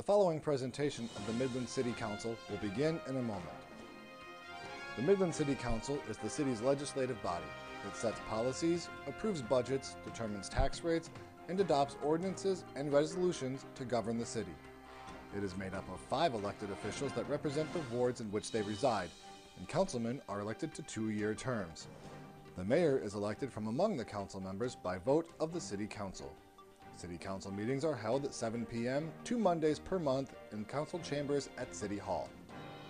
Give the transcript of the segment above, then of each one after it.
The following presentation of the Midland City Council will begin in a moment. The Midland City Council is the city's legislative body. that sets policies, approves budgets, determines tax rates, and adopts ordinances and resolutions to govern the city. It is made up of five elected officials that represent the wards in which they reside, and councilmen are elected to two year terms. The mayor is elected from among the council members by vote of the city council. City council meetings are held at 7 p.m. two Mondays per month in council chambers at City Hall.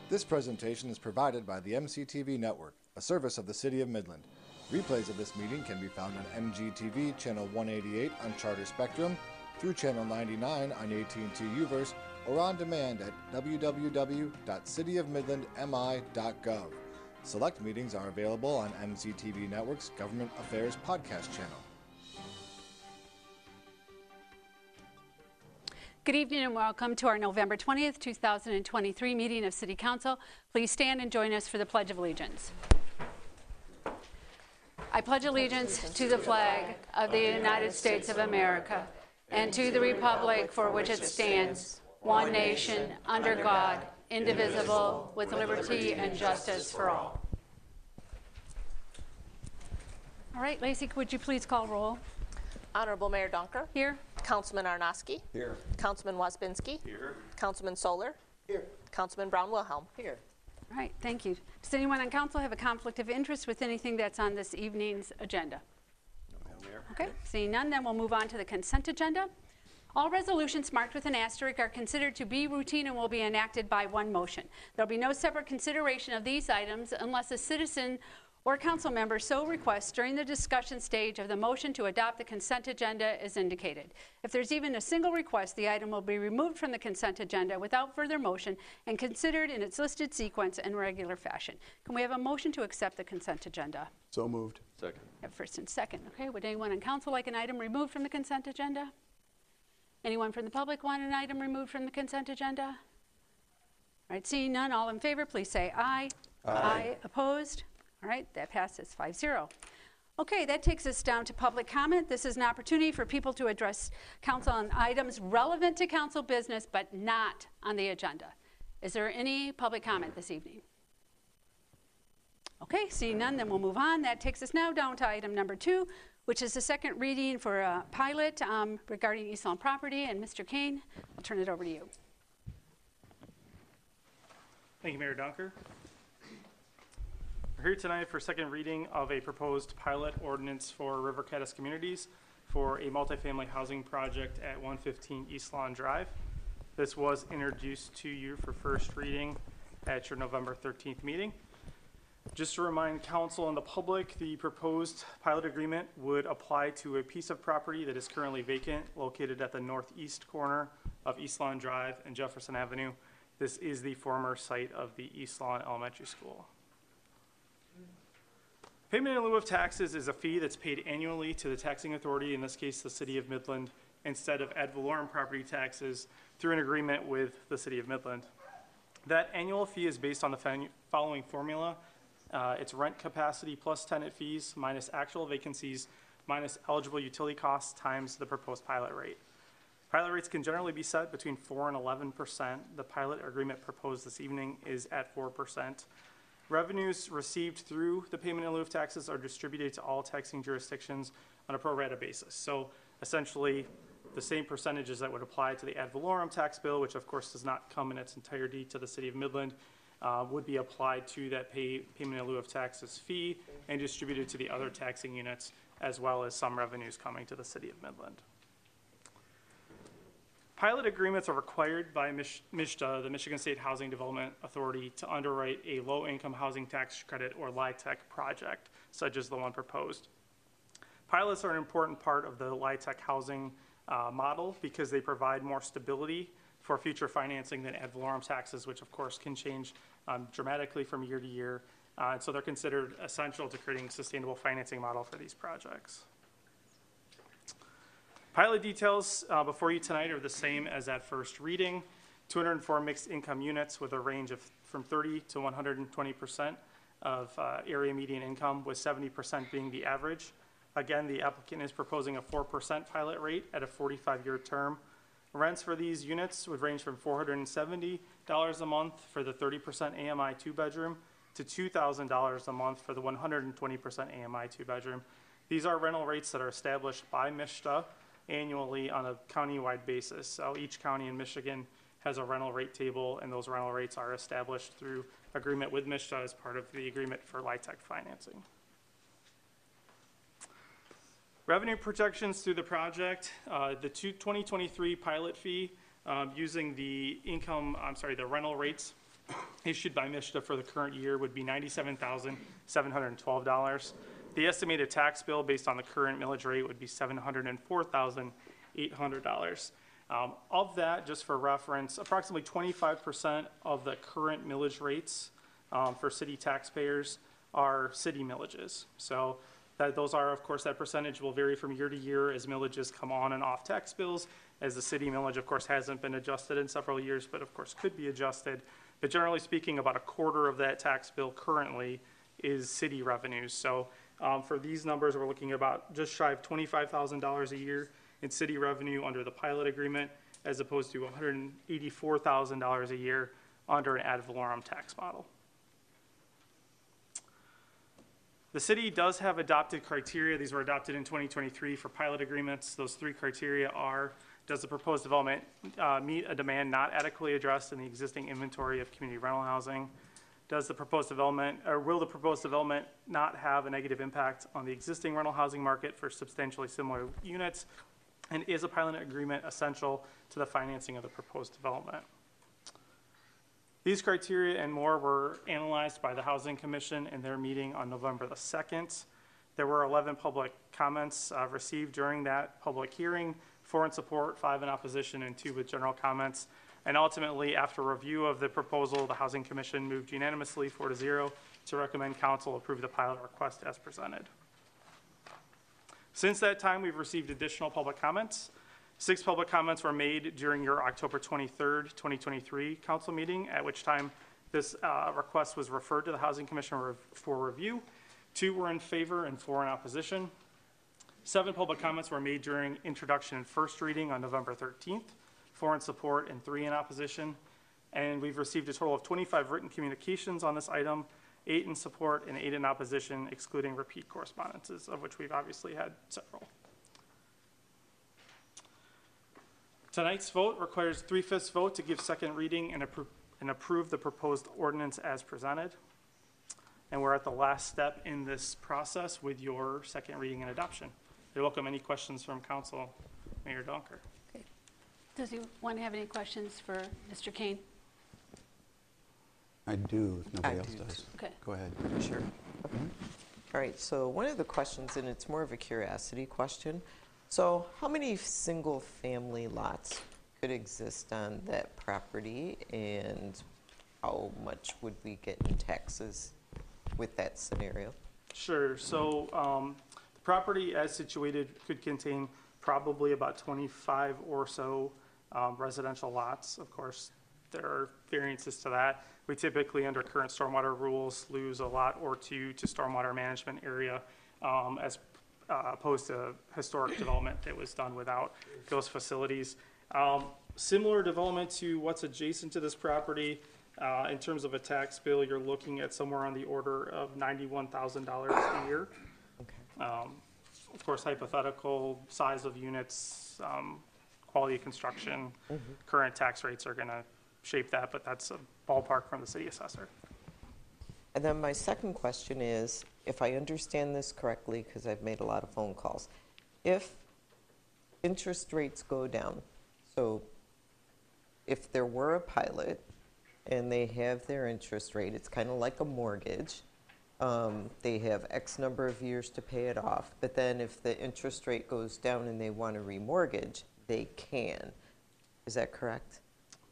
This presentation is provided by the MCTV Network, a service of the City of Midland. Replays of this meeting can be found on MCTV channel 188 on Charter Spectrum, through channel 99 on AT&T Uverse, or on demand at www.cityofmidlandmi.gov. Select meetings are available on MCTV Network's Government Affairs podcast channel. Good evening and welcome to our November 20th, 2023 meeting of City Council. Please stand and join us for the Pledge of Allegiance. I pledge allegiance to the flag of the United States of America and to the republic for which it stands, one nation, under God, indivisible, with liberty and justice for all. All right, Lacey, would you please call roll? Honorable Mayor Donker. Here. Councilman Arnosky. Here. Councilman Wasbinski. Here. Councilman Solar. Here. Councilman Brown Wilhelm. Here. All right, thank you. Does anyone on council have a conflict of interest with anything that's on this evening's agenda? Okay, seeing none, then we'll move on to the consent agenda. All resolutions marked with an asterisk are considered to be routine and will be enacted by one motion. There'll be no separate consideration of these items unless a citizen or council member so requests during the discussion stage of the motion to adopt the consent agenda is indicated. If there's even a single request, the item will be removed from the consent agenda without further motion and considered in its listed sequence in regular fashion. Can we have a motion to accept the consent agenda? So moved. Second. We have first and second. Okay, would anyone on council like an item removed from the consent agenda? Anyone from the public want an item removed from the consent agenda? All right, seeing none, all in favor, please say aye. Aye. Opposed? All right, that passes 5 0. Okay, that takes us down to public comment. This is an opportunity for people to address council on items relevant to council business but not on the agenda. Is there any public comment this evening? Okay, seeing none, then we'll move on. That takes us now down to item number two, which is the second reading for a pilot um, regarding East Lawn property. And Mr. Kane, I'll turn it over to you. Thank you, Mayor Donker. We're here tonight for second reading of a proposed pilot ordinance for River Caddis Communities for a multifamily housing project at 115 East Lawn Drive. This was introduced to you for first reading at your November 13th meeting. Just to remind council and the public, the proposed pilot agreement would apply to a piece of property that is currently vacant located at the northeast corner of East Lawn Drive and Jefferson Avenue. This is the former site of the East Lawn Elementary School. Payment in lieu of taxes is a fee that's paid annually to the taxing authority, in this case, the city of Midland, instead of ad valorem property taxes through an agreement with the city of Midland. That annual fee is based on the following formula. Uh, it's rent capacity plus tenant fees minus actual vacancies minus eligible utility costs times the proposed pilot rate. Pilot rates can generally be set between 4 and 11 percent. The pilot agreement proposed this evening is at 4 percent. Revenues received through the payment in lieu of taxes are distributed to all taxing jurisdictions on a pro rata basis. So essentially, the same percentages that would apply to the ad valorem tax bill, which of course does not come in its entirety to the city of Midland, uh, would be applied to that pay, payment in lieu of taxes fee and distributed to the other taxing units, as well as some revenues coming to the city of Midland. Pilot agreements are required by Mich- MSHDA, the Michigan State Housing Development Authority, to underwrite a low-income housing tax credit or LIHTC project, such as the one proposed. Pilots are an important part of the LIHTC housing uh, model because they provide more stability for future financing than ad valorem taxes, which of course can change um, dramatically from year to year. Uh, and so they're considered essential to creating a sustainable financing model for these projects. Pilot details uh, before you tonight are the same as at first reading. 204 mixed income units with a range of from 30 to 120 percent of uh, area median income, with 70 percent being the average. Again, the applicant is proposing a 4 percent pilot rate at a 45-year term. Rents for these units would range from $470 a month for the 30% AMI two-bedroom to $2,000 a month for the 120% AMI two-bedroom. These are rental rates that are established by MSHDA annually on a countywide basis. So each county in Michigan has a rental rate table, and those rental rates are established through agreement with MSHDA as part of the agreement for LIHTC financing. Revenue projections through the project, uh, the two- 2023 pilot fee, um, using the income, I'm sorry, the rental rates issued by MSHDA for the current year would be $97,712. The estimated tax bill based on the current millage rate would be $704,800. Um, Of that, just for reference, approximately 25% of the current millage rates um, for city taxpayers are city millages. So that, those are, of course, that percentage will vary from year to year as millages come on and off tax bills, as the city millage, of course, hasn't been adjusted in several years, but of course could be adjusted. But generally speaking, about a quarter of that tax bill currently is city revenues. So um, for these numbers, we're looking about just shy of $25,000 a year in city revenue under the pilot agreement, as opposed to $184,000 a year under an ad valorem tax model. The city does have adopted criteria. These were adopted in 2023 for pilot agreements. Those three criteria are, does the proposed development uh, meet a demand not adequately addressed in the existing inventory of community rental housing? Does the proposed development, or will the proposed development not have a negative impact on the existing rental housing market for substantially similar units? And is a pilot agreement essential to the financing of the proposed development? These criteria and more were analyzed by the Housing Commission in their meeting on November the 2nd. There were 11 public comments uh, received during that public hearing, four in support, five in opposition, and two with general comments. And ultimately, after review of the proposal, the Housing Commission moved unanimously, four to zero, to recommend council approve the pilot request as presented. Since that time, we've received additional public comments. Six public comments were made during your October 23rd, 2023 council meeting, at which time this uh, request was referred to the Housing Commission for review. Two were in favor and four in opposition. Seven public comments were made during introduction and first reading on November 13th, four in support and three in opposition. And we've received a total of 25 written communications on this item, eight in support and eight in opposition, excluding repeat correspondences, of which we've obviously had several. Tonight's vote requires three-fifths vote to give second reading and approve, and approve the proposed ordinance as presented. And we're at the last step in this process with your second reading and adoption. I welcome any questions from council. Mayor Donker. Does anyone have any questions for Mr. Kane? I do, if nobody I else do. does. Okay. Go ahead. Sure. All right, so one of the questions, and it's more of a curiosity question. So how many single-family lots could exist on that property? And how much would we get in taxes with that scenario? Sure, so, um, the property as situated could contain probably about twenty-five or so, um, residential lots. Of course, there are variances to that. We typically, under current stormwater rules, lose a lot or two to stormwater management area, um, as uh, opposed to historic development that was done without those facilities. Um, Similar development to what's adjacent to this property, uh, in terms of a tax bill, you're looking at somewhere on the order of ninety-one thousand dollars a year. Okay. Um, Of course, hypothetical, size of units, um, quality of construction, current tax rates are gonna shape that, but that's a ballpark from the city assessor. And then my second question is, if I understand this correctly, because I've made a lot of phone calls, if interest rates go down, so if there were a pilot and they have their interest rate, it's kind of like a mortgage. Um, they have X number of years to pay it off, but then if the interest rate goes down and they want to remortgage, they can. Is that correct?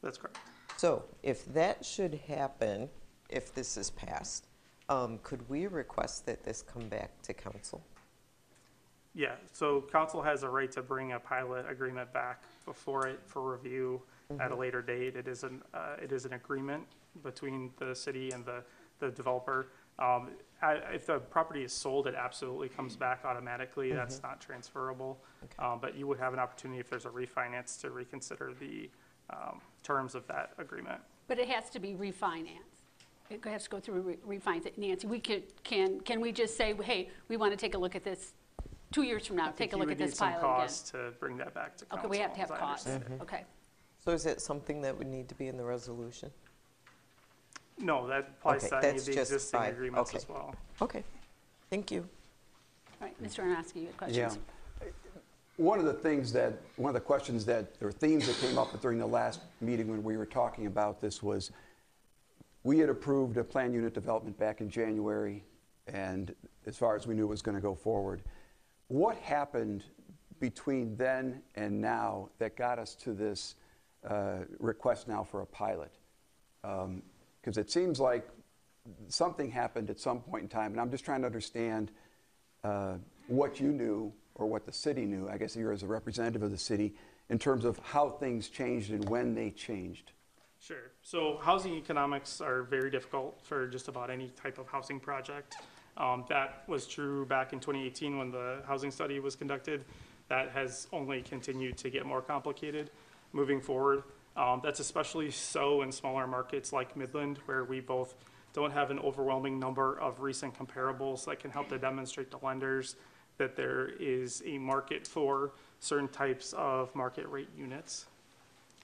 That's correct. So if that should happen, if this is passed, um, could we request that this come back to council? Yeah, so council has a right to bring a pilot agreement back before it for review at a later date. It is an, uh, it is an agreement between the city and the, the developer. Um, I- if the property is sold, it absolutely comes back automatically. That's not transferable. Um, But you would have an opportunity if there's a refinance to reconsider the um, terms of that agreement. But it has to be refinanced. It has to go through re- refinance. Nancy, we could, can, can we just say, hey, we want to take a look at this two years from now, I think take a you look would at need this some pilot again? costs To bring that back to council. Okay, we have to have as I costs. understand it. Okay. So is it something that would need to be in the resolution? No, that applies Okay, to any of that's the just existing fine. agreements Okay. as well. Okay, thank you. All right, Mr. Arnosky, you had Yeah. questions? One of the things that, one of the questions that, or themes that came up during the last meeting when we were talking about this was, we had approved a plan unit development back in January, and as far as we knew, it was going to go forward. What happened between then and now that got us to this uh, request now for a pilot? Because it seems like something happened at some point in time, and I'm just trying to understand uh, what you knew or what the city knew, I guess you're as a representative of the city, in terms of how things changed and when they changed. Sure. So housing economics are very difficult for just about any type of housing project. Um, that was true back in 2018 when the housing study was conducted. That has only continued to get more complicated moving forward. Um, that's especially so in smaller markets like Midland, where we both don't have an overwhelming number of recent comparables that can help to demonstrate to lenders that there is a market for certain types of market rate units.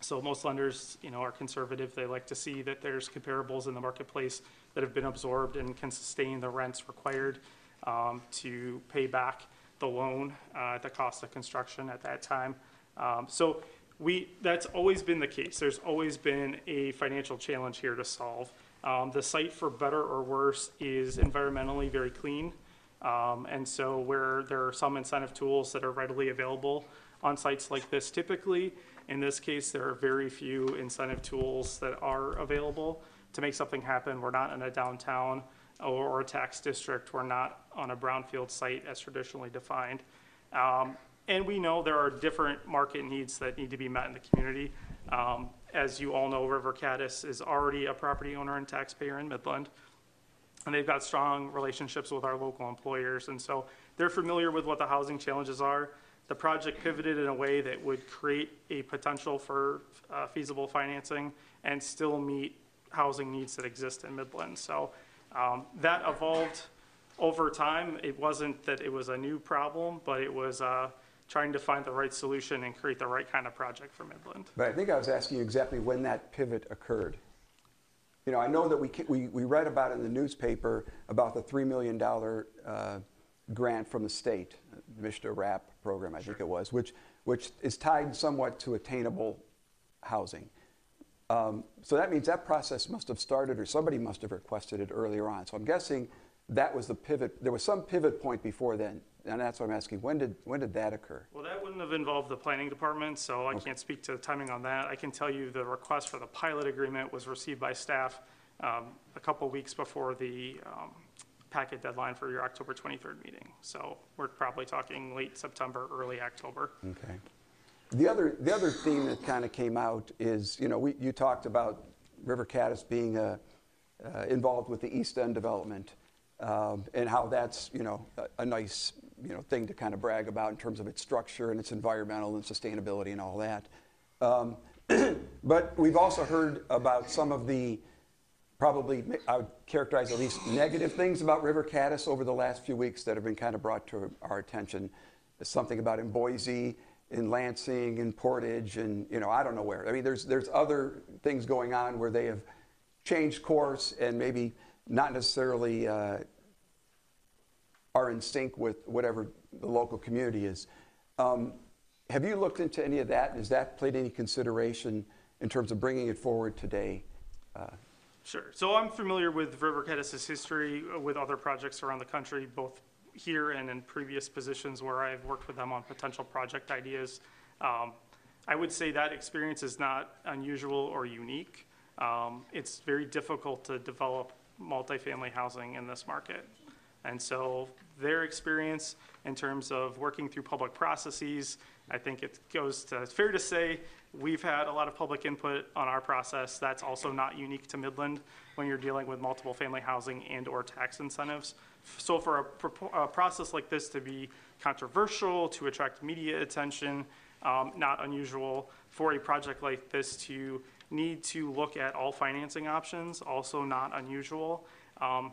So most lenders, you know, are conservative. They like to see that there's comparables in the marketplace that have been absorbed and can sustain the rents required um, to pay back the loan uh, at the cost of construction at that time. Um, So we, that's always been the case. There's always been a financial challenge here to solve. Um, The site, for better or worse, is environmentally very clean. Um, and so where there are some incentive tools that are readily available on sites like this typically, in this case, there are very few incentive tools that are available to make something happen. We're not in a downtown or, a tax district. We're not on a brownfield site as traditionally defined. Um, and we know there are different market needs that need to be met in the community. Um, as you all know, River Caddis is already a property owner and taxpayer in Midland and they've got strong relationships with our local employers, and so they're familiar with what the housing challenges are. The project pivoted in a way that would create a potential for uh, feasible financing and still meet housing needs that exist in Midland. So um, that evolved over time. It wasn't that it was a new problem, but it was uh, trying to find the right solution and create the right kind of project for Midland. But I think I was asking you exactly when that pivot occurred. You know, I know that we, we, we read about it in the newspaper about the $3 million uh, grant from the state, the MSHDA RAP program, I think it was, which, which is tied somewhat to attainable housing. Um, so that means that process must have started, or somebody must have requested it earlier on. So I'm guessing that was the pivot. There was some pivot point before then, and that's what I'm asking. When did when did that occur? Well, that wouldn't have involved the planning department, so I can't speak to the timing on that. I can tell you the request for the pilot agreement was received by staff um, a couple weeks before the um, packet deadline for your October 23rd meeting. So we're probably talking late September, early October. Okay. The other, the other theme that kind of came out is, you know, we, you talked about River Caddis being uh, uh, involved with the East End development um, and how that's, you know, a, a nice, you know, thing to kind of brag about in terms of its structure and its environmental and sustainability and all that. Um, but we've also heard about some of the probably, I would characterize at least negative things about River Caddis over the last few weeks that have been kind of brought to our attention. There's something about in Boise, in Lansing, in Portage, and you know, I don't know where. I mean, there's there's other things going on where they have changed course and maybe not necessarily uh, are in sync with whatever the local community is. Um, have you looked into any of that? Has that played any consideration in terms of bringing it forward today? Uh, Sure. So I'm familiar with River Caddis's history uh, with other projects around the country, both here and in previous positions where I've worked with them on potential project ideas. Um, I would say that experience is not unusual or unique. Um, it's very difficult to develop multifamily housing in this market. And so their experience in terms of working through public processes. I think it goes to, it's fair to say, we've had a lot of public input on our process. That's also not unique to Midland when you're dealing with multiple family housing and/or tax incentives. So for a, a process like this to be controversial, to attract media attention, um, not unusual. For a project like this to need to look at all financing options, also not unusual. Um,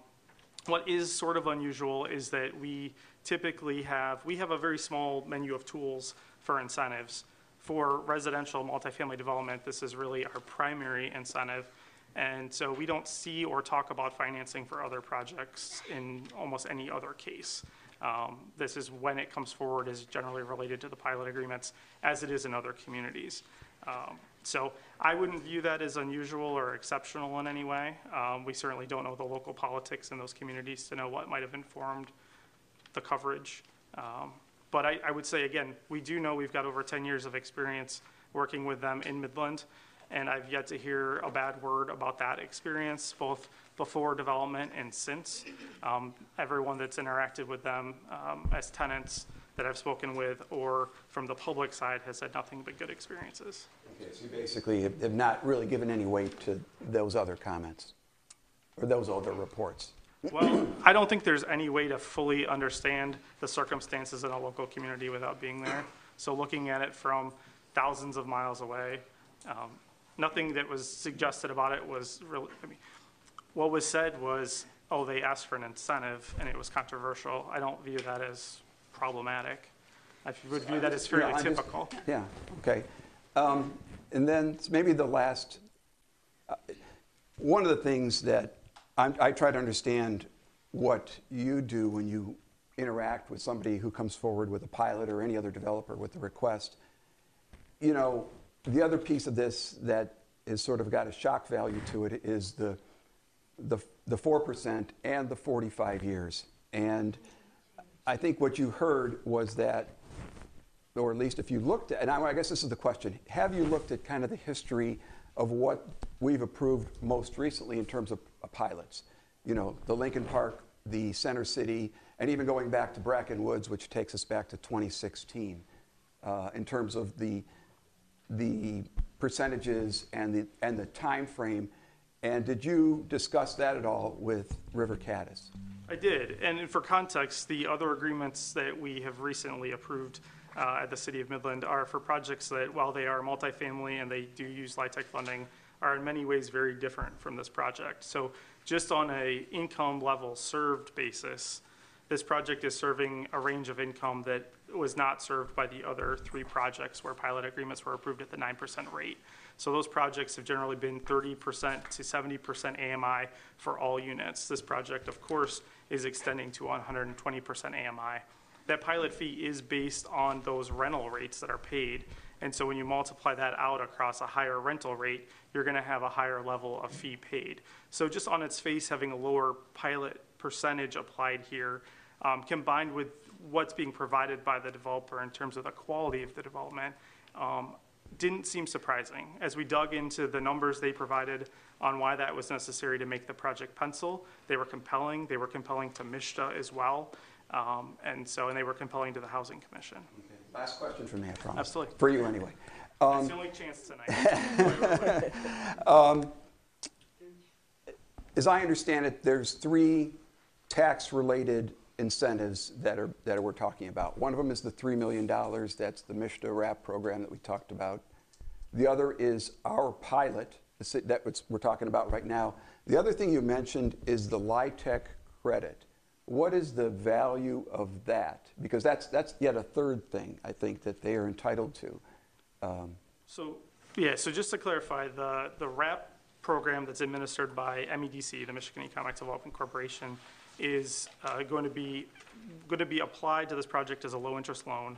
what is sort of unusual is that we typically have, we have a very small menu of tools for incentives. For residential multifamily development, this is really our primary incentive. And so we don't see or talk about financing for other projects in almost any other case. Um, This is when it comes forward is generally related to the pilot agreements, as it is in other communities. Um, So I wouldn't view that as unusual or exceptional in any way. Um, We certainly don't know the local politics in those communities to know what might have informed the coverage. Um, But I, I would say, again, we do know we've got over 10 years of experience working with them in Midland, and I've yet to hear a bad word about that experience, both before development and since. Um, Everyone that's interacted with them um, as tenants that I've spoken with or from the public side has had nothing but good experiences. So you basically have have not really given any weight to those other comments, or those other reports. Well, I don't think there's any way to fully understand the circumstances in a local community without being there. So looking at it from thousands of miles away, um, nothing that was suggested about it was really, I mean, what was said was, oh, they asked for an incentive and it was controversial. I don't view that as problematic. I would view that as Yeah, fairly I'm just- typical. Yeah, okay. Um, And then maybe the last, uh, one of the things that I'm- I try to understand what you do when you interact with somebody who comes forward with a pilot or any other developer with a request. You know, the other piece of this that has sort of got a shock value to it is the, the, the 4% and the 45 years. And I think what you heard was that or at least if you looked at, and I I guess this is the question, have you looked at kind of the history of what we've approved most recently in terms of pilots? You know, the Lincoln Park, the Center City, and even going back to Bracken Woods, which takes us back to 2016, uh, in terms of the, the percentages and the, and the time frame. And did you discuss that at all with River Caddis? I did, and for context, the other agreements that we have recently approved uh, at the City of Midland are for projects that, while they are multifamily and they do use LIHTC funding, are in many ways very different from this project. So just on a income level served basis, this project is serving a range of income that was not served by the other three projects where pilot agreements were approved at the 9% rate. So those projects have generally been 30% to 70% AMI for all units. This project, of course, is extending to 120% AMI. That pilot fee is based on those rental rates that are paid. And so when you multiply that out across a higher rental rate, you're going to have a higher level of fee paid. So just on its face, having a lower pilot percentage applied here, um, combined with what's being provided by the developer in terms of the quality of the development, um, didn't seem surprising. As we dug into the numbers they provided on why that was necessary to make the project pencil, they were compelling. They were compelling to MSHDA as well. Um, and so, and they were compelling to the Housing Commission. Last question from me, I promise. Absolutely. For you anyway. It's the only chance tonight. As I understand it, there's three tax-related incentives that are, that we're talking about. One of them is the $3 million, that's the MSHDA RAP program that we talked about. The other is our pilot, that we're talking about right now. The other thing you mentioned is the LIHTC credit. What is the value of that? Because that's, that's yet a third thing, I think, that they are entitled to. Um, So, yeah, so just to clarify, the, the RAP program that's administered by MEDC, the Michigan Economic Development Corporation, is uh, going to be, going to be applied to this project as a low-interest loan.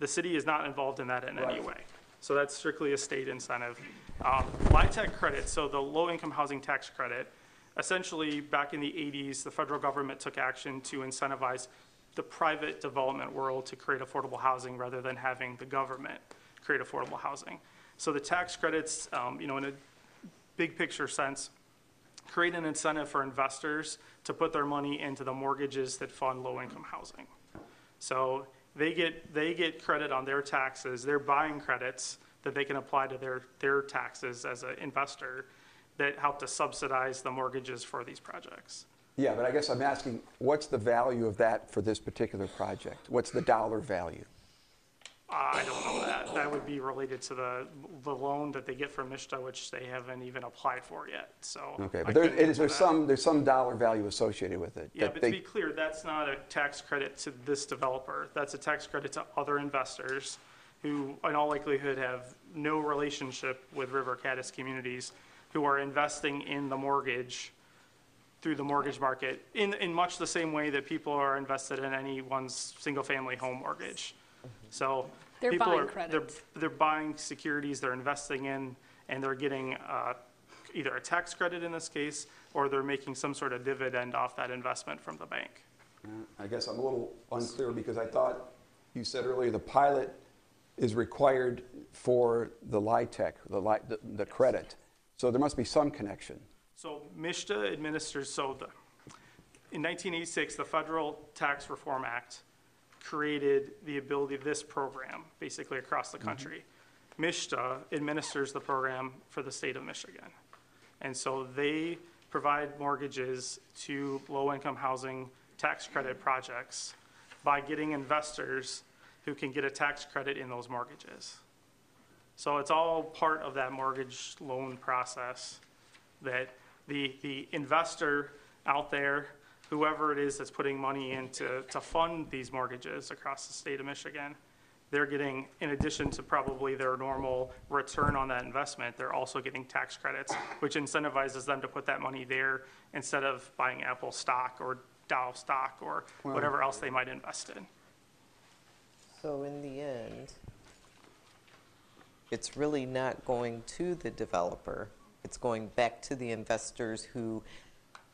The city is not involved in that in any way. So that's strictly a state incentive. Um, LIHTC credit, so the low-income housing tax credit, essentially, back in the 80s, the federal government took action to incentivize the private development world to create affordable housing rather than having the government create affordable housing. So the tax credits, um, you know, in a big picture sense, create an incentive for investors to put their money into the mortgages that fund low-income housing. So they get, they get credit on their taxes, they're buying credits that they can apply to their, their taxes as an investor that help to subsidize the mortgages for these projects. Yeah, but I guess I'm asking, what's the value of that for this particular project? What's the dollar value? I don't know that. That would be related to the, the loan that they get from MSHDA, which they haven't even applied for yet, so. Okay, I but there, couldn't is answer there that. some, there's some dollar value associated with it? Yeah, that but to they- be clear, that's not a tax credit to this developer. That's a tax credit to other investors who, in all likelihood, have no relationship with River Caddis communities, who are investing in the mortgage through the mortgage market in, in much the same way that people are invested in anyone's single-family home mortgage. So. They're people buying are- they're- credits. They're buying securities, they're investing in, and they're getting uh, either a tax credit in this case, or they're making some sort of dividend off that investment from the bank. I guess I'm a little unclear because I thought you said earlier the pilot is required for the LIHTC, the, li- the, the credit. So there must be some connection. So MSHDA administers, so the, in 1986, the Federal Tax Reform Act created the ability, of this program, basically across the mm-hmm. country. MSHDA administers the program for the state of Michigan. And so they provide mortgages to low-income housing tax credit projects by getting investors who can get a tax credit in those mortgages. So it's all part of that mortgage loan process that the, the investor out there, whoever it is that's putting money in to, to fund these mortgages across the state of Michigan, they're getting, in addition to probably their normal return on that investment, they're also getting tax credits, which incentivizes them to put that money there instead of buying Apple stock or Dow stock or whatever else they might invest in. So in the end, it's really not going to the developer. It's going back to the investors who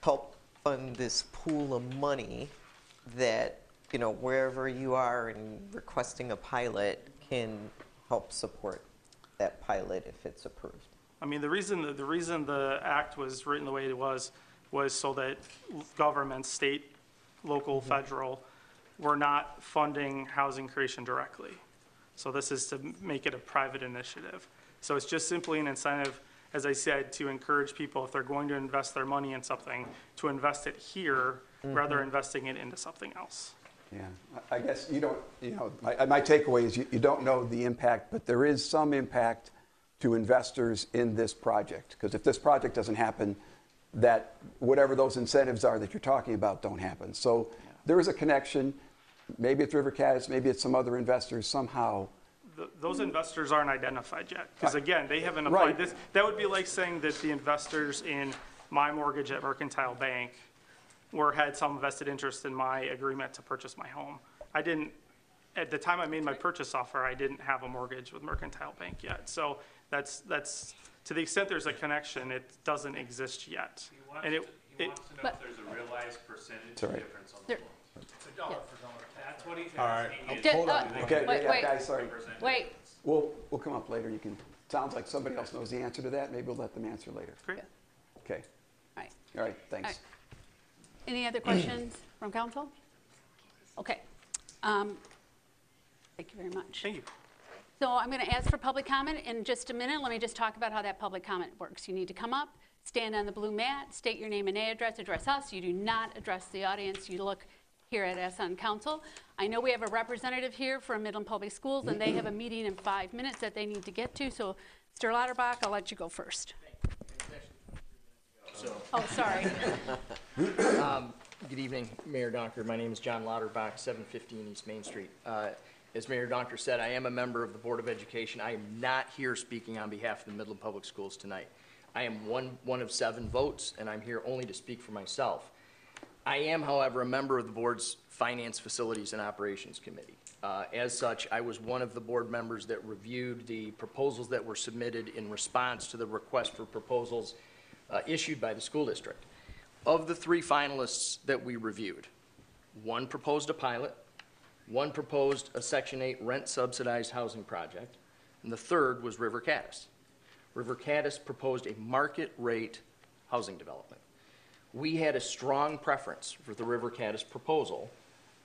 help fund this pool of money that, you know, wherever you are and requesting a pilot can help support that pilot if it's approved. I mean, the reason, the reason the act was written the way it was, was so that governments, state, local, mm-hmm. federal, were not funding housing creation directly. So this is to make it a private initiative. So it's just simply an incentive, as I said, to encourage people, if they're going to invest their money in something, to invest it here mm-hmm. rather than investing it into something else. Yeah, I guess you don't, you know, my, my takeaway is you, you don't know the impact, but there is some impact to investors in this project. Because if this project doesn't happen, that whatever those incentives are that you're talking about don't happen. So there is a connection. Maybe it's River Caddis, maybe it's some other investors somehow. Th- Those investors aren't identified yet, because Right. again, they haven't Right. applied this. That would be like saying that the investors in my mortgage at Mercantile Bank were, had some vested interest in my agreement to purchase my home. I didn't, at the time I made my purchase offer, I didn't have a mortgage with Mercantile Bank yet. So that's, that's, to the extent there's a connection, it doesn't exist yet. He wants, And to- he it, wants to know But- if there's a realized percentage all right. difference on the There- loan. Yeah. That's what he's All right. asking. is Did- Hold on. uh, Okay, Wait, yeah, wait. guys, sorry. percentage Wait, difference. We'll, we'll come up later. You can, sounds like somebody else knows the answer to that. Maybe we'll let them answer later. great. Okay, all right. all right, thanks. All right. Any other questions from council? Okay. Um, Thank you very much. Thank you. So I'm going to ask for public comment in just a minute. Let me just talk about how that public comment works. You need to come up, stand on the blue mat, state your name and address, address us. You do not address the audience. You look here at us on council. I know we have a representative here from Midland Public Schools, and they have a meeting in five minutes that they need to get to. So, Mr. Lauterbach, I'll let you go first. Oh, sorry. Good evening, Mayor Donker. My name is John Lauterbach, 715 East Main Street. Uh, As Mayor Donker said, I am a member of the Board of Education. I am not here speaking on behalf of the Midland Public Schools tonight. I am one, one of seven votes, and I'm here only to speak for myself. I am, however, a member of the board's Finance, Facilities, and Operations Committee. Uh, As such, I was one of the board members that reviewed the proposals that were submitted in response to the request for proposals uh, issued by the school district. Of the three finalists that we reviewed, one proposed a pilot, one proposed a Section 8 rent subsidized housing project, and the third was River Caddis. River Caddis proposed a market rate housing development. We had a strong preference for the River Caddis proposal.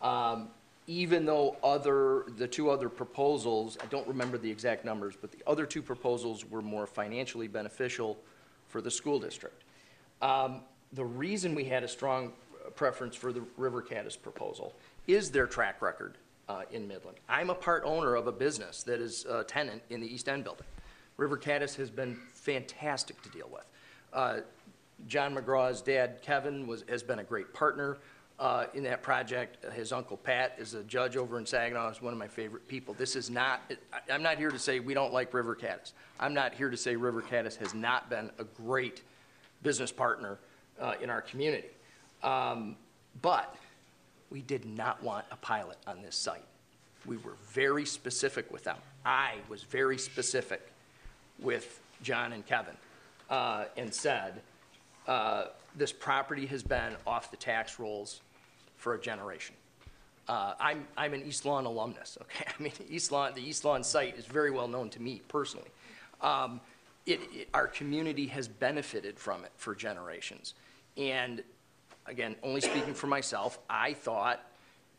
Um, even though other, the two other proposals, I don't remember the exact numbers, but the other two proposals were more financially beneficial for the school district. Um, The reason we had a strong preference for the River Caddis proposal is their track record uh, in Midland. I'm a part owner of a business that is a tenant in the East End building. River Caddis has been fantastic to deal with. Uh, John McGraw's dad, Kevin, was, has been a great partner uh, in that project. His uncle Pat is a judge over in Saginaw, is one of my favorite people. This is not, I- I'm not here to say we don't like River Caddis. I'm not here to say River Caddis has not been a great business partner uh, in our community. Um, But we did not want a pilot on this site. We were very specific with them. I was very specific with John and Kevin uh, and said, uh, this property has been off the tax rolls for a generation. Uh, I'm, I'm an East Lawn alumnus, okay? I mean, East Lawn, the East Lawn site is very well known to me personally. Um, it, it, our community has benefited from it for generations. And again, only speaking for myself, I thought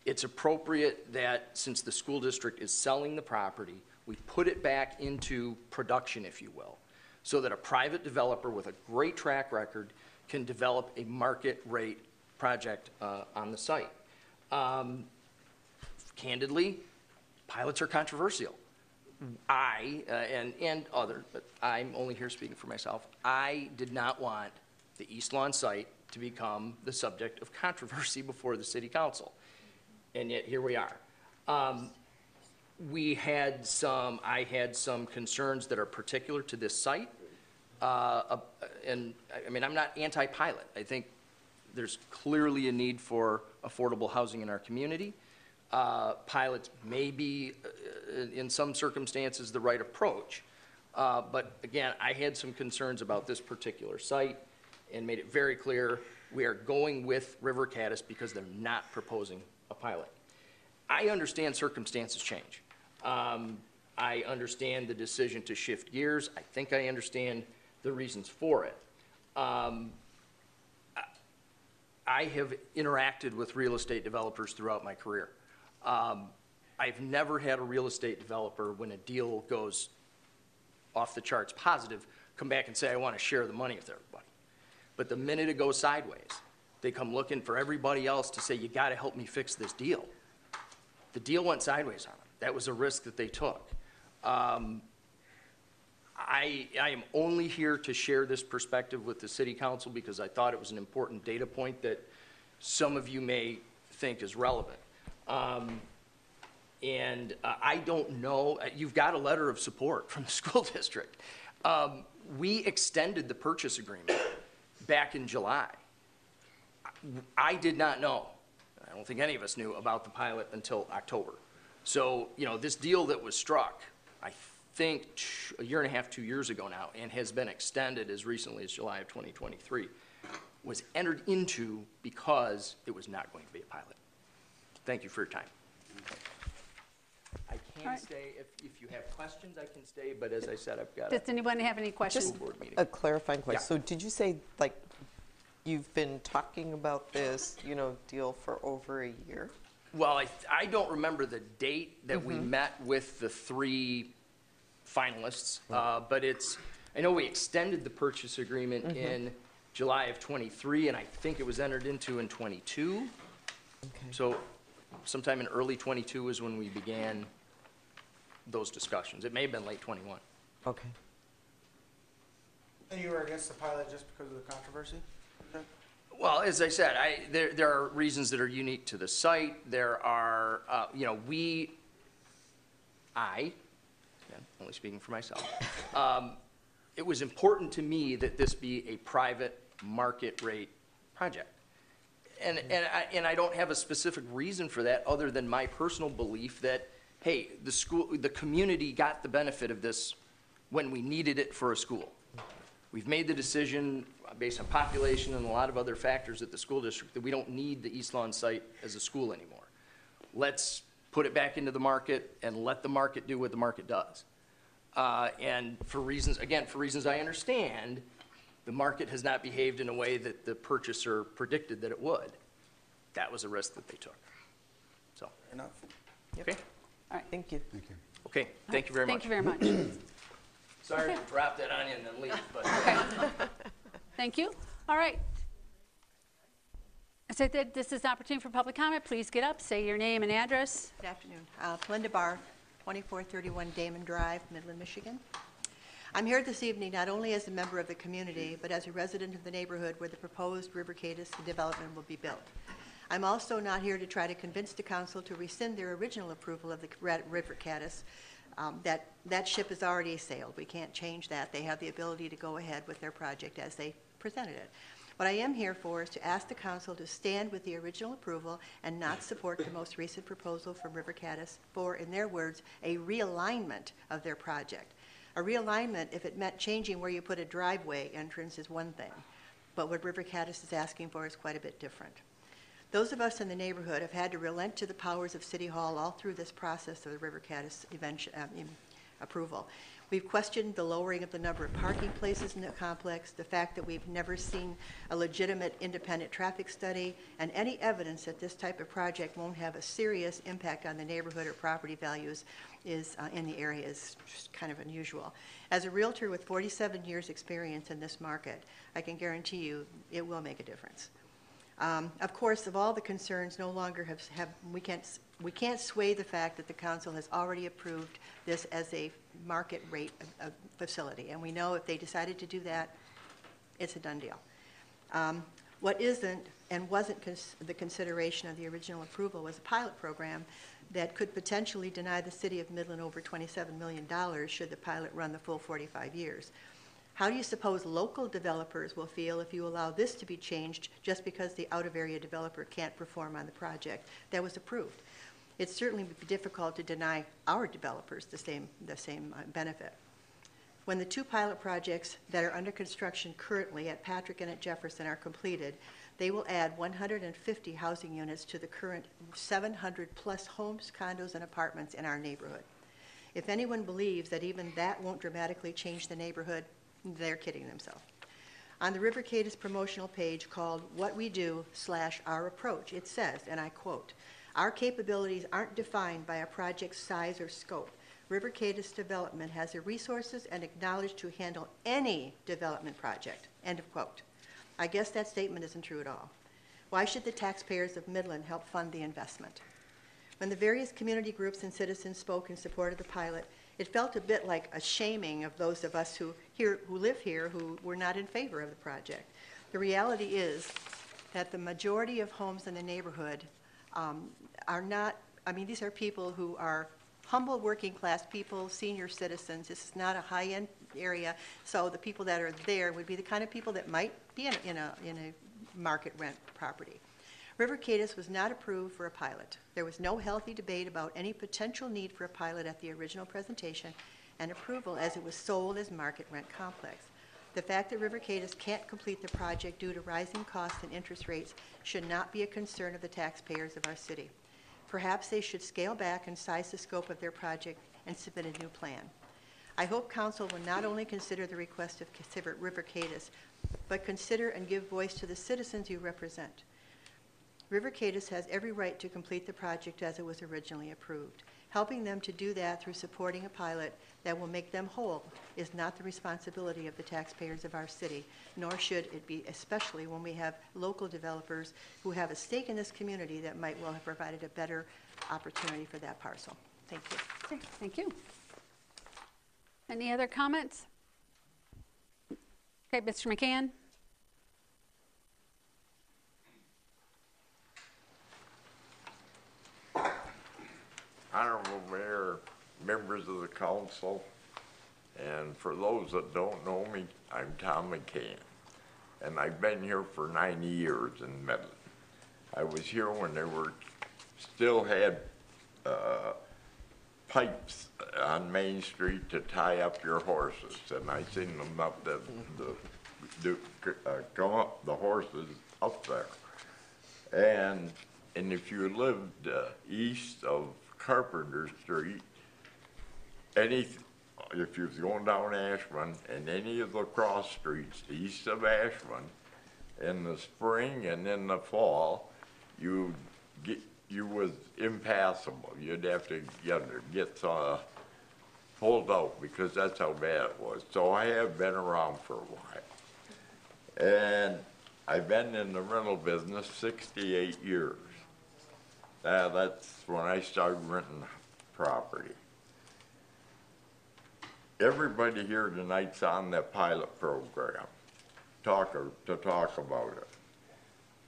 it's appropriate that since the school district is selling the property, we put it back into production, if you will, so that a private developer with a great track record can develop a market rate project uh, on the site. Um, Candidly, pilots are controversial. I, uh, and, and other, but I'm only here speaking for myself, I did not want the East Lawn site to become the subject of controversy before the city council. And yet, here we are. Um, we had some, I had some concerns that are particular to this site. Uh, and, I- I mean, I'm not anti-pilot. I think there's clearly a need for affordable housing in our community. Uh, Pilots may be, uh, in some circumstances, the right approach. Uh, But again, I had some concerns about this particular site and made it very clear, we are going with River Caddis because they're not proposing a pilot. I understand circumstances change. Um, I understand the decision to shift gears. I think I understand the reasons for it. Um, I- have interacted with real estate developers throughout my career. Um, I've never had a real estate developer, when a deal goes off the charts positive, come back and say, I want to share the money with everybody. But the minute it goes sideways, they come looking for everybody else to say, you got to help me fix this deal. The deal went sideways on them. That was a risk that they took. Um, I, I am only here to share this perspective with the city council because I thought it was an important data point that some of you may think is relevant. Um, and uh, I don't know, uh, you've got a letter of support from the school district. Um, we extended the purchase agreement back in July. I did not know, I don't think any of us knew about the pilot until October. So, you know, this deal that was struck, I think a year and a half, two years ago now, and has been extended as recently as July of 2023, was entered into because it was not going to be a pilot. Thank you for your time. I All can right. stay, if, if you have questions, I can stay, but as I said, I've got a Does anyone have any questions? school board meeting. A clarifying question. Yeah. So did you say, like, you've been talking about this, you know, deal for over a year? Well, I, I don't remember the date that we mm-hmm. met with the three finalists, uh, but it's, I know we extended the purchase agreement in July of '23, and I think it was entered into in '22. Okay. So sometime in early '22 is when we began those discussions. It may have been late '21. Okay. And you were against the pilot just because of the controversy? Okay. Well, as I said, I, there, there are reasons that are unique to the site. There are, uh, you know, we, I, again, only speaking for myself, um, it was important to me that this be a private market rate project. And, and I, and I don't have a specific reason for that, other than my personal belief that, hey, the school, the community got the benefit of this when we needed it for a school. We've made the decision based on population and a lot of other factors at the school district that we don't need the East Lawn site as a school anymore. Let's put it back into the market and let the market do what the market does. Uh, and for reasons, again, for reasons I understand, the market has not behaved in a way that the purchaser predicted that it would. That was a risk that they took. So, Fair Enough. okay, All right. Thank you. Thank you. okay, thank you very much. Thank you very much. Sorry to drop that on you and then leave, but. Okay. Thank you. All right. I said that this is an opportunity for public comment. Please get up, say your name and address. Good afternoon. Uh, Belinda Barr, 2431 Damon Drive, Midland, Michigan. I'm here this evening not only as a member of the community, but as a resident of the neighborhood where the proposed River Caddis development will be built. I'm also not here to try to convince the council to rescind their original approval of the River Caddis. Um, That, that ship has already sailed. We can't change that. They have the ability to go ahead with their project as they presented it. What I am here for is to ask the council to stand with the original approval and not support the most recent proposal from River Caddis for, in their words, a realignment of their project. A realignment, if it meant changing where you put a driveway entrance, is one thing, but what River Caddis is asking for is quite a bit different. Those of us in the neighborhood have had to relent to the powers of City Hall all through this process of the River Caddis um, approval. We've questioned the lowering of the number of parking places in the complex, the fact that we've never seen a legitimate independent traffic study, and any evidence that this type of project won't have a serious impact on the neighborhood or property values is, uh, in the area is kind of unusual. As a Realtor with 47 years' experience in this market, I can guarantee you it will make a difference. Um, Of course, of all the concerns, no longer have, have, we can't, we can't sway the fact that the council has already approved this as a market rate of- of facility. And we know if they decided to do that, it's a done deal. Um, What isn't and wasn't cons- the consideration of the original approval was a pilot program that could potentially deny the city of Midland over $27 million should the pilot run the full 45 years. How do you suppose local developers will feel if you allow this to be changed just because the out-of-area developer can't perform on the project that was approved? It certainly would be difficult to deny our developers the same, the same uh, benefit. When the two pilot projects that are under construction currently at Patrick and at Jefferson are completed, they will add 150 housing units to the current 700-plus homes, condos, and apartments in our neighborhood. If anyone believes that even that won't dramatically change the neighborhood, they're kidding themselves. On the River promotional page called What We Do slash Our Approach, it says, and I quote, "Our capabilities aren't defined by a project's size or scope. River Development has the resources and acknowledged to handle any development project." End of quote. I guess that statement isn't true at all. Why should the taxpayers of Midland help fund the investment? When the various community groups and citizens spoke in support of the pilot, it felt a bit like a shaming of those of us who here, who live here, who were not in favor of the project. The reality is that the majority of homes in the neighborhood um, are not, I mean, these are people who are humble working-class people, senior citizens. This is not a high-end area, so the people that are there would be the kind of people that might be in in a, in a market rent property. River Caddis was not approved for a pilot. There was no healthy debate about any potential need for a pilot at the original presentation and approval as it was sold as market rent complex. The fact that River Caddis can't complete the project due to rising costs and interest rates should not be a concern of the taxpayers of our city. Perhaps they should scale back and size the scope of their project and submit a new plan. I hope council will not only consider the request of Consider River Caddis, but consider and give voice to the citizens you represent. River Caddis has every right to complete the project as it was originally approved. Helping them to do that through supporting a pilot that will make them whole is not the responsibility of the taxpayers of our city, nor should it be, especially when we have local developers who have a stake in this community that might well have provided a better opportunity for that parcel. Thank you. Okay, Thank you. Any other comments? Okay, Mr. McCann? Honorable Mayor, members of the council, and for those that don't know me, I'm Tom McCann. And I've been here for 90 years in Medlin. I was here when they were, still had uh, pipes on Main Street to tie up your horses. And I seen them up the, the, the, uh, come up, the horses up there. And, and if you lived uh, east of Carpenter Street, any, if you was going down Ashman and any of the cross streets east of Ashman, in the spring and in the fall, you get, you was impassable. You'd have to get, get, uh, pulled out because that's how bad it was. So I have been around for a while. And I've been in the rental business sixty-eight years. Uh, that's when I started renting property. Everybody here tonight's on that pilot program, talk, to talk about it.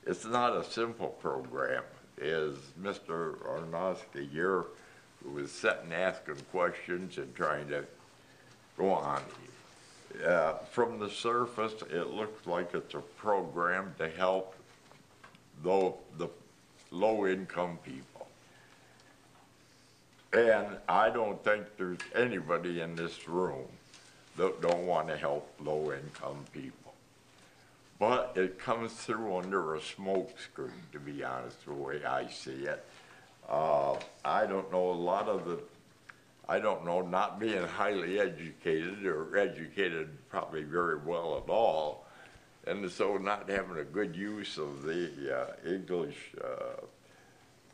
It's not a simple program, as Mr. Arnosky here was sitting asking questions and trying to go on. Uh, from the surface, it looks like it's a program to help though the low-income people. And I don't think there's anybody in this room that don't want to help low-income people. But it comes through under a smokescreen, to be honest, the way I see it. Uh, I don't know a lot of the, I don't know, not being highly educated or educated probably very well at all, and so not having a good use of the uh, English uh,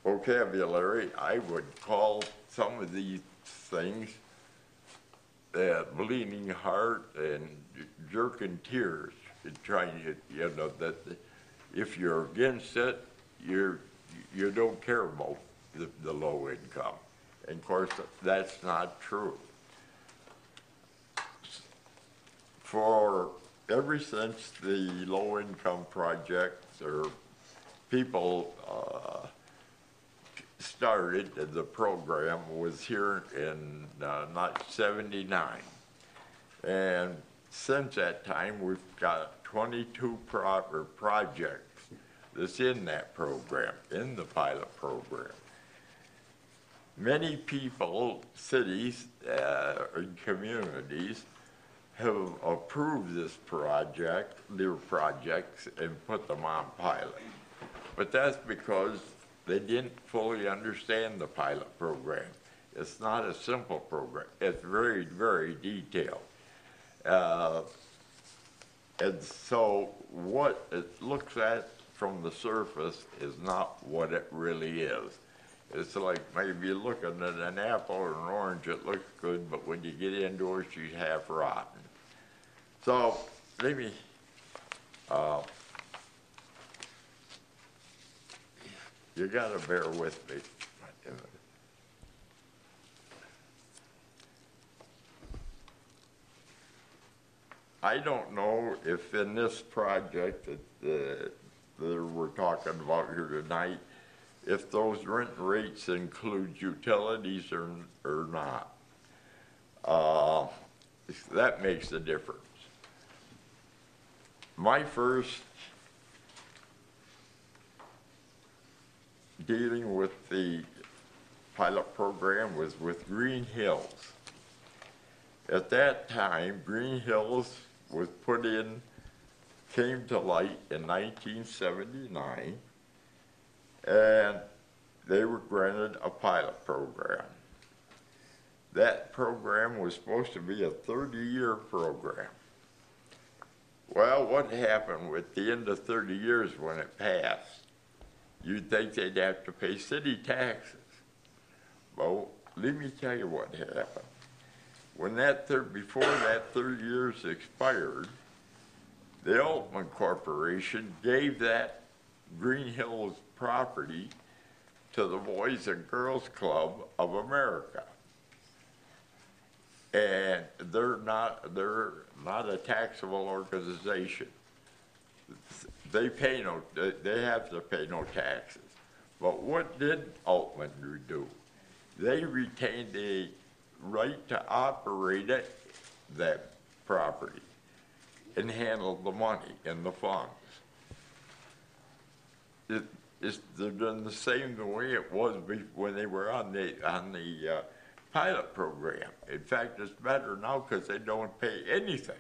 vocabulary, I would call some of these things uh, bleeding heart and jerking tears, and trying to, you know, that if you're against it, you're, you don't care about the, the low income. And of course, that's not true. For ever since the low income projects or people uh, started, the program was here in uh, not 79. And since that time, we've got 22 pro- projects that's in that program, in the pilot program. Many people, cities, uh, and communities have approved this project, their projects, and put them on pilot. But that's because they didn't fully understand the pilot program. It's not a simple program. It's very, very detailed. Uh, and so what it looks at from the surface is not what it really is. It's like maybe looking at an apple or an orange, it looks good, but when you get it, she's half rotten. So, let me, uh, you gotta bear with me. I don't know if in this project that, uh, that we're talking about here tonight, if those rent rates include utilities or, or not. Uh, that makes a difference. My first dealing with the pilot program was with Green Hills. At that time, Green Hills was put in, came to light in 1979, and they were granted a pilot program. That program was supposed to be a 30-year program. Well, what happened with the end of 30 years when it passed? You'd think they'd have to pay city taxes. Well, let me tell you what happened. When that before that 30 years expired, the Altman Corporation gave that Green Hills property to the Boys and Girls Club of America. And they're not, they're not a taxable organization. They pay no, they- have to pay no taxes. But what did Altman do? They retained a right to operate it, that property, and handle the money and the funds. It, it's, they're done the same the way it was when they were on the, on the, uh, pilot program. In fact, it's better now because they don't pay anything.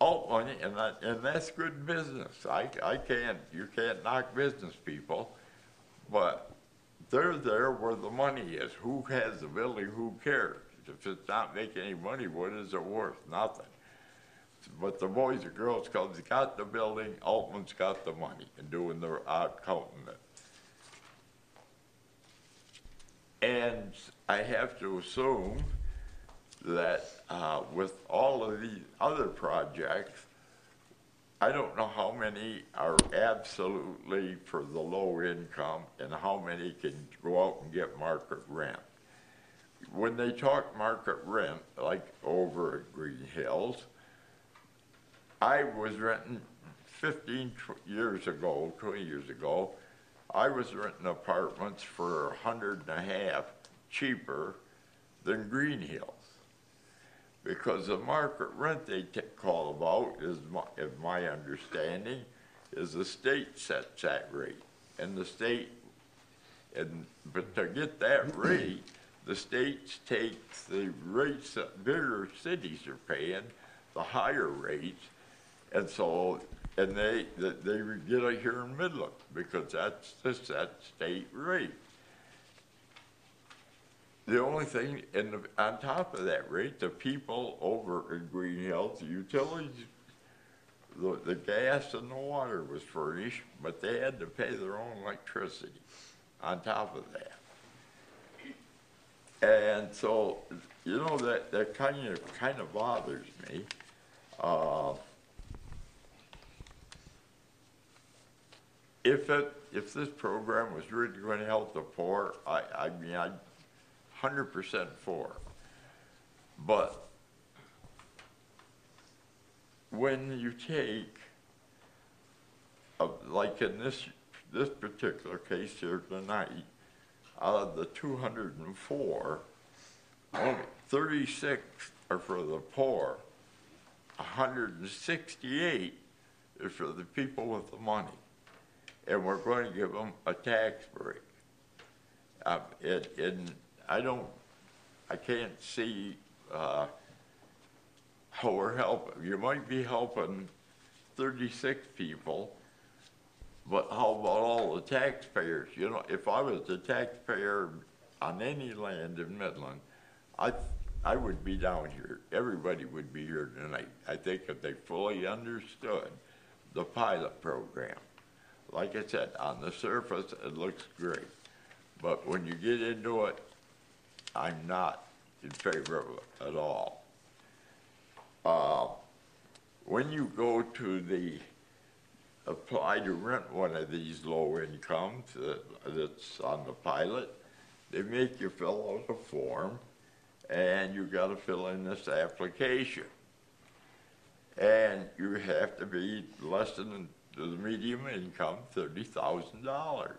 Oh, All money, and that, and that's good business. I, I can't, you can't knock business people, but they're there where the money is. Who has the building, who cares? If it's not making any money, what is it worth? Nothing. but the Boys and Girls Club's got the building, Altman's got the money and doing their out counting it. And I have to assume that uh, with all of these other projects, I don't know how many are absolutely for the low income and how many can go out and get market rent. When they talk market rent, like over at Green Hills, I was renting 15 tw- years ago, 20 years ago, I was renting apartments for a hundred and a half cheaper than Green Hills. Because the market rent they call about is my, is my understanding, is the state sets that rate. And the state, and, but to get that rate, the states take the rates that bigger cities are paying, the higher rates, and so, and they, they get it here in Midland, because that's the set state rate. The only thing, and on top of that rate, the people over in Green Hills, the utilities, the, the gas and the water was furnished, but they had to pay their own electricity on top of that. And so, you know, that, that kind of, kind of bothers me. Uh, If it, if this program was really going to help the poor, I, I mean, I, hundred percent for. But when you take, uh, like in this, this particular case here tonight, out of the two hundred and four, only thirty-six are for the poor. hundred and sixty-eight is for the people with the money. And we're going to give them a tax break. And I don't, I can't see, uh, how we're helping. You might be helping thirty-six people, but how about all the taxpayers? You know, if I was a taxpayer on any land in Midland, I, I would be down here. Everybody would be here tonight. I think if they fully understood the pilot program. Like I said, on the surface, it looks great. But when you get into it, I'm not in favor of it at all. Uh, when you go to the, apply to rent one of these low incomes that, that's on the pilot, they make you fill out a form and you gotta fill in this application. And you have to be less than the medium income, thirty thousand dollars.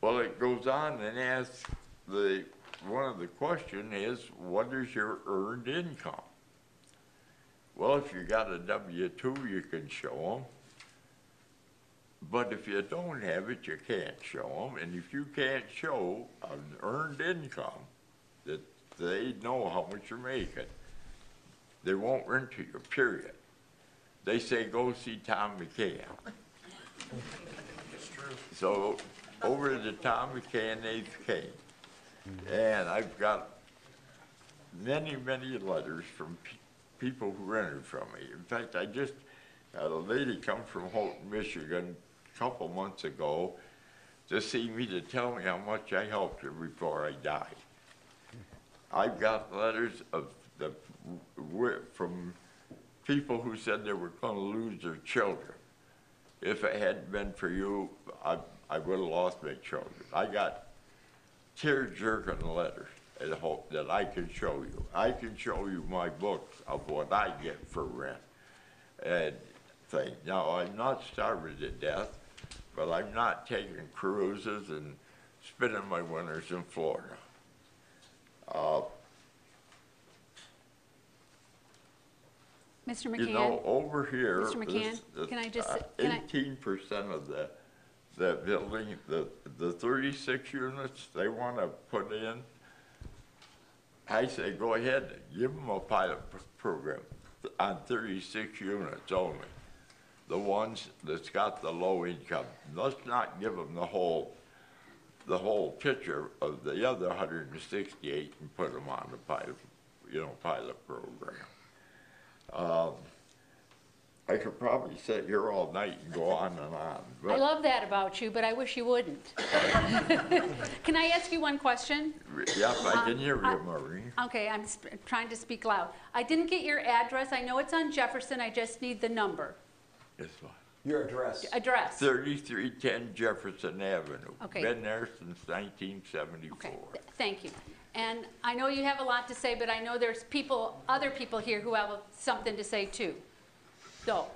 Well, it goes on and asks the, one of the question is, what is your earned income? Well, if you got a W two, you can show them. But if you don't have it, you can't show them, and if you can't show an earned income, that they know how much you're making, they won't rent to you, period. They say, go see Tom McCann. So, over to Tom McCann, they came. And I've got many, many letters from pe- people who rented from me. In fact, I just had a lady come from Houghton, Michigan, a couple months ago to see me to tell me how much I helped her before I died. I've got letters of the, from people who said they were gonna lose their children. If it hadn't been for you, I, I would've lost my children. I got tear-jerking letters and hope that I can show you. I can show you my books of what I get for rent and thing. Now, I'm not starving to death, but I'm not taking cruises and spending my winters in Florida. Uh, Mr. You know, McCann, over here. Mr. McCann, can I just uh, say- can I- Eighteen percent of the, the building, the, the thirty-six units they wanna put in, I say, go ahead, give them a pilot p- program on thirty-six units only. The ones that's got the low income, let's not give them the whole, the whole picture of the other hundred and sixty-eight and put them on the pilot, you know, pilot program. Um, I could probably sit here all night and go on and on. I but- love that about you, but I wish you wouldn't. Can I ask you one question? Yep, I can hear Uh, you, Marie. Okay, I'm sp- trying to speak loud. I didn't get your address. I know it's on Jefferson. I just need the number. Guess what? Your address. Address. Thirty-three ten Jefferson Avenue. Okay. Been there since nineteen Okay, seventy-four. th- thank you. And I know you have a lot to say, but I know there's people, other people here who have something to say too. So,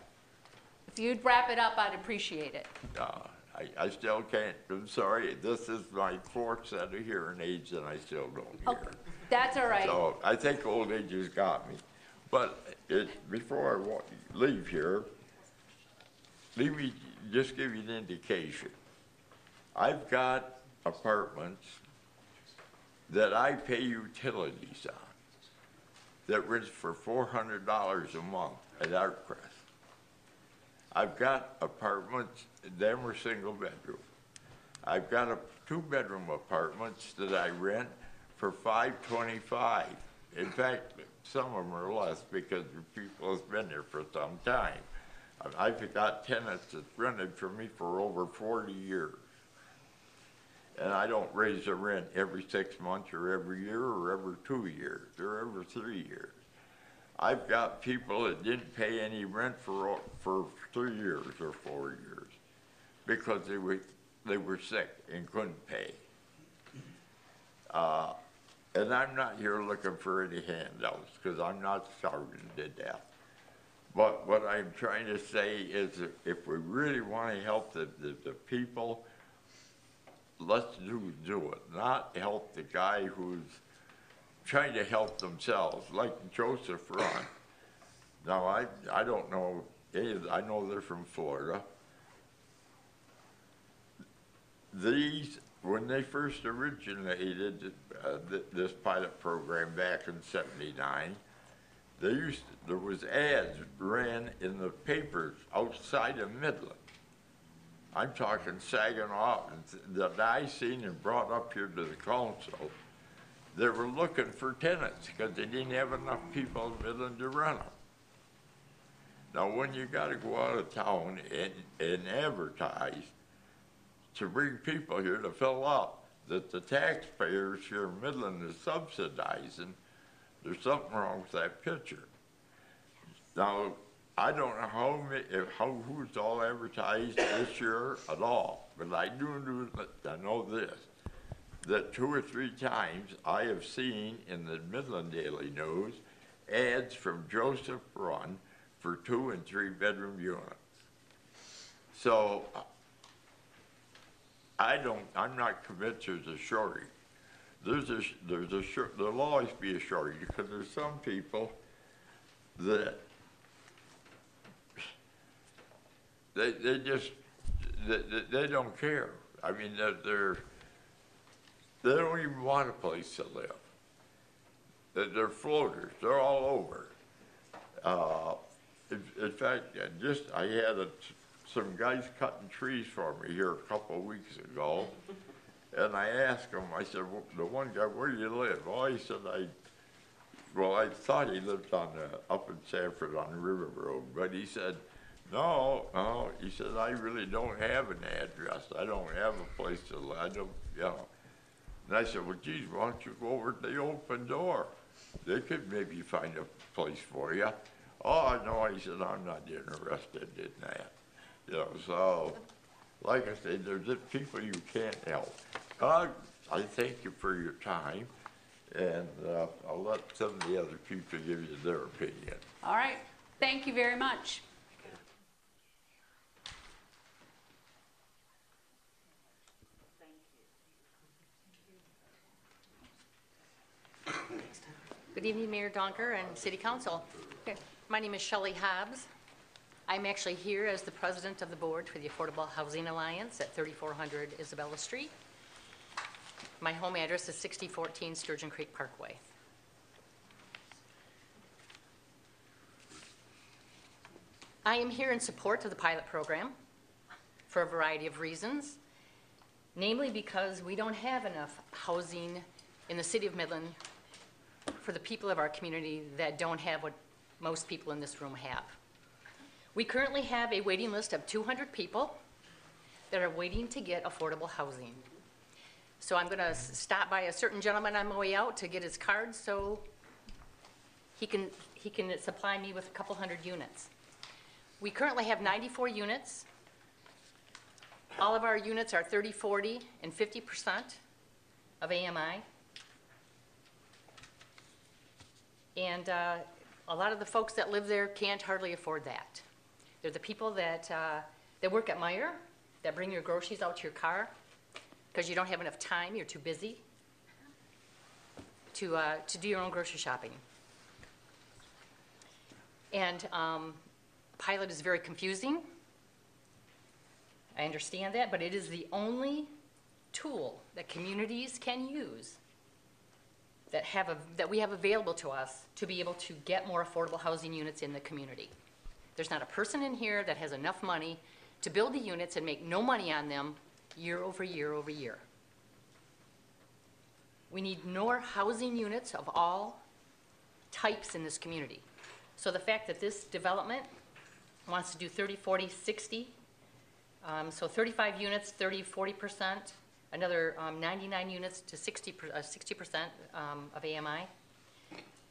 if you'd wrap it up, I'd appreciate it. Uh, I, I still can't, I'm sorry, this is my fourth set of hearing aids and I still don't hear. Okay, that's all right. So I think old age has got me. But it, before I wa- leave here, let me just give you an indication. I've got apartments that I pay utilities on that rents for four hundred dollars a month at Artcrest. I've got apartments, them are single bedroom. I've got a two-bedroom apartments that I rent for five twenty-five. In fact, some of them are less because the people have been there for some time. I've got tenants that rented for me for over forty years. And I don't raise the rent every six months or every year or every two years or every three years. I've got people that didn't pay any rent for, for three years or four years because they were, they were sick and couldn't pay. Uh, and I'm not here looking for any handouts, because I'm not starving to death. But what I'm trying to say is if we really want to help the, the, the people, let's do, do it, not help the guy who's trying to help themselves, like Joseph Ron. Now, I, I don't know, any of- I know they're from Florida. These, when they first originated, uh, th- this pilot program back in seventy-nine, they used, there was ads ran in the papers outside of Midland. I'm talking Saginaw, that I seen and brought up here to the council. They were looking for tenants because they didn't have enough people in Midland to rent them. Now, when you gotta go out of town and, and advertise to bring people here to fill up, that the taxpayers here in Midland is subsidizing, there's something wrong with that picture. Now, I don't know how, ma- if, how, who's all advertised this year at all, but I do, do, I know this, that two or three times I have seen in the Midland Daily News ads from Joseph Run for two and three bedroom units. So I don't, I'm not convinced there's a shortage. There's a, there's a, there'll always be a shortage because there's some people that they, they just, they, they, don't care. I mean, they're, they're, they don't even want a place to live. They're, they're floaters, they're all over. Uh, in, in fact, just, I had a, some guys cutting trees for me here a couple of weeks ago. And I asked him, I said, "Wh- the one guy, where do you live? Well, he said, I, well, I thought he lived on, uh, up in Sanford on River Road, but he said, no, no, he said, I really don't have an address. I don't have a place to live. I don't, you know. And I said, well, geez, why don't you go over to the open door? They could maybe find a place for you. Oh, no, he said, I'm not interested in that. You know, so, like I said, there's just people you can't help. Uh, I thank you for your time, and, uh, I'll let some of the other people give you their opinion. All right, thank you very much. Good evening, Mayor Donker and City Council. My name is Shelley Hobbs. I'm actually here as the president of the board for the Affordable Housing Alliance at 3400 Isabella Street. My home address is 6014 Sturgeon Creek Parkway. I am here in support of the pilot program for a variety of reasons, namely because we don't have enough housing in the city of Midland for the people of our community that don't have what most people in this room have. We currently have a waiting list of 200 people that are waiting to get affordable housing. So I'm going to stop by a certain gentleman on my way out to get his card so he can, he can supply me with a couple hundred units. We currently have 94 units. All of our units are 30, 40, and 50% of AMI. And uh, a lot of the folks that live there can't hardly afford that. They're the people that, uh, that work at Meijer, that bring your groceries out to your car because you don't have enough time, you're too busy to, uh, to do your own grocery shopping. And um, pilot is very confusing. I understand that, but it is the only tool that communities can use that have a, that we have available to us to be able to get more affordable housing units in the community. There's not a person in here that has enough money to build the units and make no money on them year over year over year. We need more housing units of all types in this community. So the fact that this development wants to do 30, 40, 60, um, so 35 units, 30, 40 percent, another um, 99 units to 60 uh, percent um, of AMI.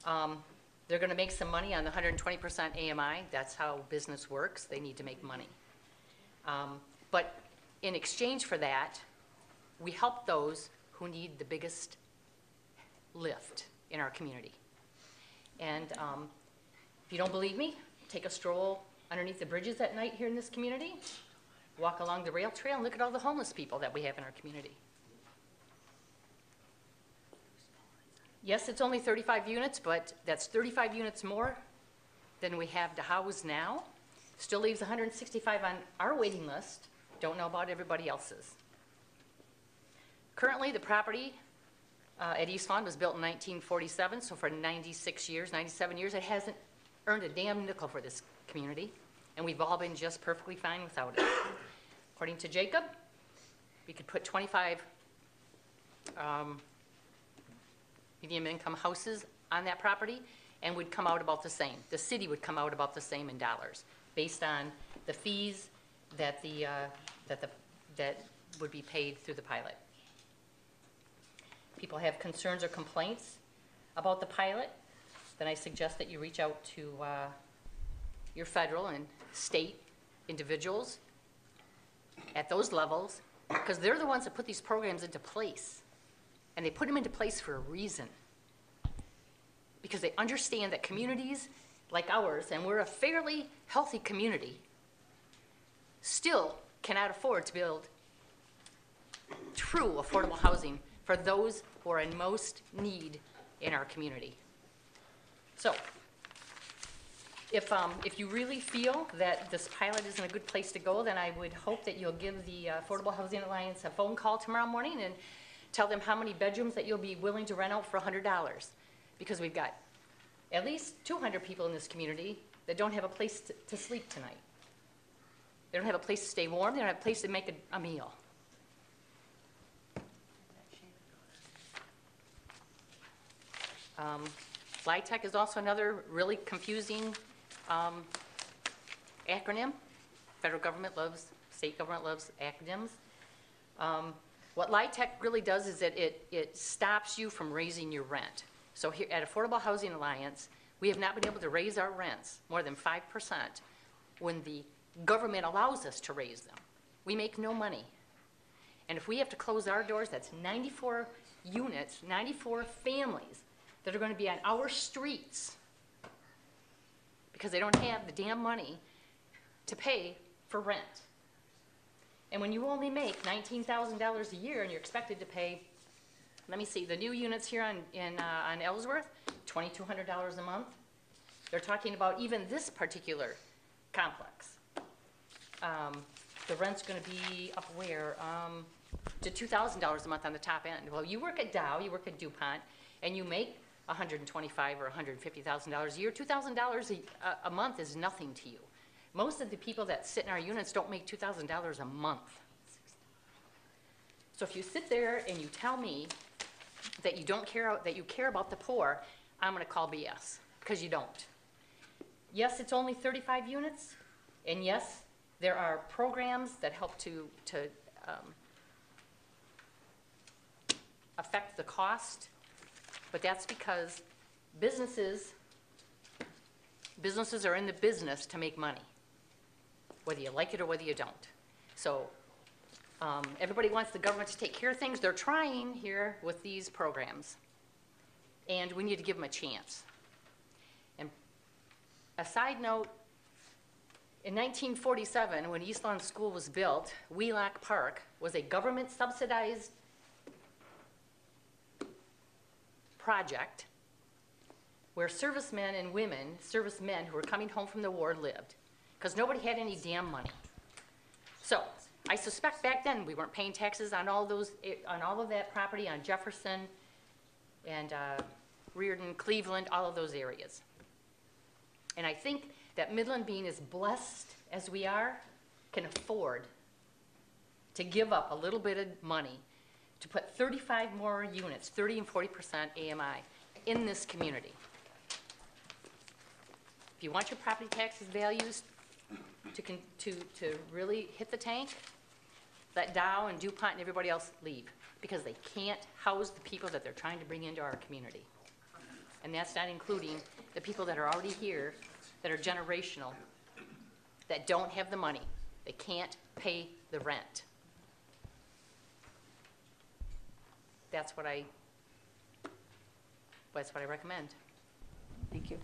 Um, they're going to make some money on the 120 percent AMI. That's how business works. They need to make money. Um, but in exchange for that, we help those who need the biggest lift in our community. And um, if you don't believe me, take a stroll underneath the bridges at night here in this community, walk along the rail trail, and look at all the homeless people that we have in our community. Yes, it's only 35 units, but that's 35 units more than we have to house now. Still leaves 165 on our waiting list. Don't know about everybody else's. Currently, the property uh, at East Lawn was built in 1947, so for 96 years, 97 years, it hasn't earned a damn nickel for this community, and we've all been just perfectly fine without it. According to Jacob, we could put 25 um, medium income houses on that property and would come out about the same. The city would come out about the same in dollars based on the fees that the, uh, that the, that would be paid through the pilot. People have concerns or complaints about the pilot, then I suggest that you reach out to uh, your federal and state individuals at those levels, because they're the ones that put these programs into place. And they put them into place for a reason. Because they understand that communities like ours, and we're a fairly healthy community, still cannot afford to build true affordable housing for those who are in most need in our community. So, if, um, if you really feel that this pilot isn't a good place to go, then I would hope that you'll give the uh, Affordable Housing Alliance a phone call tomorrow morning and tell them how many bedrooms that you'll be willing to rent out for $100. Because we've got at least 200 people in this community that don't have a place to, to sleep tonight. They don't have a place to stay warm, they don't have a place to make a, a meal. Um, LIHTC is also another really confusing um, acronym. Federal government loves, state government loves acronyms. Um, what LIHTC really does is that it, it stops you from raising your rent. So here at Affordable Housing Alliance, we have not been able to raise our rents more than 5% when the government allows us to raise them. We make no money. And if we have to close our doors, that's 94 units, 94 families that are going to be on our streets because they don't have the damn money to pay for rent. And when you only make $19,000 a year and you're expected to pay, let me see, the new units here on, in, uh, on Ellsworth, $2,200 a month. They're talking about even this particular complex. Um, the rent's going to be up where? Um, to $2,000 a month on the top end. Well, you work at Dow, you work at DuPont, and you make 125 or 150,000 dollars a year. 2,000 dollars a month is nothing to you. Most of the people that sit in our units don't make 2,000 dollars a month. So if you sit there and you tell me that you don't care that you care about the poor, I'm going to call BS because you don't. yes, it's only 35 units, and yes, there are programs that help to, to um, affect the cost, but that's because businesses, businesses are in the business to make money, whether you like it or whether you don't. So um, everybody wants the government to take care of things. They're trying here with these programs, and we need to give them a chance. And a side note, in 1947, when East Lawn School was built, Wheelock Park was a government subsidized project where servicemen and women, servicemen who were coming home from the war lived, because nobody had any damn money. So I suspect back then we weren't paying taxes on all those, eh, on all of that property on Jefferson and uh, Reardon, Cleveland, all of those areas. And I think that Midland being as blessed as we are, can afford to give up a little bit of money to put 35 more units, 30 and 40 percent AMI, in this community. If you want your property taxes values to, to, to really hit the tank, let Dow and DuPont and everybody else leave, because they can't house the people that they're trying to bring into our community. And that's not including the people that are already here, that are generational, that don't have the money. They can't pay the rent. That's what I, that's what I recommend. Thank you.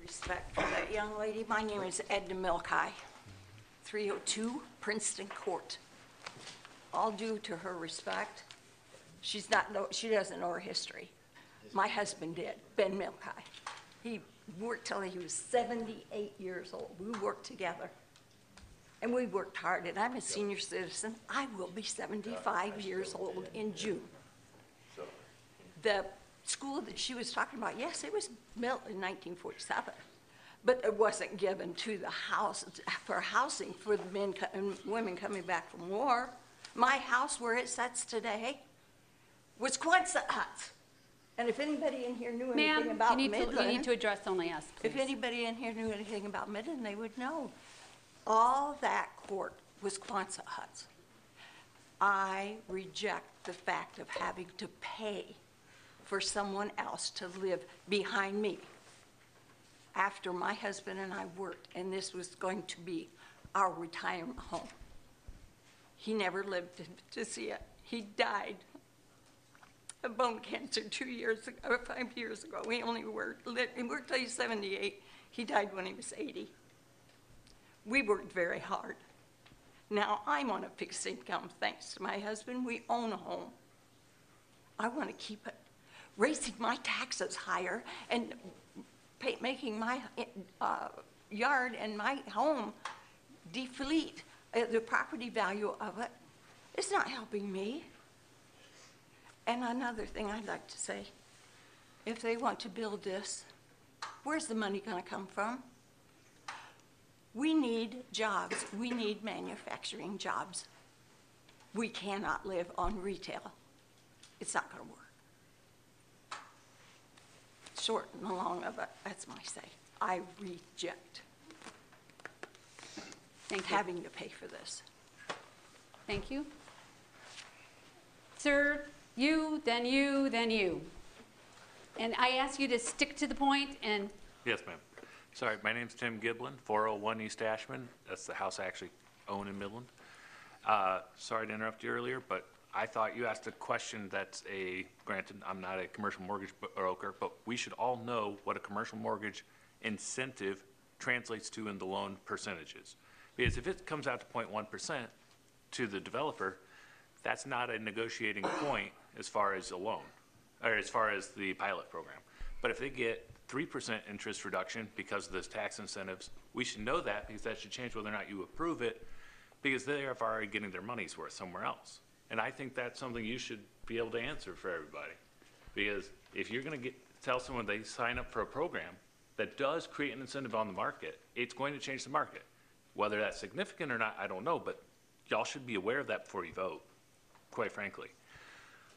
Respect for that young lady. My name is Edna Milkai, 302 Princeton Court. All due to her respect, she's not, know- she doesn't know her history. My husband did, Ben Milkai. He worked till he was 78 years old. We worked together. And we worked hard, and I'm a senior citizen. I will be 75 years old in June. The school that she was talking about, yes, it was built in 1947, but it wasn't given to the house, for housing for the men co- and women coming back from war. My house where it sits today was Quonset huts. And if anybody in here knew anything Ma'am, you about need to, you need Midland, to address only us, please. if anybody in here knew anything about Midland, they would know. All that court was Quonset huts. I reject the fact of having to pay for someone else to live behind me. After my husband and I worked, and this was going to be our retirement home. He never lived to- see it. He died of bone cancer two years ago, five years ago. He only worked, he worked till he was 78. He died when he was 80. We worked very hard. Now I'm on a fixed income thanks to my husband. We own a home. I want to keep it. Raising my taxes higher and pay, making my uh, yard and my home deflate uh, the property value of it. it is not helping me. And another thing I'd like to say, if they want to build this, where's the money going to come from? We need jobs. We need manufacturing jobs. We cannot live on retail. It's not going to work. Short and long of it, that's my say. I reject Thank you. having to pay for this. Thank you. Sir, you, then you, then you. And I ask you to stick to the point and, Yes, ma'am. Sorry, my name's Tim Giblin, 401 East Ashman. That's the house I actually own in Midland. Uh, Sorry to interrupt you earlier, but I thought you asked a question that's a, granted, I'm not a commercial mortgage broker, but we should all know what a commercial mortgage incentive translates to in the loan percentages. Because if it comes out to 0.1% to the developer, that's not a negotiating point as far as a loan, or as far as the pilot program. But if they get three percent interest reduction because of those tax incentives, we should know that because that should change whether or not you approve it, because they are already getting their money's worth somewhere else. And I think that's something you should be able to answer for everybody. Because if you're gonna tell someone they sign up for a program that does create an incentive on the market, it's going to change the market. Whether that's significant or not, I don't know, but y'all should be aware of that before you vote, quite frankly.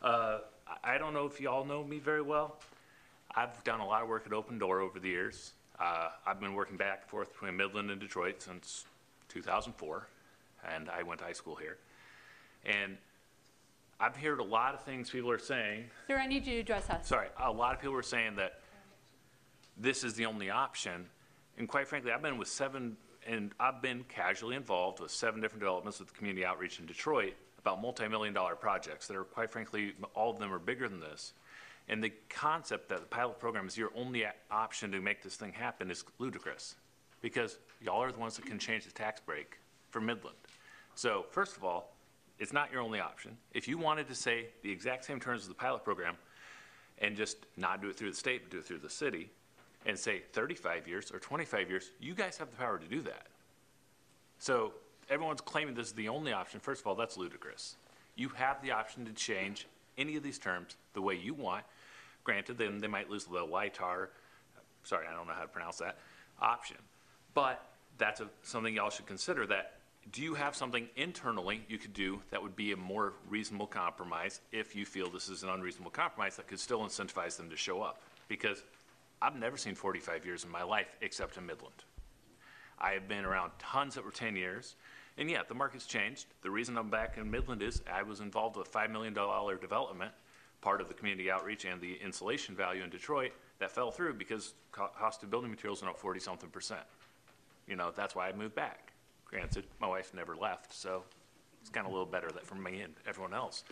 Uh, I don't know if y'all know me very well. I've done a lot of work at Open Door over the years. Uh, I've been working back and forth between Midland and Detroit since 2004, and I went to high school here. And I've heard a lot of things people are saying Sir, I need you to address us. sorry, a lot of people were saying that this is the only option. And quite frankly, I've been with seven, and I've been casually involved with seven different developments with the community outreach in Detroit about multi-million dollar projects that are, quite frankly, all of them are bigger than this. And the concept that the pilot program is your only option to make this thing happen is ludicrous. Because y'all are the ones that can change the tax break for Midland. So first of all, it's not your only option. If you wanted to say the exact same terms as the pilot program, and just not do it through the state, but do it through the city, and say 35 years or 25 years, you guys have the power to do that. So everyone's claiming this is the only option. First of all, that's ludicrous. You have the option to change any of these terms the way you want. Granted, then they might lose the LITAR, sorry, I don't know how to pronounce that, option. But that's a, something y'all should consider that, do you have something internally you could do that would be a more reasonable compromise if you feel this is an unreasonable compromise that could still incentivize them to show up? Because I've never seen 45 years in my life except in Midland. I have been around tons that were 10 years, and yeah, the market's changed. The reason I'm back in Midland is I was involved with a $5 million development, part of the community outreach and the insulation value in Detroit, that fell through because cost of building materials went up 40-something percent. You know, that's why I moved back. Granted, my wife never left, so it's kind of a little better that for me and everyone else.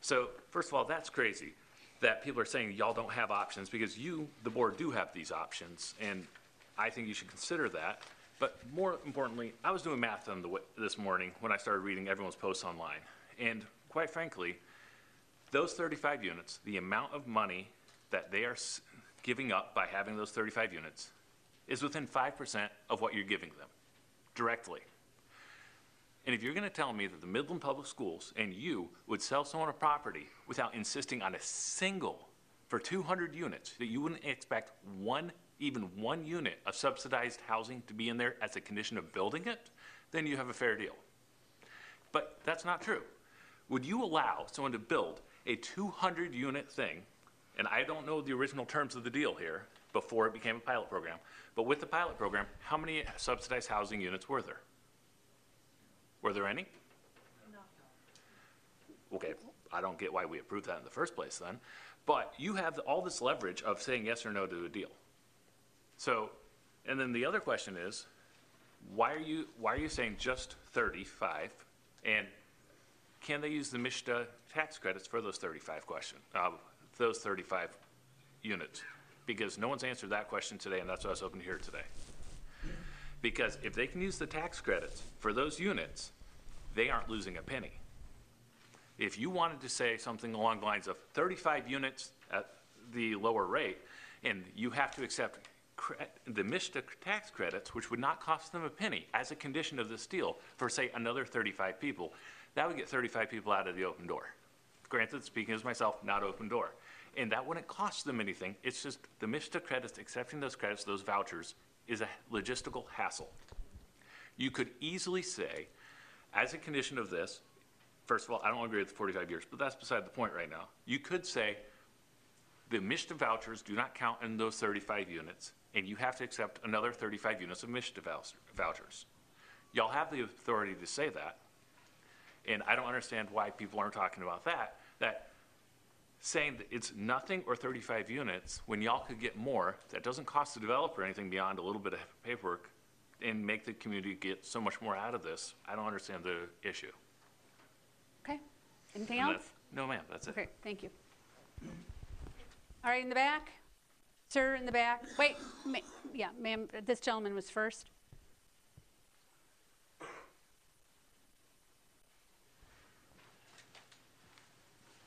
So, first of all, that's crazy that people are saying y'all don't have options because you, the board, do have these options, and I think you should consider that. But more importantly, I was doing math on the, this morning when I started reading everyone's posts online. And quite frankly, those 35 units, the amount of money that they are giving up by having those 35 units is within 5% of what you're giving them directly. And if you're going to tell me that the Midland Public Schools and you would sell someone a property without insisting on a single for 200 units, that you wouldn't expect one, even one unit of subsidized housing to be in there as a condition of building it, then you have a fair deal. But that's not true. Would you allow someone to build a 200 unit thing, and I don't know the original terms of the deal here before it became a pilot program, but with the pilot program, how many subsidized housing units were there? Were there any? Okay, I don't get why we approved that in the first place then. But you have all this leverage of saying yes or no to a deal. So, and then the other question is, why are you, why are you saying just 35? And can they use the MSHDA tax credits for those 35 question, uh, those 35 units? Because no one's answered that question today, and that's why I was hoping to hear today. Because if they can use the tax credits for those units, they aren't losing a penny. If you wanted to say something along the lines of 35 units at the lower rate, and you have to accept the MSHDA tax credits, which would not cost them a penny, as a condition of this deal, for say another 35 people, that would get 35 people out of the open door. Granted, speaking as myself, not open door. And that wouldn't cost them anything. It's just the MSHDA credits, accepting those credits, those vouchers, is a logistical hassle. You could easily say, as a condition of this, first of all, I don't agree with the 45 years, but that's beside the point right now. You could say, the MSHDA vouchers do not count in those 35 units, and you have to accept another 35 units of MSHDA vouchers. Y'all have the authority to say that, and I don't understand why people aren't talking about that, that saying that it's nothing or 35 units, when y'all could get more, that doesn't cost the developer anything beyond a little bit of paperwork, and make the community get so much more out of this, I don't understand the issue. Okay, anything And else? that- No, ma'am, that's it. Okay, thank you. All right, in the back? Sir, in the back? Wait, ma- yeah, ma'am, this gentleman was first.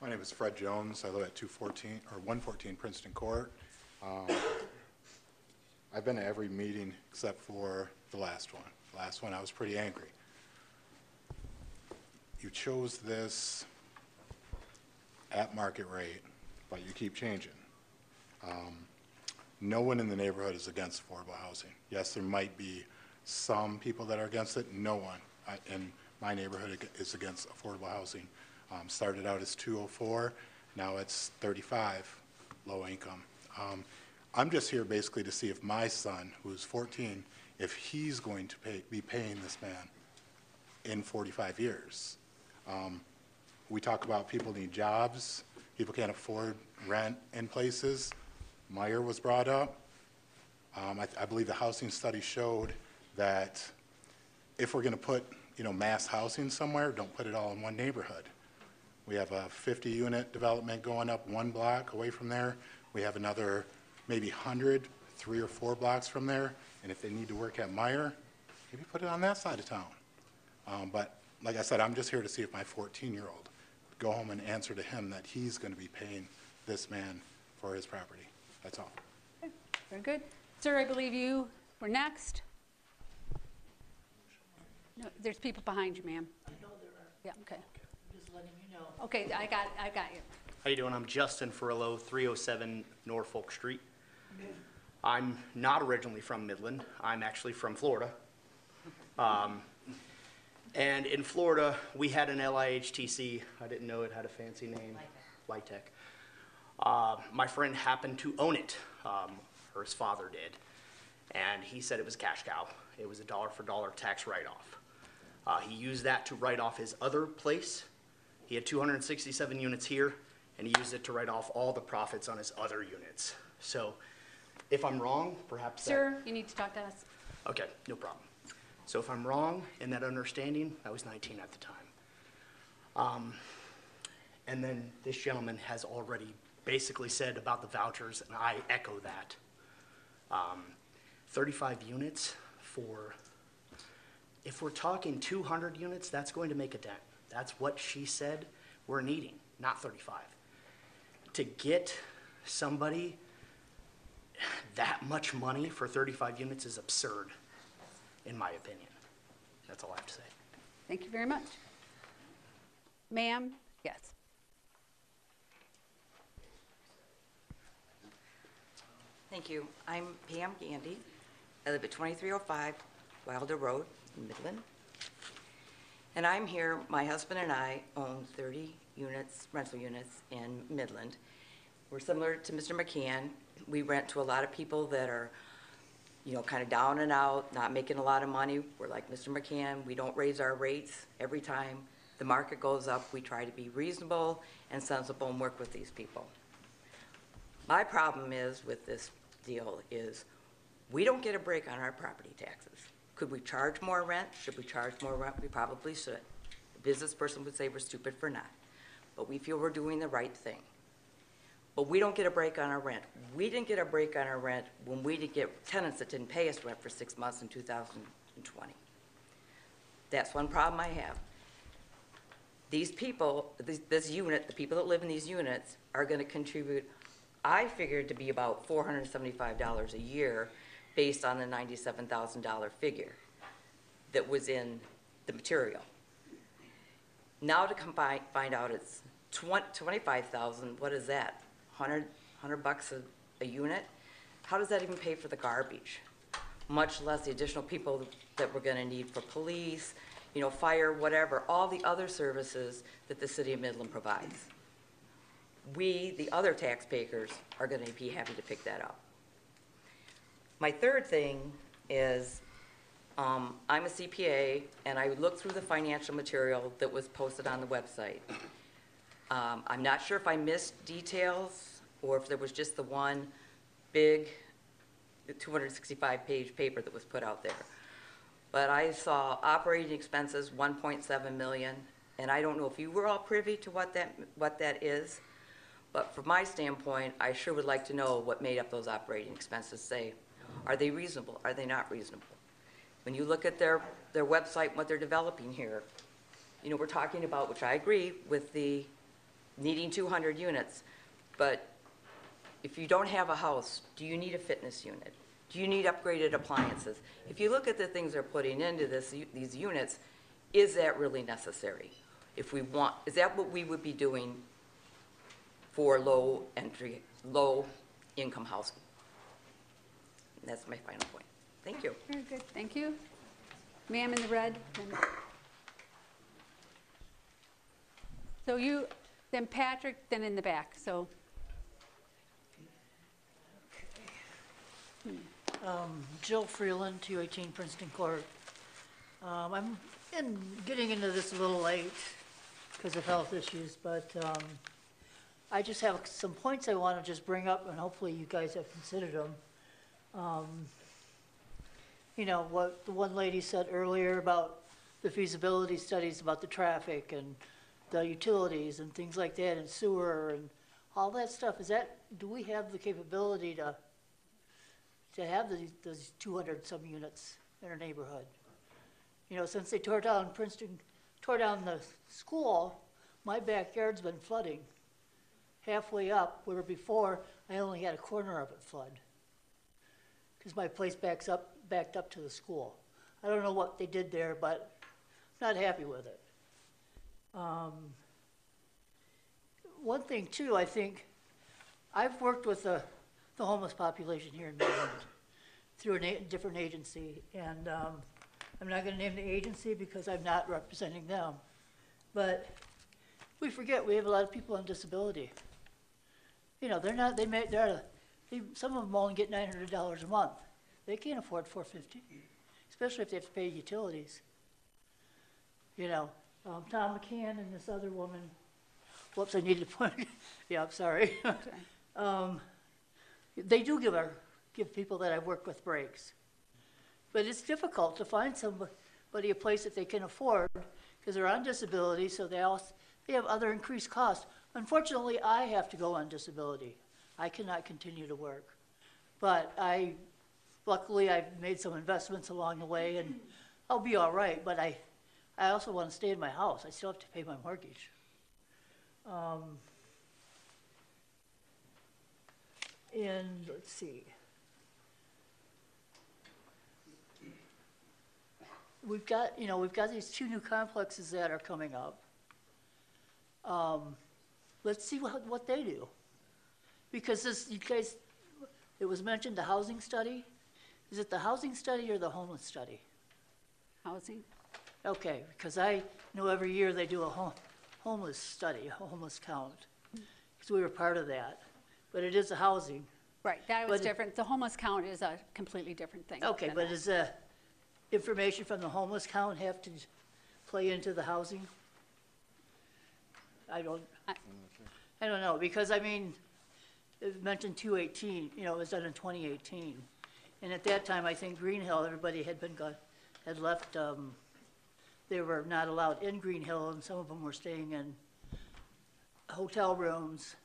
My name is Fred Jones. I live at 214, or 114 Princeton Court. Um, I've been to every meeting except for the last one. The last one, I was pretty angry. You chose this at market rate, but you keep changing. Um, No one in the neighborhood is against affordable housing. Yes, there might be some people that are against it. No one I- in my neighborhood is against affordable housing. Um, Started out as 204, now it's 35, low income. Um, I'm just here basically to see if my son, who's 14, if he's going to pay, be paying this man in 45 years. Um, We talk about people need jobs, people can't afford rent in places. Meijer was brought up. Um, I, I believe the housing study showed that if we're going to put, you know, mass housing somewhere, don't put it all in one neighborhood. We have a 50-unit development going up one block away from there. We have another maybe 100, three or four blocks from there. And if they need to work at Meijer, maybe put it on that side of town. Um, But like I said, I'm just here to see if my 14-year-old, go home and answer to him that he's going to be paying this man for his property. That's all. Very good. Sir, I believe you were next. No, there's people behind you, ma'am. I know there are. Yeah, okay. Letting you know. Okay, I got, I got you. How you doing? I'm Justin Furillo, 307 Norfolk Street. I'm not originally from Midland. I'm actually from Florida. Um, and in Florida, we had an LIHTC. I didn't know it had a fancy name. Litech. Uh, my friend happened to own it, um, or his father did, and he said it was a cash cow. It was a dollar for dollar tax write-off. Uh, he used that to write off his other place. He had 267 units here, and he used it to write off all the profits on his other units. So, if I'm wrong, perhaps that- Sir, you need to talk to us. Okay, no problem. So if I'm wrong in that understanding, I was 19 at the time. Um, and then this gentleman has already basically said about the vouchers, and I echo that. Um, 35 units for, if we're talking 200 units, that's going to make a dent. That's what she said we're needing, not 35. To get somebody that much money for 35 units is absurd, in my opinion. That's all I have to say. Thank you very much. Ma'am, yes. Thank you. I'm Pam Gandy. I live at 2305 Wilder Road in Midland. And I'm here, my husband and I own 30 units, rental units in Midland. We're similar to Mr. McCann. We rent to a lot of people that are, you know, kind of down and out, not making a lot of money. We're like Mr. McCann, we don't raise our rates every time the market goes up. We try to be reasonable and sensible and work with these people. My problem is with this deal is we don't get a break on our property taxes. Could we charge more rent? Should we charge more rent? We probably should. A business person would say we're stupid for not. But we feel we're doing the right thing. But we don't get a break on our rent. We didn't get a break on our rent when we didn't get tenants that didn't pay us rent for six months in 2020. That's one problem I have. These people, this, this unit, the people that live in these units are gonna contribute, I figured to be about four hundred and seventy-five dollars a year based on the ninety-seven thousand dollar figure that was in the material. Now to come by, find out it's twen- twenty-five thousand, what is that? Hundred, hundred bucks a, a unit? How does that even pay for the garbage? Much less the additional people that we're gonna need for police, you know, fire, whatever, all the other services that the city of Midland provides. We, the other taxpayers, are gonna be having to pick that up. My third thing is, um, I'm a CPA, and I looked through the financial material that was posted on the website. Um, I'm not sure if I missed details, or if there was just the one big 265-page paper that was put out there. But I saw operating expenses, 1.7 million, and I don't know if you were all privy to what that, what that is, but from my standpoint, I sure would like to know what made up those operating expenses, say, are they reasonable, are they not reasonable? When you look at their, their website, and what they're developing here, you know, we're talking about, which I agree with the needing 200 units, but if you don't have a house, do you need a fitness unit? Do you need upgraded appliances? If you look at the things they're putting into this, these units, is that really necessary? If we want, is that what we would be doing for low entry, low income housing? And that's my final point. Thank you. Very good, thank you. Ma'am in the red. then- So you, then Patrick, then in the back, so. Um, Jill Freeland, 218 Princeton Court. Um, I'm in, getting into this a little late because of health issues, but um, I just have some points I want to just bring up, and hopefully you guys have considered them. Um, You know, what the one lady said earlier about the feasibility studies about the traffic and the utilities and things like that, and sewer and all that stuff, is that, do we have the capability to to have these, those two hundred some units in our neighborhood. You know, since they tore down Princeton, tore down the school, my backyard's been flooding halfway up, where before I only had a corner of it flood. Because my place backs up, backed up to the school. I don't know what they did there, but I'm not happy with it. Um, one thing too, I think, I've worked with the, the homeless population here in Maryland through a different agency, and um, I'm not going to name the agency because I'm not representing them. But we forget we have a lot of people on disability. You know, they're not. They may. They're. They, some of them only get nine hundred dollars a month. They can't afford four fifty, especially if they have to pay utilities. You know, um, Tom McCann and this other woman. Whoops, I need to point. yeah, I'm sorry. um, they do give our give people that I work with breaks. But it's difficult to find somebody a place that they can afford because they're on disability, so they also they have other increased costs. Unfortunately, I have to go on disability. I cannot continue to work. But I, luckily, I've made some investments along the way, and I'll be all right. But I, I also want to stay in my house. I still have to pay my mortgage. Um, and let's see. we've got, you know, we've got these two new complexes that are coming up. Um, let's see what, what they do. Because this, you guys, it was mentioned the housing study. Is it the housing study or the homeless study? Housing. Okay, because I know every year they do a home, homeless study, a homeless count. Because we were part of that. But it is a housing. Right, that was But- different. The homeless count is a completely different thing. Okay, than but that. is uh, information from the homeless count have to play into the housing? I don't, I don't know, because I mean, it mentioned 218, you know, it was done in 2018. And at that time, I think Green Hill, everybody had been, got- had left, um, they were not allowed in Green Hill, and some of them were staying in hotel rooms,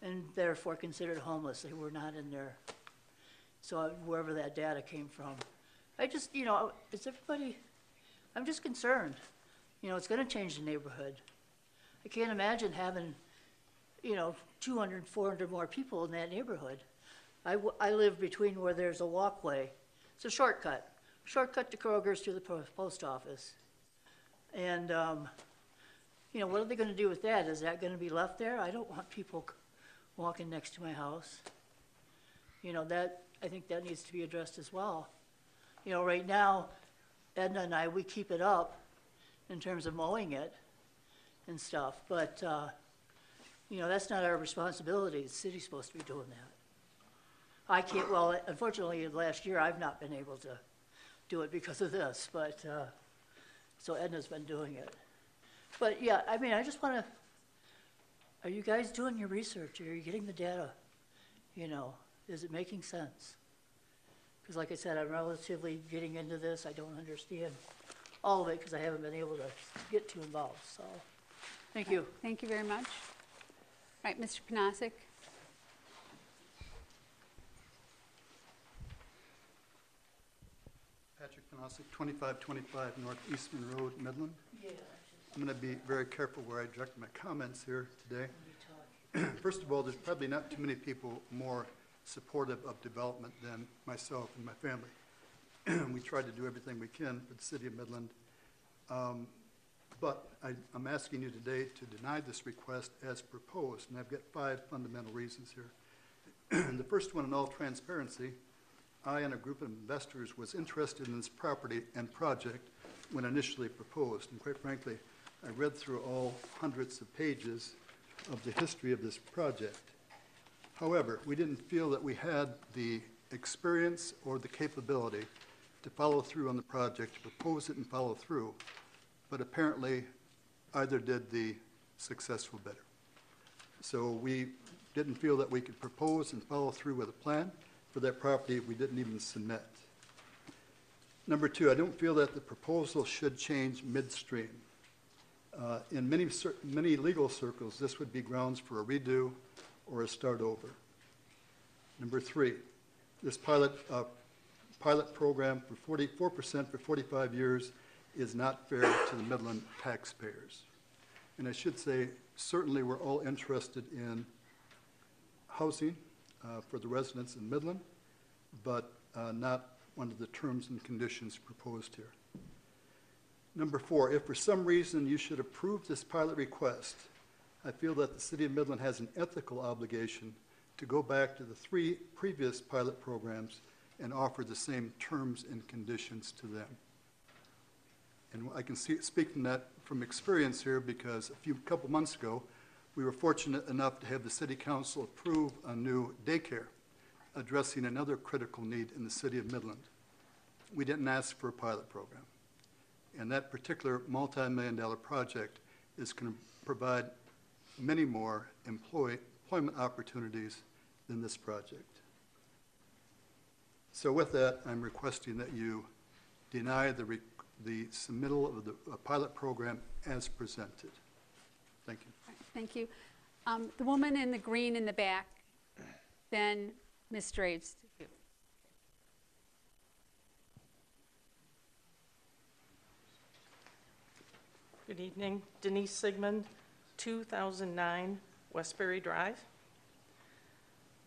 and therefore considered homeless. They were not in there. So wherever that data came from. I just, you know, is everybody, I'm just concerned. You know, it's gonna change the neighborhood. I can't imagine having, you know, 200, 400 more people in that neighborhood. I, I live between where there's a walkway. It's a shortcut, shortcut to Kroger's to the post office. And, um, you know, what are they gonna do with that? Is that gonna be left there? I don't want people walking next to my house. You know, that, I think that needs to be addressed as well. You know, right now, Edna and I, we keep it up in terms of mowing it and stuff, but, uh, you know, that's not our responsibility. The city's supposed to be doing that. I can't, well, unfortunately, last year, I've not been able to do it because of this, but, uh, so Edna's been doing it. But, yeah, I mean, I just want to, are you guys doing your research? Are you getting the data? You know, is it making sense? Because like I said, I'm relatively getting into this. I don't understand all of it because I haven't been able to get too involved, so, thank you. Thank you very much. Right, Mr. Panasic? Patrick Panasic, 2525 North Eastman Road, Midland. I'm going to be very careful where I direct my comments here today. First of all, there's probably not too many people more supportive of development than myself and my family. we try to do everything we can for the city of Midland. Um, but I, I'm asking you today to deny this request as proposed, and I've got five fundamental reasons here. the first one, in all transparency, I and a group of investors was interested in this property and project when initially proposed. And quite frankly, I read through all hundreds of pages of the history of this project. However, we didn't feel that we had the experience or the capability to follow through on the project, to propose it and follow through, but apparently either did the successful bidder. So we didn't feel that we could propose and follow through with a plan for that property we didn't even submit. Number two, I don't feel that the proposal should change midstream. Uh, In many, many legal circles, this would be grounds for a redo or a start over. Number three, this pilot, uh, pilot program for forty-four percent for forty-five years is not fair to the Midland taxpayers. And I should say, certainly, we're all interested in housing uh, for the residents in Midland, but uh, not under the terms and conditions proposed here. Number four, if for some reason you should approve this pilot request, I feel that the City of Midland has an ethical obligation to go back to the three previous pilot programs and offer the same terms and conditions to them. And I can see, speak from that from experience here because a few, couple months ago, we were fortunate enough to have the City Council approve a new daycare addressing another critical need in the City of Midland. We didn't ask for a pilot program. And that particular multi-million dollar project is going to provide many more employ, employment opportunities than this project. So with that, I'm requesting that you deny the, the submittal of the uh, pilot program as presented. Thank you. Thank you. Um, The woman in the green in the back, then Ms. Draves. Good evening. Denise Sigmund, 2009 Westbury Drive.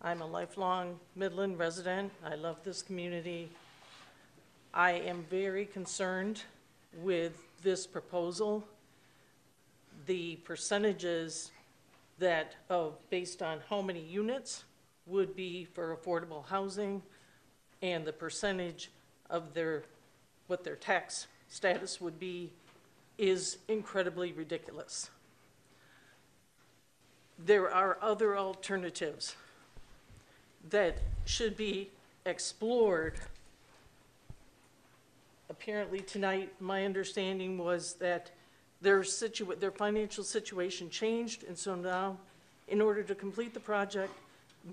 I'm a lifelong Midland resident. I love this community. I am very concerned with this proposal. The percentages that, of, based on how many units would be for affordable housing and the percentage of their, what their tax status would be is incredibly ridiculous. There are other alternatives that should be explored. Apparently tonight, my understanding was that their situa, their financial situation changed, and so now, in order to complete the project,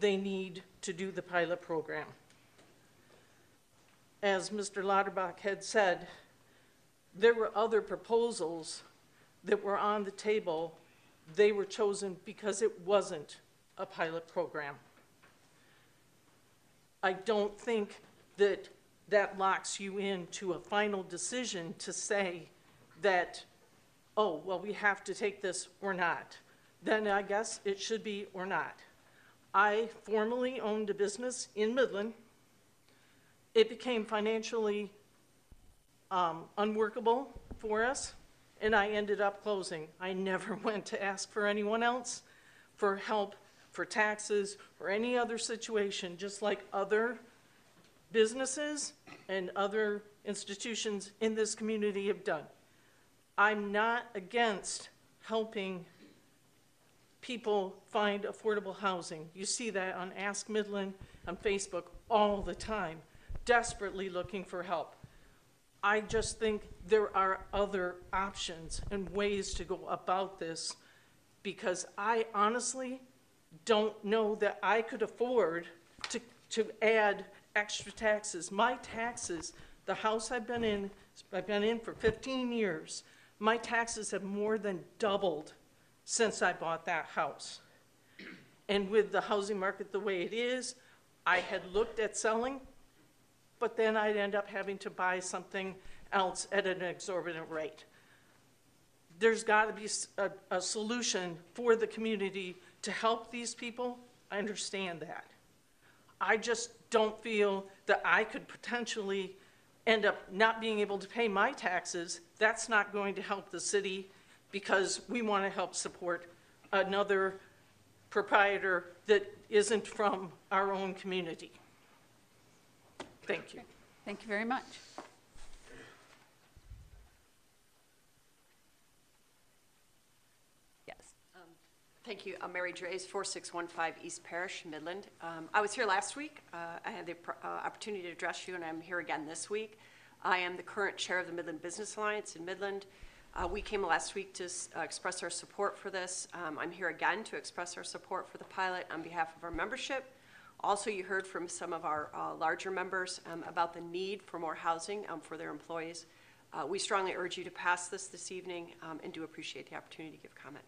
they need to do the pilot program. As Mr. Lauterbach had said, there were other proposals that were on the table. They were chosen because it wasn't a pilot program. I don't think that that locks you into a final decision to say that, oh, well, we have to take this or not. Then I guess it should be or not. I formerly owned a business in Midland. It became financially um, unworkable for us, and I ended up closing. I never went to ask for anyone else for help for taxes or any other situation, just like other businesses and other institutions in this community have done. I'm not against helping people find affordable housing. You see that on Ask Midland on Facebook all the time, desperately looking for help. I just think there are other options and ways to go about this because I honestly don't know that I could afford to, add extra taxes. My taxes, the house I've been in, I've been in for 15 years, my taxes have more than doubled since I bought that house. And with the housing market the way it is, I had looked at selling, but then I'd end up having to buy something else at an exorbitant rate. There's got to be a, a solution for the community to help these people. I understand that. I just don't feel that I could potentially end up not being able to pay my taxes. That's not going to help the city because we want to help support another proprietor that isn't from our own community. Thank you. Thank you very much. Thank you. I'm Mary Draves, 4615 East Parish, Midland. Um, I was here last week. Uh, I had the uh, opportunity to address you, and I'm here again this week. I am the current chair of the Midland Business Alliance in Midland. Uh, We came last week to uh, express our support for this. Um, I'm here again to express our support for the pilot on behalf of our membership. Also, you heard from some of our uh, larger members um, about the need for more housing um, for their employees. Uh, We strongly urge you to pass this this evening um, and do appreciate the opportunity to give comment.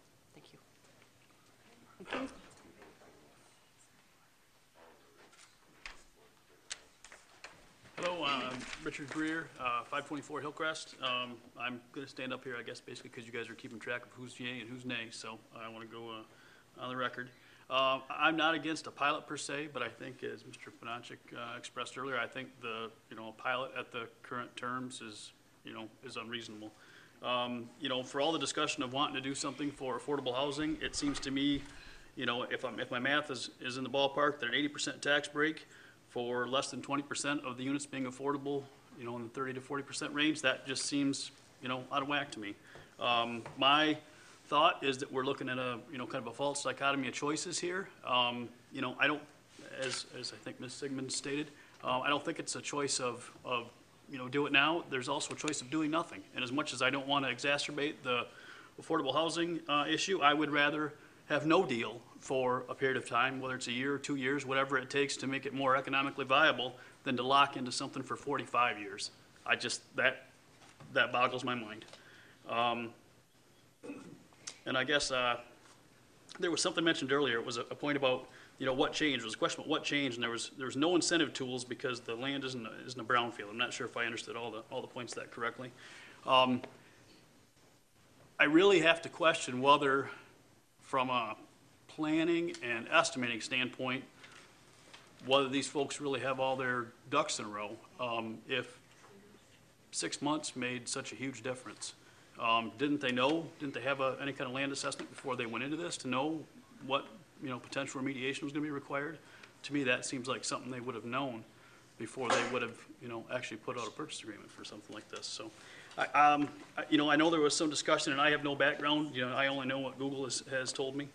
Hello, uh, I'm Richard Greer, uh, 524 Hillcrest. Um, I'm going to stand up here, I guess, basically because you guys are keeping track of who's yay and who's nay, so I want to go uh, on the record. Uh, I'm not against a pilot per se, but I think, as Mr. Panachik uh, expressed earlier, I think the, you know, a pilot at the current terms is, you know, is unreasonable. Um, You know, for all the discussion of wanting to do something for affordable housing, it seems to me, you know, if I'm, if my math is, is in the ballpark, that an 80% tax break for less than 20% of the units being affordable, you know, in the 30 to 40% range, that just seems, you know, out of whack to me. Um, My thought is that we're looking at a, you know, kind of a false dichotomy of choices here. Um, You know, I don't, as, as I think Ms. Sigmund stated, uh, I don't think it's a choice of, of, you know, do it now. There's also a choice of doing nothing. And as much as I don't want to exacerbate the affordable housing uh, issue, I would rather have no deal for a period of time, whether it's a year or two years, whatever it takes to make it more economically viable, than to lock into something for 45 years. I just, that, that boggles my mind. Um, And I guess, uh, there was something mentioned earlier, it was a, a point about, you know, what changed, it was a question about what changed, and there was, there was no incentive tools because the land isn't, a- isn't a brownfield. I'm not sure if I understood all the, all the points that correctly. Um, I really have to question whether, from a planning and estimating standpoint, whether these folks really have all their ducks in a row. Um, if six months made such a huge difference. Um, didn't they know, didn't they have a, any kind of land assessment before they went into this to know what, you know, potential remediation was gonna be required? To me, that seems like something they would have known before they would have, you know, actually put out a purchase agreement for something like this, so. I, um, I- you know, I know there was some discussion, and I have no background, you know, I only know what Google has, has told me.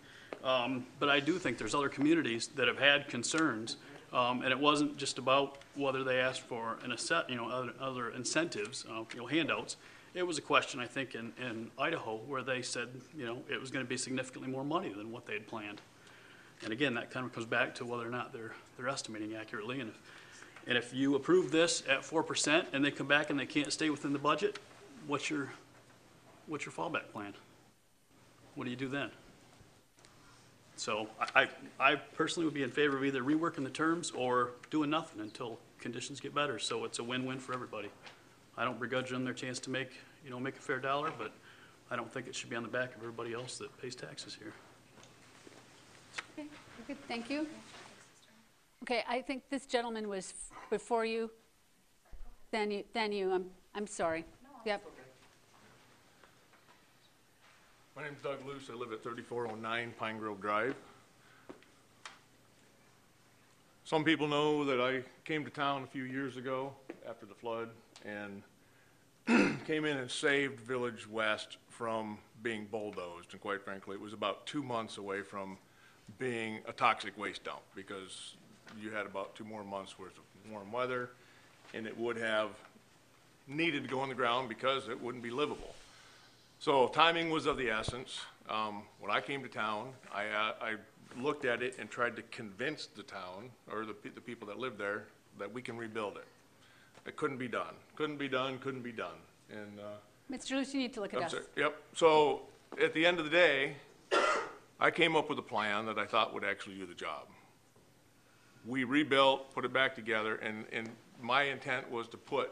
Um, but I do think there's other communities that have had concerns, um, and it wasn't just about whether they asked for an asset, you know, other, other incentives, uh, you know, handouts. It was a question, I think, in, in Idaho, where they said, you know, it was gonna be significantly more money than what they had planned. And again, that kind of comes back to whether or not they're, they're estimating accurately, and if, and if you approve this at four percent and they come back and they can't stay within the budget, what's your, what's your fallback plan? What do you do then? So I, I I personally would be in favor of either reworking the terms or doing nothing until conditions get better, so it's a win-win for everybody. I don't begrudge them their chance to make, you know, make a fair dollar, but I don't think it should be on the back of everybody else that pays taxes here. Okay, good, thank you. Okay, I think this gentleman was before you. Then you, then you, I'm, I'm sorry. Yep, My name's Doug Luce. I live at 3409 Pine Grove Drive. Some people know that I came to town a few years ago after the flood and came in and saved Village West from being bulldozed. And quite frankly, it was about two months away from being a toxic waste dump because you had about two more months worth of warm weather and it would have needed to go on the ground because it wouldn't be livable. So timing was of the essence. Um, when I came to town, I, uh, I looked at it and tried to convince the town, or the, pe- the people that live there, that we can rebuild it. It couldn't be done. Couldn't be done, couldn't be done. And, uh, Mr. Luce, you need to look at I'm us. sorry. Yep. So at the end of the day, I came up with a plan that I thought would actually do the job. We rebuilt, put it back together, and, and my intent was to put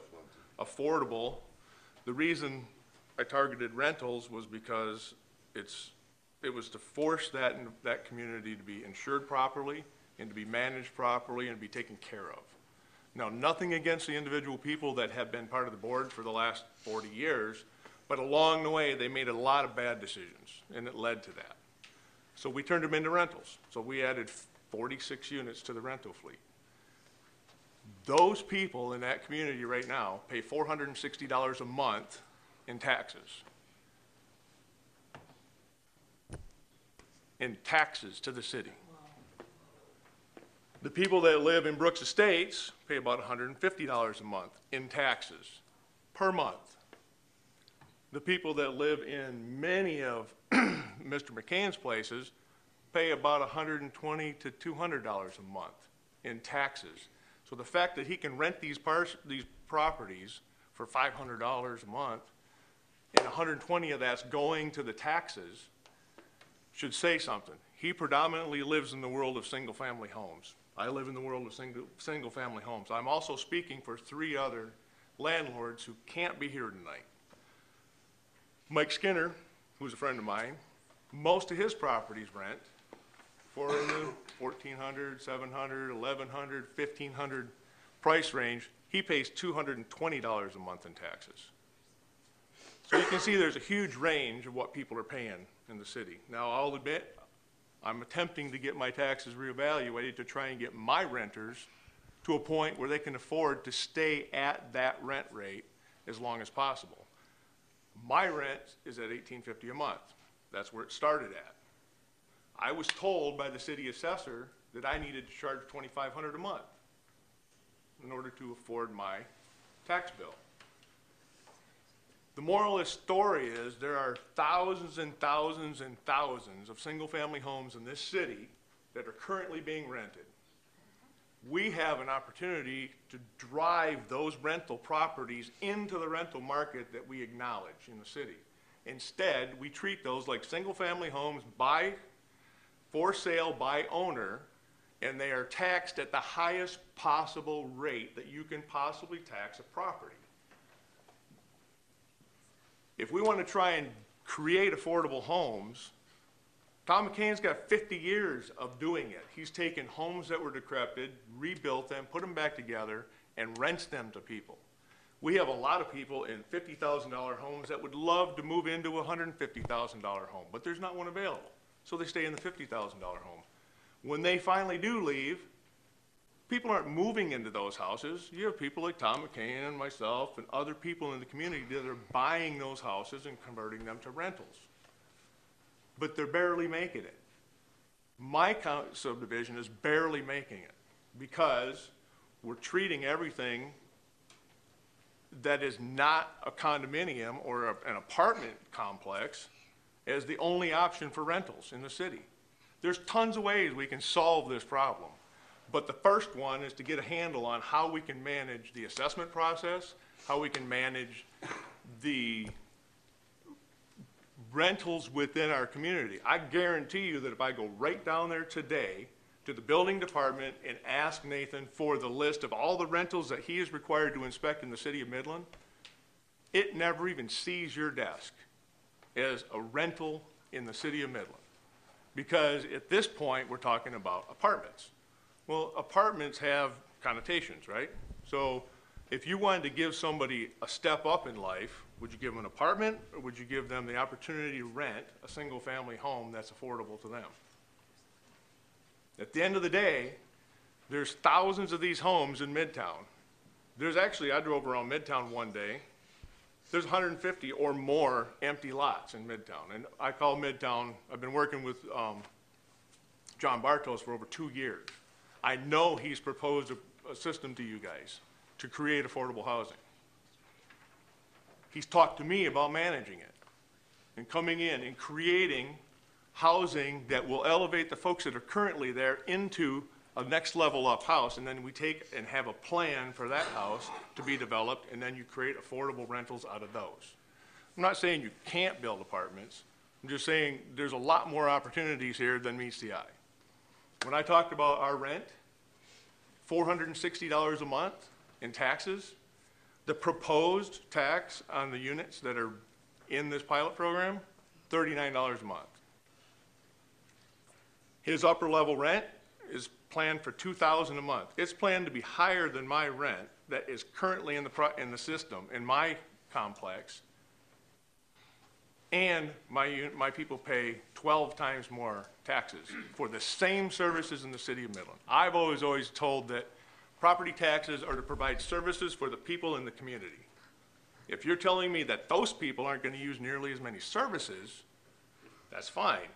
affordable, the reason I targeted rentals was because it's, it was to force that, that community to be insured properly and to be managed properly and to be taken care of. Now, nothing against the individual people that have been part of the board for the last 40 years, but along the way, they made a lot of bad decisions, and it led to that. So we turned them into rentals. So we added 46 units to the rental fleet. Those people in that community right now pay $460 a month in taxes. in taxes to the city. The people that live in Brooks Estates pay about $150 a month in taxes per month. The people that live in many of Mr. McCann's places pay about 120 to $200 a month in taxes. So the fact that he can rent these these properties for $500 a month and 120 of that's going to the taxes should say something. He predominantly lives in the world of single-family homes. I live in the world of single, single-family homes. I'm also speaking for three other landlords who can't be here tonight. Mike Skinner, who's a friend of mine, most of his properties rent for the 1,400, 700, 1,100, 1,500 price range. He pays $220 a month in taxes. So you can see there's a huge range of what people are paying in the city. Now, I'll admit, I'm attempting to get my taxes reevaluated to try and get my renters to a point where they can afford to stay at that rent rate as long as possible. My rent is at $18.50 a month. That's where it started at. I was told by the city assessor that I needed to charge 2,500 a month in order to afford my tax bill. The moral of story is there are thousands and thousands and thousands of single-family homes in this city that are currently being rented. We have an opportunity to drive those rental properties into the rental market that we acknowledge in the city. Instead, we treat those like single-family homes by, for sale by owner, and they are taxed at the highest possible rate that you can possibly tax a property. If we want to try and create affordable homes, Tom McCain's got 50 years of doing it. He's taken homes that were decrepit, rebuilt them, put them back together, and rents them to people. We have a lot of people in $50,000 homes that would love to move into a $150,000 home, but there's not one available. So they stay in the $50,000 home. When they finally do leave, people aren't moving into those houses. You have people like Tom McCain and myself and other people in the community that are buying those houses and converting them to rentals. But they're barely making it. My subdivision is barely making it because we're treating everything that is not a condominium or a- an apartment complex as the only option for rentals in the city. There's tons of ways we can solve this problem. But the first one is to get a handle on how we can manage the assessment process, how we can manage the rentals within our community. I guarantee you that if I go right down there today to the building department and ask Nathan for the list of all the rentals that he is required to inspect in the city of Midland, it never even sees your desk as a rental in the city of Midland. Because at this point, we're talking about apartments. Well, apartments have connotations, right? So if you wanted to give somebody a step up in life, would you give them an apartment or would you give them the opportunity to rent a single-family home that's affordable to them? At the end of the day, there's thousands of these homes in Midtown. There's actually, I drove around Midtown one day. There's 150 or more empty lots in Midtown. And I call Midtown, I've been working with um, John Bartos for over two years. I know he's proposed a, a system to you guys to create affordable housing. He's talked to me about managing it and coming in and creating housing that will elevate the folks that are currently there into a next level up house, and then we take and have a plan for that house to be developed, and then you create affordable rentals out of those. I'm not saying you can't build apartments. I'm just saying there's a lot more opportunities here than meets the eye. When I talked about our rent, $460 a month in taxes, the proposed tax on the units that are in this pilot program, $39 a month. His upper level rent is planned for 2000 a month. It's planned to be higher than my rent that is currently in the, in the system, in my complex. And my, my people pay 12 times more taxes for the same services in the city of Midland. I've always, always told that property taxes are to provide services for the people in the community. If you're telling me that those people aren't going to use nearly as many services, that's fine.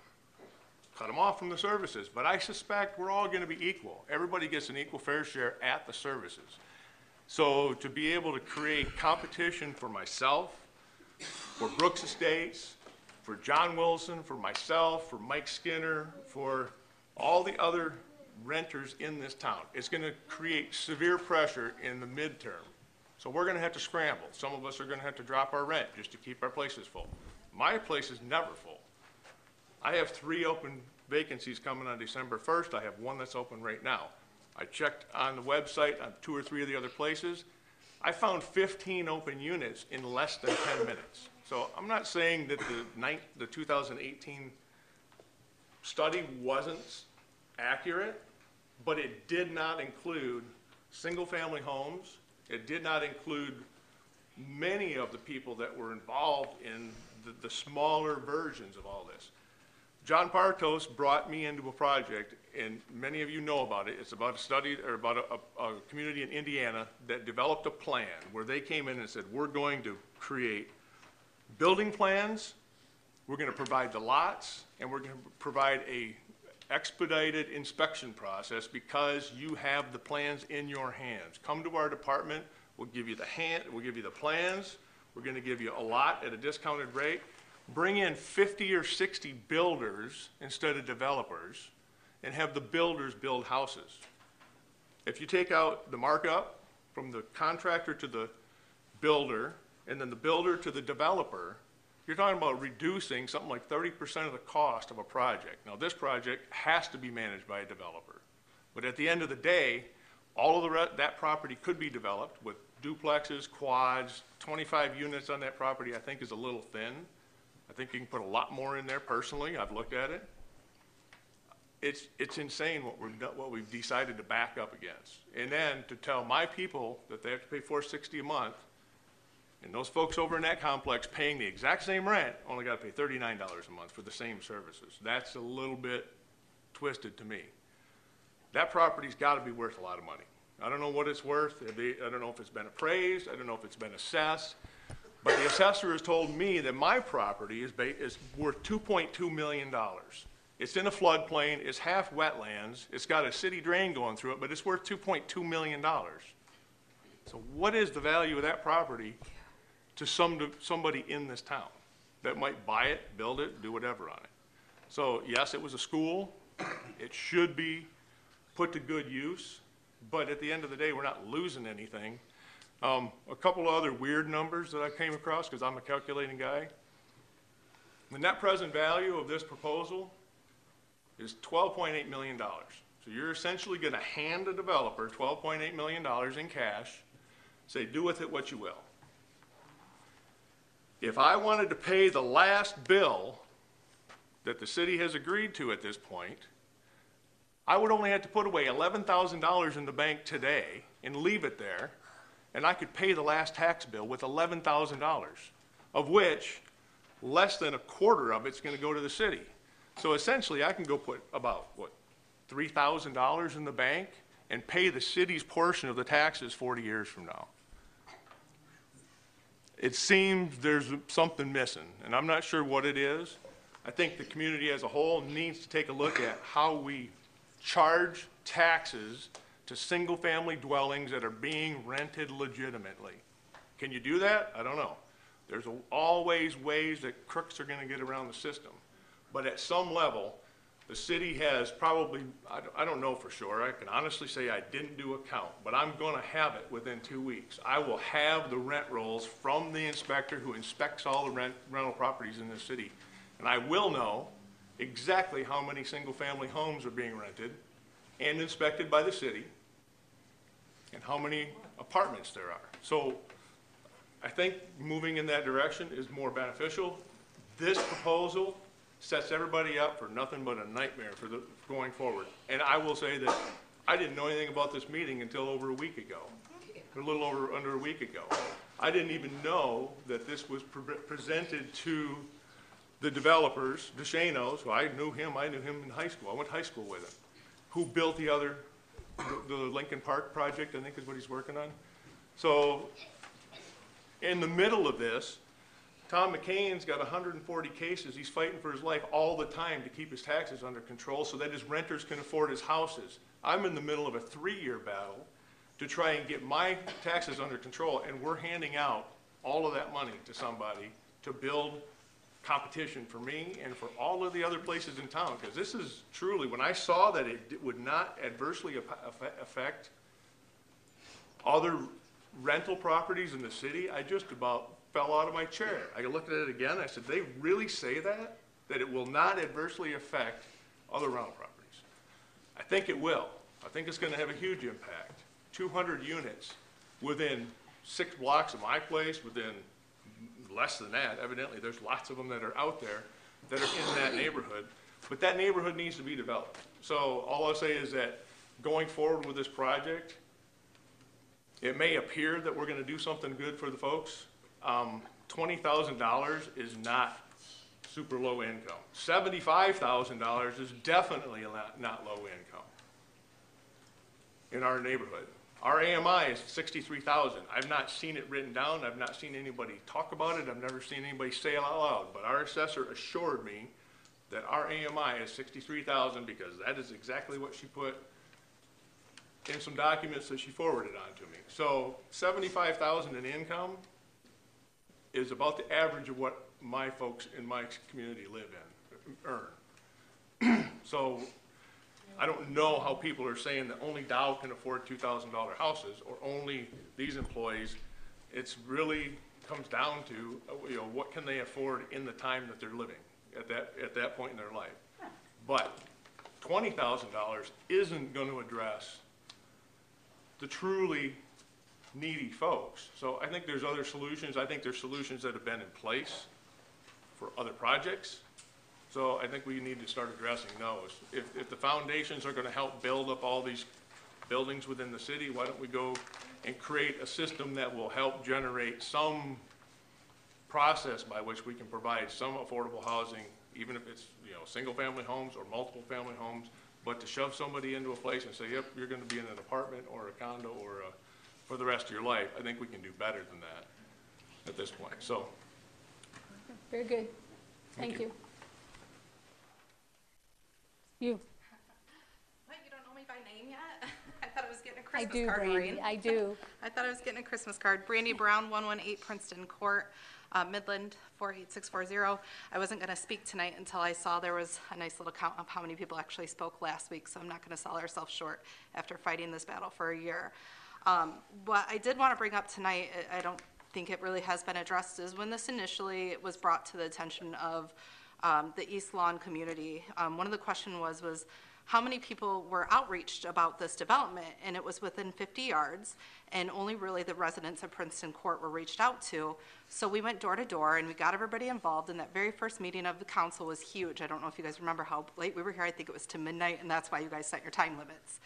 cut them off from the services. But I suspect we're all gonna be equal. Everybody gets an equal fair share at the services. So to be able to create competition for myself, for Brooks Estates, for John Wilson, for myself, for Mike Skinner, for all the other renters in this town, it's gonna create severe pressure in the midterm. So we're gonna have to scramble. Some of us are gonna have to drop our rent just to keep our places full. My place is never full. I have three open vacancies coming on December 1st. I have one that's open right now. I checked on the website on two or three of the other places. I found 15 open units in less than 10 minutes. So I'm not saying that the the 2018 study wasn't accurate, but it did not include single-family homes. It did not include many of the people that were involved in the, the smaller versions of all this. John Partos brought me into a project, and many of you know about it. It's about a study, or about a, a, a community in Indiana that developed a plan where they came in and said, we're going to create building plans, we're gonna provide the lots, and we're gonna provide a expedited inspection process because you have the plans in your hands. Come to our department, we'll give you the hand, we'll give you the plans, we're gonna give you a lot at a discounted rate. Bring in fifty or sixty builders instead of developers, and have the builders build houses. If you take out the markup from the contractor to the builder, and then the builder to the developer, you're talking about reducing something like thirty percent of the cost of a project. Now, this project has to be managed by a developer. But at the end of the day, all of the, that property could be developed with duplexes, quads, twenty-five units on that property, I think is a little thin. I think you can put a lot more in there personally, I've looked at it. It's, it's insane what we're, what we've decided to back up against. And then to tell my people that they have to pay four sixty a month, and those folks over in that complex paying the exact same rent only gotta pay thirty-nine dollars a month for the same services. That's a little bit twisted to me. That property's gotta be worth a lot of money. I don't know what it's worth, I don't know if it's been appraised, I don't know if it's been assessed, but the assessor has told me that my property is is worth two point two million dollars. It's in a floodplain, it's half wetlands, it's got a city drain going through it, but it's worth two point two million dollars. So what is the value of that property to some, somebody in this town that might buy it, build it, do whatever on it? So yes, it was a school, it should be put to good use, but at the end of the day, we're not losing anything. Um, a couple of other weird numbers that I came across, because I'm a calculating guy. The net present value of this proposal is twelve point eight million dollars. So you're essentially gonna hand a developer twelve point eight million dollars in cash, say, do with it what you will. If I wanted to pay the last bill that the city has agreed to at this point, I would only have to put away eleven thousand dollars in the bank today and leave it there, and I could pay the last tax bill with eleven thousand dollars, of which less than a quarter of it's gonna go to the city. So essentially, I can go put about, what, three thousand dollars in the bank and pay the city's portion of the taxes forty years from now. It seems there's something missing, and I'm not sure what it is. I think the community as a whole needs to take a look at how we charge taxes to single-family dwellings that are being rented legitimately. Can you do that? I don't know. There's always ways that crooks are gonna get around the system. But at some level, the city has probably, I don't, I don't know for sure, I can honestly say I didn't do a count, but I'm gonna have it within two weeks. I will have the rent rolls from the inspector who inspects all the rent, rental properties in the city. And I will know exactly how many single-family homes are being rented and inspected by the city, and how many apartments there are. So I think moving in that direction is more beneficial. This proposal sets everybody up for nothing but a nightmare for the, going forward. And I will say that I didn't know anything about this meeting until over a week ago, a little over, under a week ago. I didn't even know that this was pre- presented to the developers, DeShanos, who I knew him, I knew him in high school, I went to high school with him, who built the other, the- the Lincoln Park project, I think is what he's working on. So, in the middle of this, Tom McCain's got 140 cases. He's fighting for his life all the time to keep his taxes under control so that his renters can afford his houses. I'm in the middle of a three-year battle to try and get my taxes under control, and we're handing out all of that money to somebody to build competition for me and for all of the other places in town. Because this is truly, when I saw that it would not adversely affect other rental properties in the city, I just about fell out of my chair. I looked at it again, I said, they really say that? That it will not adversely affect other rental properties? I think it will. I think it's gonna have a huge impact. Two hundred units within six blocks of my place, within less than that, evidently, there's lots of them that are out there that are in that neighborhood, but that neighborhood needs to be developed. So all I'll say is that going forward with this project, it may appear that we're gonna do something good for the folks. Um, twenty thousand dollars is not super low income. Seventy-five thousand dollars is definitely not, low income in our neighborhood. Our AMI is sixty-three thousand. I've not seen it written down, I've not seen anybody talk about it, I've never seen anybody say it out loud, but our assessor assured me that our AMI is sixty-three thousand because that is exactly what she put in some documents that she forwarded on to me. So seventy-five thousand in income is about the average of what my folks in my community live in, earn. So I don't know how people are saying that only Dow can afford two thousand dollar houses, or only these employees. It's really comes down to, you know, what can they afford in the time that they're living at that, at that point in their life. But twenty thousand dollars isn't gonna address the truly needy folks. So I think there's other solutions. I think there's solutions that have been in place for other projects. So I think we need to start addressing those. If, if the foundations are gonna help build up all these buildings within the city, why don't we go and create a system that will help generate some process by which we can provide some affordable housing, even if it's, you know, single-family homes or multiple-family homes, but to shove somebody into a place and say, yep, you're gonna be in an apartment or a condo or a, for the rest of your life, I think we can do better than that at this point, so. Very good. Thank you. You. What, you don't know me by name yet? I thought I was getting a I Christmas do, card, Brandy, Maureen. I do. I thought I was getting a Christmas card. Brandy Brown, 118 Princeton Court, uh, Midland, 48640. I wasn't going to speak tonight until I saw there was a nice little count of how many people actually spoke last week, so I'm not going to sell ourselves short after fighting this battle for a year. Um, What I did want to bring up tonight, I don't think it really has been addressed, is when this initially was brought to the attention of um, the East Lawn community, um, one of the question was, was how many people were outreached about this development? And it was within 50 yards, and only really the residents of Princeton Court were reached out to. So we went door to door, and we got everybody involved, and that very first meeting of the council was huge. I don't know if you guys remember how late we were here, I think it was to midnight, and that's why you guys set your time limits.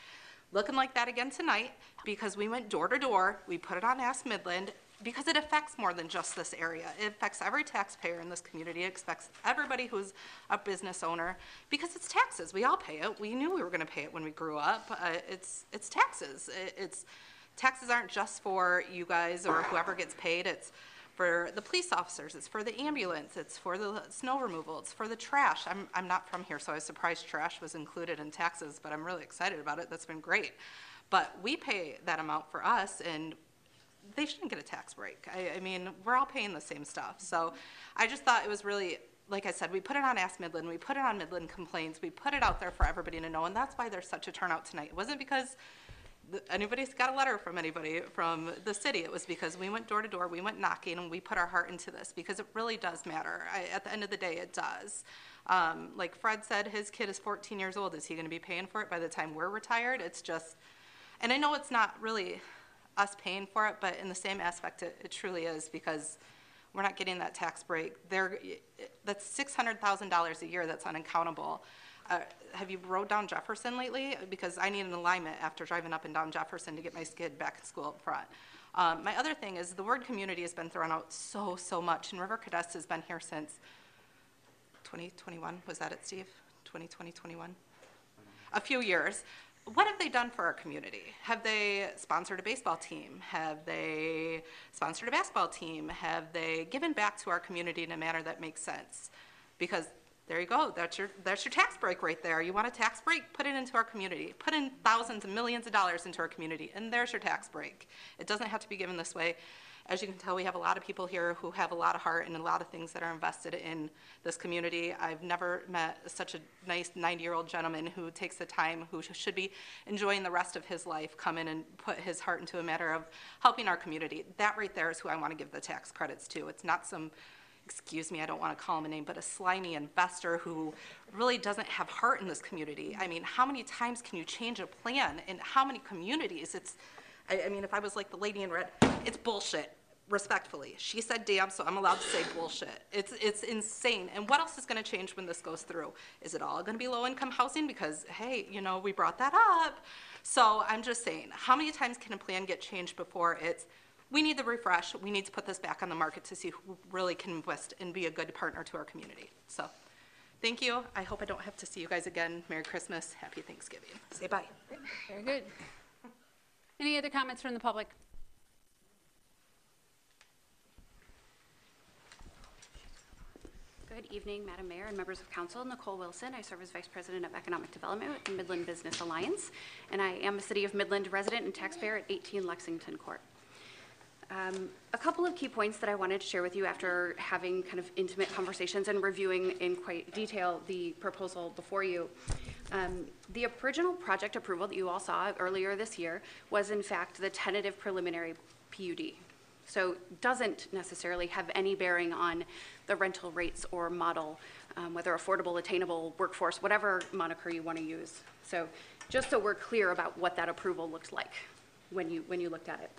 Looking like that again tonight, because we went door to door, we put it on Ask Midland, because it affects more than just this area. It affects every taxpayer in this community, it affects everybody who's a business owner, because it's taxes, we all pay it, we knew we were gonna pay it when we grew up, uh, it's, it's taxes. It- It's, taxes aren't just for you guys or whoever gets paid, it's for the police officers, it's for the ambulance, it's for the snow removal, it's for the trash. I'm, I'm not from here, so I was surprised trash was included in taxes, but I'm really excited about it, that's been great. But we pay that amount for us, and they shouldn't get a tax break. I, I mean, we're all paying the same stuff. So I just thought it was really, like I said, we put it on Ask Midland, we put it on Midland Complaints, we put it out there for everybody to know, and that's why there's such a turnout tonight. It wasn't because anybody's got a letter from anybody from the city. It was because we went door to door, we went knocking, and we put our heart into this because it really does matter. I, at the end of the day, it does. Um, like Fred said, his kid is 14 years old. Is he going to be paying for it by the time we're retired? It's just, and I know it's not really us paying for it, but in the same aspect, it, it truly is because we're not getting that tax break. There, that's six hundred thousand dollars a year that's unaccountable. Uh, have you rode down Jefferson lately? Because I need an alignment after driving up and down Jefferson to get my skid back in school up front. Um, my other thing is the word community has been thrown out so, so much, and River Caddis has been here since 2021. Was that it, Steve? 2020, 21? a few years. what have they done for our community? Have they sponsored a baseball team? Have they sponsored a basketball team? Have they given back to our community in a manner that makes sense? Because there you go, that's your, that's your tax break right there. You want a tax break? Put it into our community. Put in thousands and millions of dollars into our community, and there's your tax break. It doesn't have to be given this way. As you can tell, we have a lot of people here who have a lot of heart and a lot of things that are invested in this community. I've never met such a nice 90-year-old gentleman who takes the time, who should be enjoying the rest of his life, come in and put his heart into a matter of helping our community. That right there is who I want to give the tax credits to. It's not some excuse me, I don't want to call him a name, but a slimy investor who really doesn't have heart in this community. I mean, how many times can you change a plan in how many communities? It's, I, I mean, if I was like the lady in red, it's bullshit. Respectfully, she said damn, so I'm allowed to say bullshit. It's it's insane. And what else is going to change when this goes through? Is it all going to be low income housing? Because hey, you know, we brought that up. So I'm just saying, how many times can a plan get changed before it's we need the refresh. We need to put this back on the market to see who really can invest and be a good partner to our community. So, thank you. I hope I don't have to see you guys again. Merry Christmas. Happy Thanksgiving. Say bye. Very good. Any other comments from the public? Good evening, Madam Mayor and members of council. Nicole Wilson. I serve as Vice President of Economic Development with the Midland Business Alliance, and I am a City of Midland resident and taxpayer at 18 Lexington Court. Um, a couple of key points that I wanted to share with you after having kind of intimate conversations and reviewing in quite detail the proposal before you. Um, the original project approval that you all saw earlier this year was in fact the tentative preliminary PUD. So doesn't necessarily have any bearing on the rental rates or model, um, whether affordable, attainable, workforce, whatever moniker you want to use. So just so we're clear about what that approval looked like when you, when you looked at it.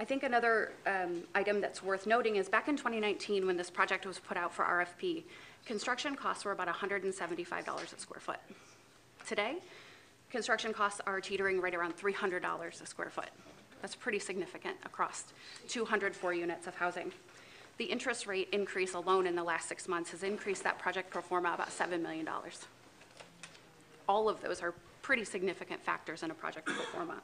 I think another um, item that's worth noting is back in 2019, when this project was put out for RFP, construction costs were about $175 a square foot. Today, construction costs are teetering right around $300 a square foot. That's pretty significant across 204 units of housing. The interest rate increase alone in the last six months has increased that project pro forma about $7 million. All of those are pretty significant factors in a project pro forma.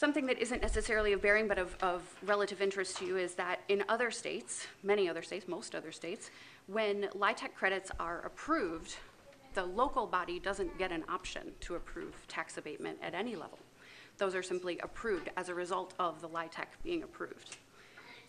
Something that isn't necessarily of bearing but of, of relative interest to you is that in other states, many other states, most other states, when LIHTC credits are approved, the local body doesn't get an option to approve tax abatement at any level. Those are simply approved as a result of the LIHTC being approved.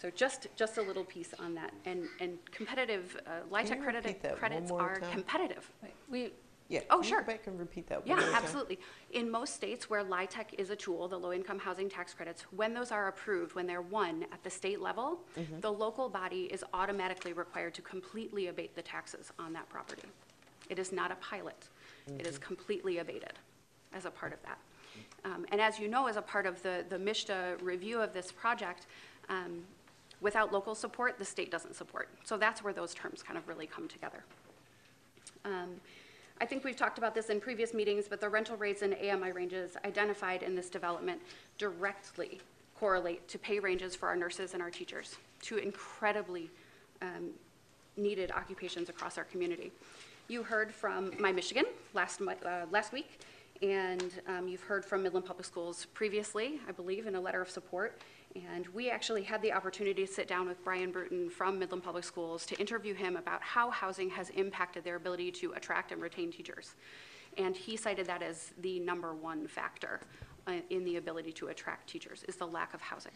So just, just a little piece on that. And, and competitive, uh, Can LIHTC credit, repeat that one credits are time? competitive. We, Yeah. Oh, can you sure. Go back and repeat that one Yeah, absolutely. In most states where LIHTC is a tool, the low-income housing tax credits, when those are approved, when they're won at the state level, Mhm. the local body is automatically required to completely abate the taxes on that property. It is not a pilot. It is Mhm. completely abated as a part of that. Um, And as you know, as a part of the, the MSHDA review of this project, um, without local support, the state doesn't support. So that's where those terms kind of really come together. Um, I think we've talked about this in previous meetings, but the rental rates and AMI ranges identified in this development directly correlate to pay ranges for our nurses and our teachers, two incredibly um, needed occupations across our community. You heard from My Michigan last, uh, last week, and um, you've heard from Midland Public Schools previously, I believe, in a letter of support. And we actually had the opportunity to sit down with Brian Bruton from Midland Public Schools to interview him about how housing has impacted their ability to attract and retain teachers. And he cited that as the number one factor uh, in the ability to attract teachers is the lack of housing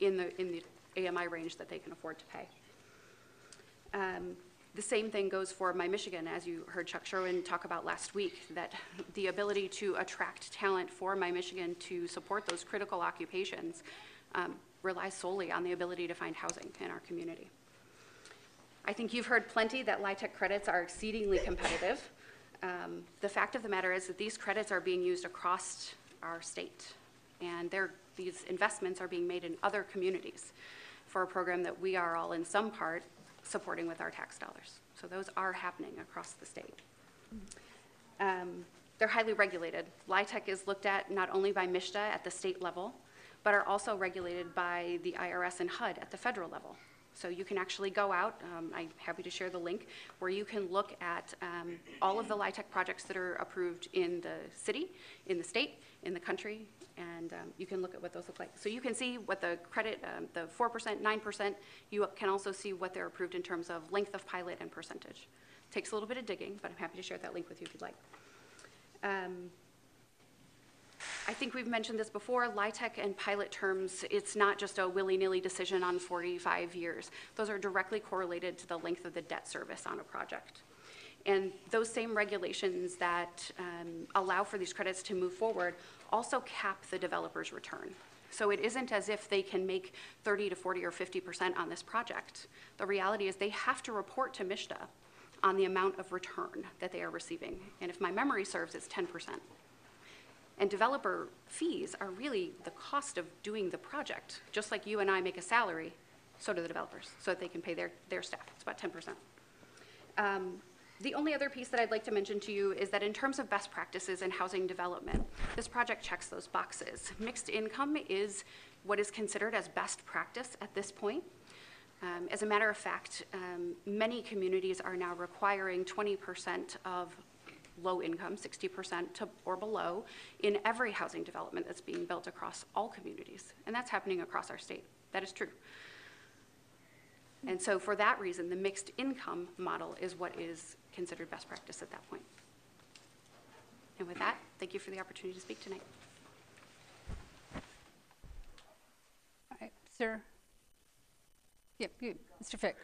in the, in the AMI range that they can afford to pay. Um, the same thing goes for My Michigan, as you heard Chuck Sherwin talk about last week, that the ability to attract talent for My Michigan to support those critical occupations um, relies solely on the ability to find housing in our community. I think you've heard plenty that LIHTC credits are exceedingly competitive. Um, the fact of the matter is that these credits are being used across our state, and these investments are being made in other communities for a program that we are all, in some part, supporting with our tax dollars. So those are happening across the state. Um, they're highly regulated. LIHTC is looked at not only by MSHDA at the state level, but are also regulated by the IRS and HUD at the federal level. So you can actually go out, um, I'm happy to share the link, where you can look at um, all of the LIHTC projects that are approved in the city, in the state, in the country, and um, you can look at what those look like. So you can see what the credit, um, the 4%, 9%, you can also see what they're approved in terms of length of pilot and percentage. Takes a little bit of digging, but I'm happy to share that link with you if you'd like. I think we've mentioned this before, LIHTC and pilot terms, it's not just a willy-nilly decision on 45 years. Those are directly correlated to the length of the debt service on a project. And those same regulations that um, allow for these credits to move forward also cap the developer's return. So it isn't as if they can make 30 to 40 or 50% on this project. The reality is they have to report to MSHDA on the amount of return that they are receiving. And if my memory serves, it's 10%. And developer fees are really the cost of doing the project. Just like you and I make a salary, so do the developers, so that they can pay their, their staff. It's about 10%. Um, the only other piece that I'd like to mention to you is that in terms of best practices in housing development, this project checks those boxes. Mixed income is what is considered as best practice at this point. Um, as a matter of fact, um, many communities are now requiring 20% of low income, 60% to, or below, in every housing development that's being built across all communities. And that's happening across our state. That is true. And so for that reason, the mixed income model is what is considered best practice at that point. And with that, thank you for the opportunity to speak tonight. All right, sir. Yep, you, Mr. Fick.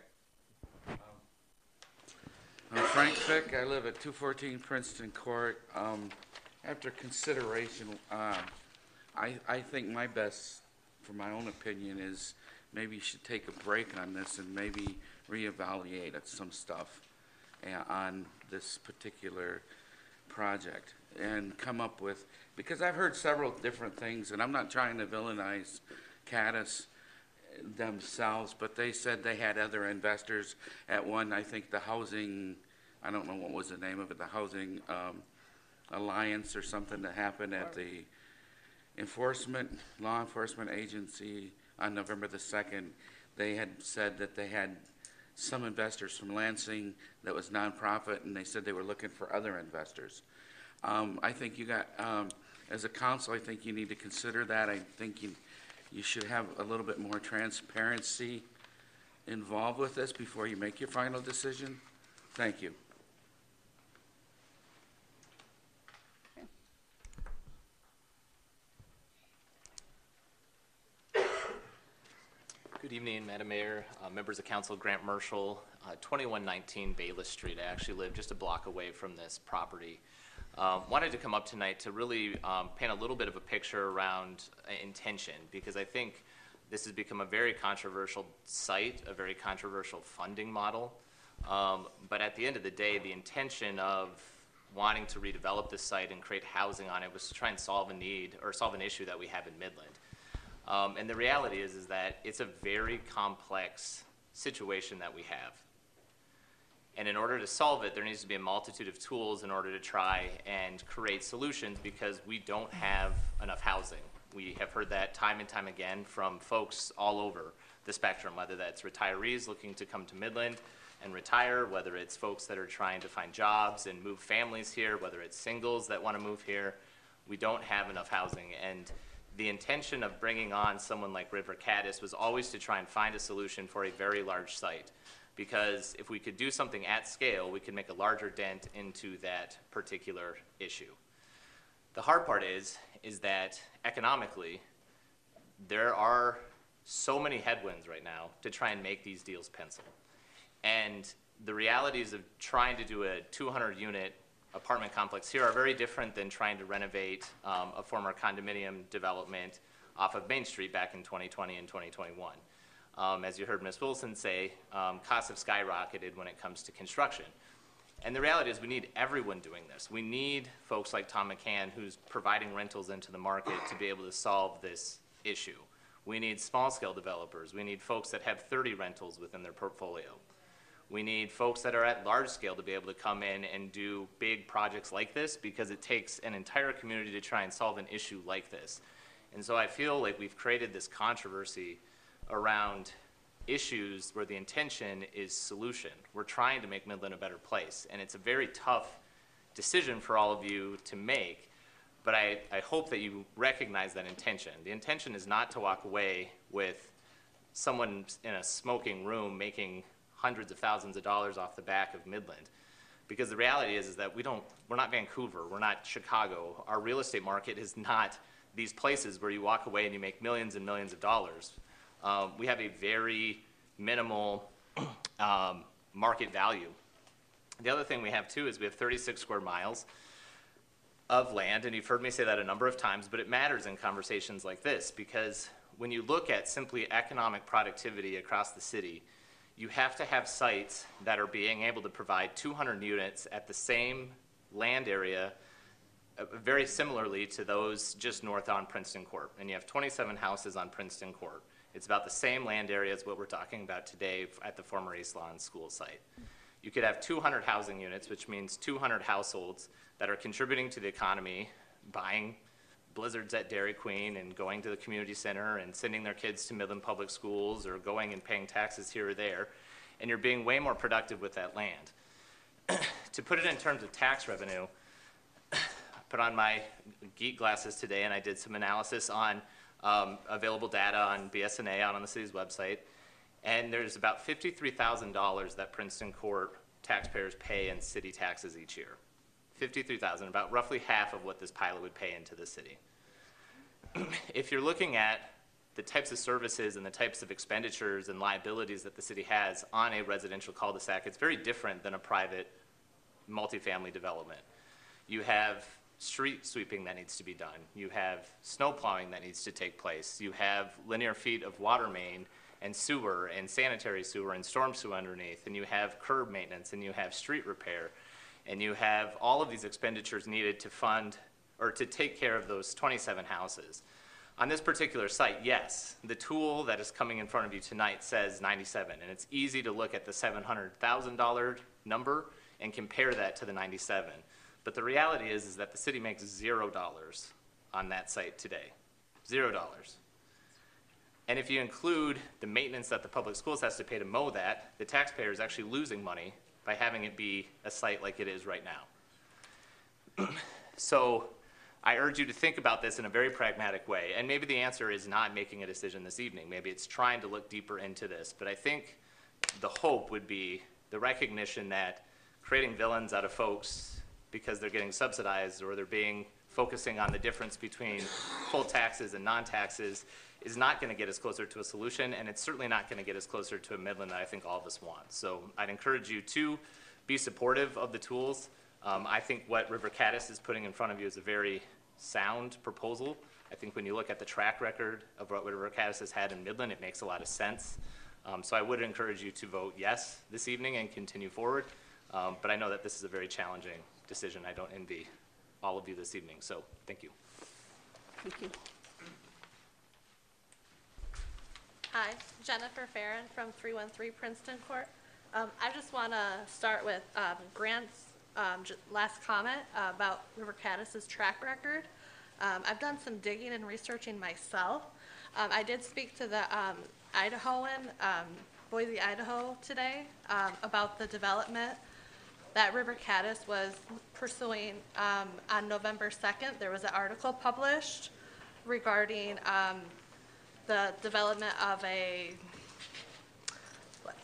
I'm Frank Fick. I live at 214 Princeton Court. Um, after consideration, uh, I, I think my best, for my own opinion, is maybe you should take a break on this and maybe reevaluate some stuff uh, on this particular project and come up with, because I've heard several different things, and I'm not trying to villainize Caddis themselves, but they said they had other investors at one, I think the housing, I don't know what was the name of it, the Housing um, Alliance or something that happened at the enforcement, law enforcement agency on November the 2nd. They had said that they had some investors from Lansing that was nonprofit, and they said they were looking for other investors. Um, I think you got, um, as a council, I think you need to consider that. I think you, you should have a little bit more transparency involved with this before you make your final decision. Thank you. Good evening, Madam Mayor, uh, members of council, Grant Marshall, uh, 2119 Bayless Street. I actually live just a block away from this property. Um, wanted to come up tonight to really um, paint a little bit of a picture around uh, intention because I think this has become a very controversial site, a very controversial funding model. Um, but at the end of the day, the intention of wanting to redevelop this site and create housing on it was to try and solve a need or solve an issue that we have in Midland. Um, and the reality is, is that it's a very complex situation that we have. And in order to solve it, there needs to be a multitude of tools in order to try and create solutions because we don't have enough housing. We have heard that time and time again from folks all over the spectrum, whether that's retirees looking to come to Midland and retire, whether it's folks that are trying to find jobs and move families here, whether it's singles that want to move here. We don't have enough housing. And the intention of bringing on someone like River Caddis was always to try and find a solution for a very large site. Because if we could do something at scale, we could make a larger dent into that particular issue. The hard part is, is that economically, there are so many headwinds right now to try and make these deals pencil. And the realities of trying to do a 200 unit apartment complex here are very different than trying to renovate um, a former condominium development off of Main Street back in 2020 and 2021. Um, as you heard Ms. Wilson say, um, costs have skyrocketed when it comes to construction. And the reality is we need everyone doing this. We need folks like Tom McCann who's providing rentals into the market to be able to solve this issue. We need small scale developers. We need folks that have 30 rentals within their portfolio. We need folks that are at large scale to be able to come in and do big projects like this because it takes an entire community to try and solve an issue like this. And so I feel like we've created this controversy around issues where the intention is solution. We're trying to make Midland a better place, and it's a very tough decision for all of you to make, but I, I hope that you recognize that intention. The intention is not to walk away with someone in a smoking room making hundreds of thousands of dollars off the back of Midland. Because the reality is, is that we don't, we're not Vancouver, we're not Chicago. Our real estate market is not these places where you walk away and you make millions and millions of dollars. Um, we have a very minimal um, market value. The other thing we have too is we have 36 square miles of land, and you've heard me say that a number of times, but it matters in conversations like this because when you look at simply economic productivity across the city, you have to have sites that are being able to provide 200 units at the same land area uh, very similarly to those just north on Princeton Court. And you have 27 houses on Princeton Court. It's about the same land area as what we're talking about today at the former East Lawn School site. You could have 200 housing units, which means 200 households that are contributing to the economy, buying blizzards at Dairy Queen and going to the community center and sending their kids to Midland Public Schools or going and paying taxes here or there. And you're being way more productive with that land. to put it in terms of tax revenue, I put on my geek glasses today and I did some analysis on um, available data on BS&A out on the city's website. And there's about $53,000 that Princeton Court taxpayers pay in city taxes each year. 53,000, about roughly half of what this pilot would pay into the city. if you're looking at the types of services and the types of expenditures and liabilities that the city has on a residential cul-de-sac, it's very different than a private multifamily development. You have street sweeping that needs to be done. You have snow plowing that needs to take place. You have linear feet of water main and sewer and sanitary sewer and storm sewer underneath. And you have curb maintenance and you have street repair. And you have all of these expenditures needed to fund or to take care of those 27 houses. On this particular site, yes, the tool that is coming in front of you tonight says 97, and it's easy to look at the $700,000 number and compare that to the 97. But the reality is, is that the city makes zero dollars on that site today. Zero dollars. And if you include the maintenance that the public schools has to pay to mow that, the taxpayer is actually losing money by having it be a site like it is right now. so I urge you to think about this in a very pragmatic way. And maybe the answer is not making a decision this evening. Maybe it's trying to look deeper into this. But I think the hope would be the recognition that creating villains out of folks because they're getting subsidized or they're being focusing on the difference between full taxes and non-taxes is not going to get us closer to a solution, and it's certainly not going to get us closer to a Midland that I think all of us want. So I'd encourage you to be supportive of the tools. Um, I think what River Caddis is putting in front of you is a very sound proposal. I think when you look at the track record of what River Caddis has had in Midland, it makes a lot of sense. Um, so I would encourage you to vote yes this evening and continue forward. Um, but I know that this is a very challenging decision. I don't envy all of you this evening, so thank you. Thank you. Hi, Jennifer Farron from 313 Princeton Court. Um, I just want to start with um, Grant's um, j- last comment uh, about River Caddis's track record. Um, I've done some digging and researching myself. Um, I did speak to the um, Idahoan, um, Boise, Idaho today um, about the development that River Caddis was pursuing um, on November 2nd. There was an article published regarding um, the development of a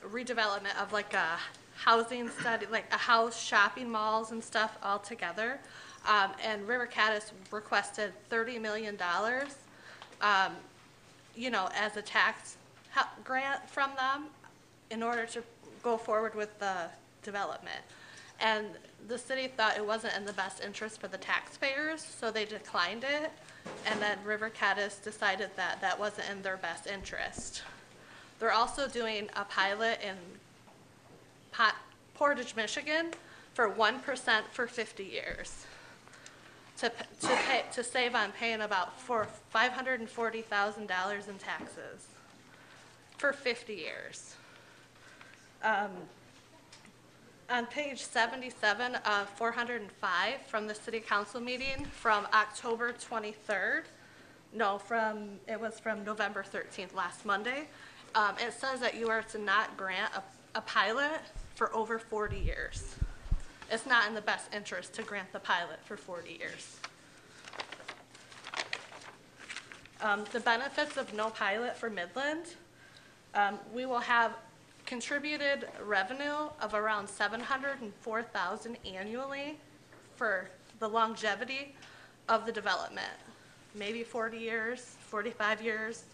redevelopment of like a housing study, like a house, shopping malls and stuff all together. Um, and River Caddis requested $30 million, um, you know, as a tax grant from them in order to go forward with the development. And the city thought it wasn't in the best interest for the taxpayers, so they declined it. And then River Caddis decided that that wasn't in their best interest. They're also doing a pilot in Pot- Portage, Michigan for 1% for 50 years to, to pay, to save on paying about for $540,000 in taxes for 50 years. Um, on page 77 of 405 from the city council meeting from October 23rd, no, from, it was from November 13th, last Monday, um, it says that you are to not grant a, a pilot for over 40 years. It's not in the best interest to grant the pilot for 40 years. Um, the benefits of no pilot for Midland, um, we will have contributed revenue of around 704,000 annually for the longevity of the development. Maybe 40 years, 45 years.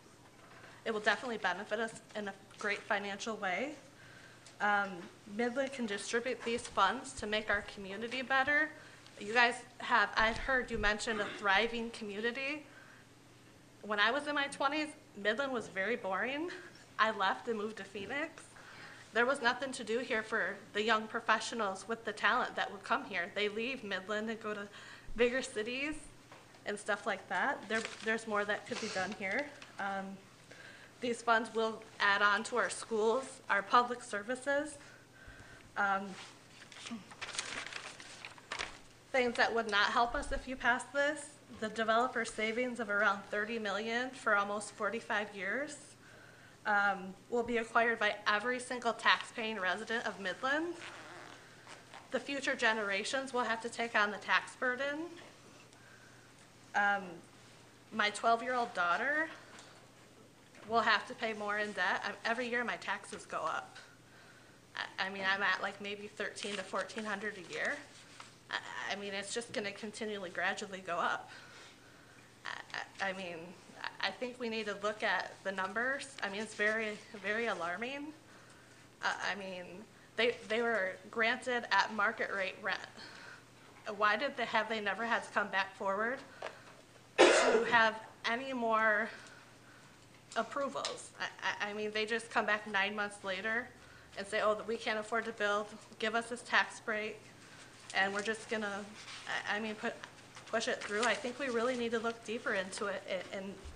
It will definitely benefit us in a great financial way. Um, Midland can distribute these funds to make our community better. You guys have, I've heard you mention a thriving community. When I was in my 20s, Midland was very boring. I left and moved to Phoenix. There was nothing to do here for the young professionals with the talent that would come here. They leave Midland and go to bigger cities and stuff like that. There, there's more that could be done here. Um, these funds will add on to our schools, our public services. Um, things that would not help us if you pass this, the developer savings of around 30 million for almost 45 years um, will be acquired by every single tax-paying resident of Midland. The future generations will have to take on the tax burden. Um, my 12-year-old daughter will have to pay more in debt. I'm- Every year, my taxes go up. I- I mean, I'm at like maybe 13 to 1,400 a year. I- I mean, it's just going to continually, gradually go up. I- I I mean, I- think we need to look at the numbers. I mean, it's very, very alarming. Uh, I mean, they, they were granted at market rate rent. Why did they, have they never had to come back forward to have any more approvals? I, I, mean, they just come back nine months later and say, oh, we can't afford to build, give us this tax break, and we're just gonna, I, I mean, put, push it through. I think we really need to look deeper into it, and i-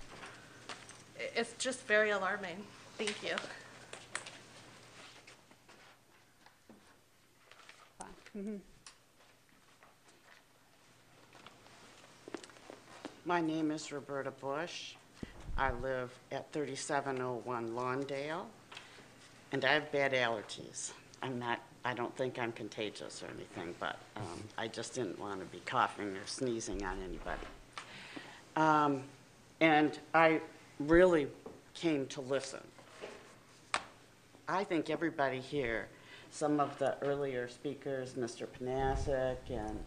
it's just very alarming. Thank you. My name is Roberta Bush. I live at 3701 Lawndale, and I have bad allergies. I'm not, I don't think I'm contagious or anything, but um, I just didn't want to be coughing or sneezing on anybody. Um, And I really came to listen. I think everybody here, some of the earlier speakers, Mr. Panasic and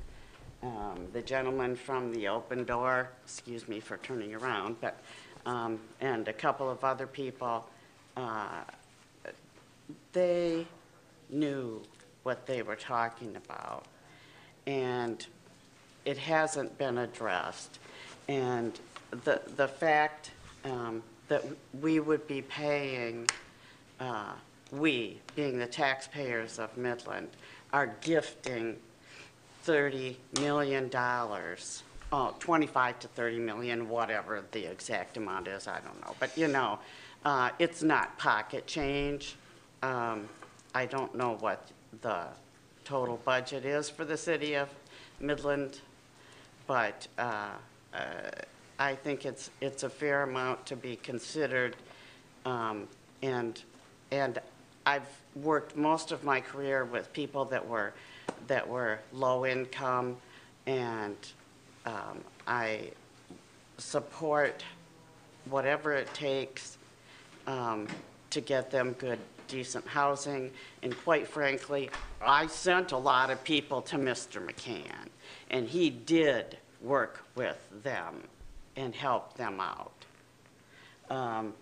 um, the gentleman from the Open Door, excuse me for turning around, but, um, and a couple of other people, uh, they knew what they were talking about. And it hasn't been addressed. And the, the fact um, that we would be paying, uh, we, being the taxpayers of Midland, are gifting $30 million, oh, 25 to 30 million, whatever the exact amount is, I don't know. But, you know, uh, it's not pocket change. Um, I don't know what the total budget is for the city of Midland, but uh, uh, I think it's, it's a fair amount to be considered. Um, And, and I've worked most of my career with people that were, that were low income, and um, I support whatever it takes um, to get them good, decent housing. And quite frankly, I sent a lot of people to Mr. McCann, and he did work with them and help them out. Um,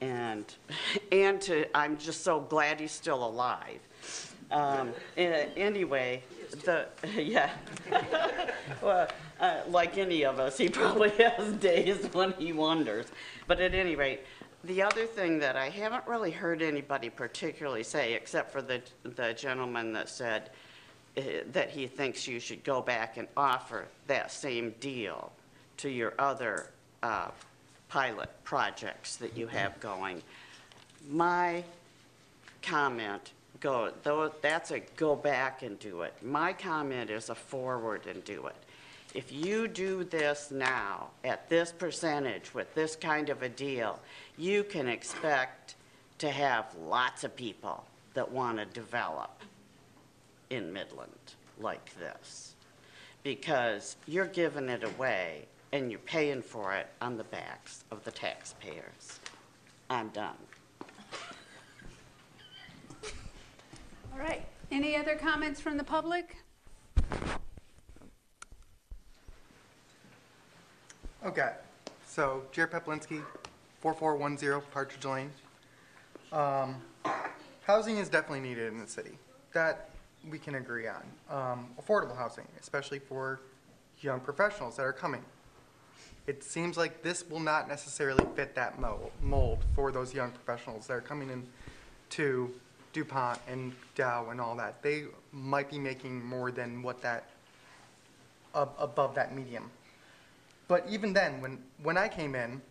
And, and to, I'm just so glad he's still alive. Um, Anyway, the, yeah. Well, uh, like any of us, he probably has days when he wonders. But at any rate, the other thing that I haven't really heard anybody particularly say, except for the, the gentleman that said uh, that he thinks you should go back and offer that same deal to your other uh, pilot projects that you have going. My comment go, though, that's a go back and do it. My comment is a forward and do it. If you do this now, at this percentage, with this kind of a deal, you can expect to have lots of people that want to develop in Midland like this. Because you're giving it away and you're paying for it on the backs of the taxpayers. I'm done. All right. Any other comments from the public? Okay, so Jared Peplinski, 4410 Partridge Lane. Um, Housing is definitely needed in the city. That we can agree on. Um, Affordable housing, especially for young professionals that are coming. It seems like this will not necessarily fit that mo- mold for those young professionals that are coming in to DuPont and Dow and all that. They might be making more than what that, ab- above that medium. But even then, when, when I came in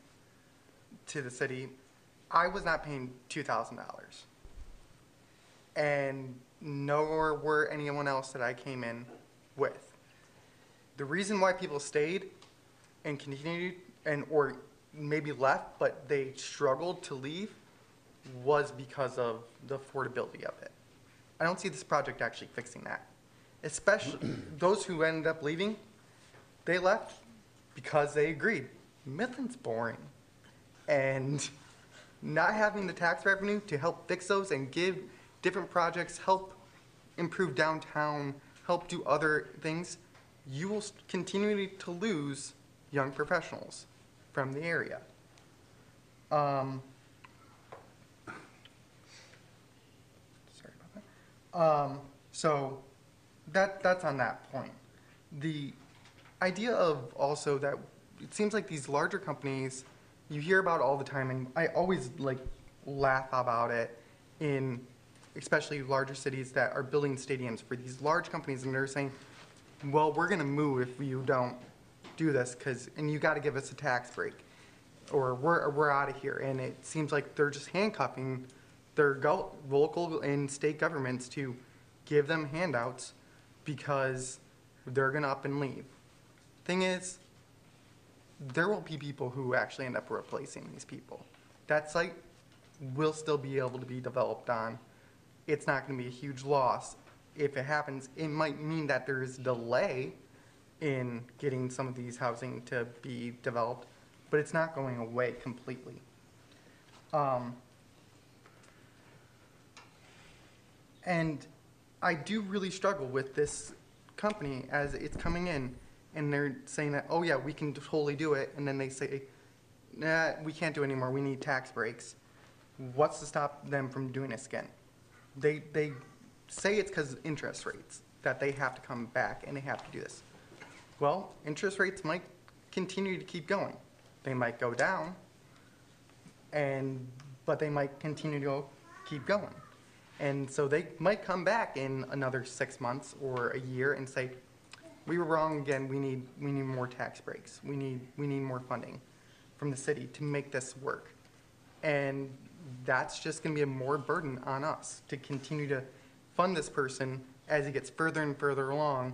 to the city, I was not paying two thousand dollars. And nor were anyone else that I came in with. The reason why people stayed and continued and or maybe left, but they struggled to leave was because of the affordability of it. I don't see this project actually fixing that. Especially those who ended up leaving, they left because they agreed Midland's boring. And not having the tax revenue to help fix those and give different projects, help improve downtown, help do other things, you will continue to lose young professionals from the area. Um, sorry about that. Um, so that, that's on that point. The idea of also that it seems like these larger companies you hear about all the time, and I always like laugh about it in especially larger cities that are building stadiums for these large companies, and they're saying, "Well, we're going to move if you don't do this, because and you got to give us a tax break, or we're we're out of here." And it seems like they're just handcuffing their go- local and state governments to give them handouts because they're going to up and leave. Thing is, there will be people who actually end up replacing these people. That site will still be able to be developed on. It's not going to be a huge loss. If it happens, it might mean that there is delay in getting some of these housing to be developed, but it's not going away completely. Um, and I do really struggle with this company as it's coming in and they're saying that, oh yeah, we can totally do it. And then they say, nah, we can't do it anymore. We need tax breaks. What's to stop them from doing this again? They, they say it's because interest rates that they have to come back and they have to do this. Well, interest rates might continue to keep going. They might go down, and but they might continue to go, keep going. And so they might come back in another six months or a year and say, we were wrong again. We need we need more tax breaks. We need we need more funding from the city to make this work. And that's just going to be a more burden on us to continue to fund this person as he gets further and further along,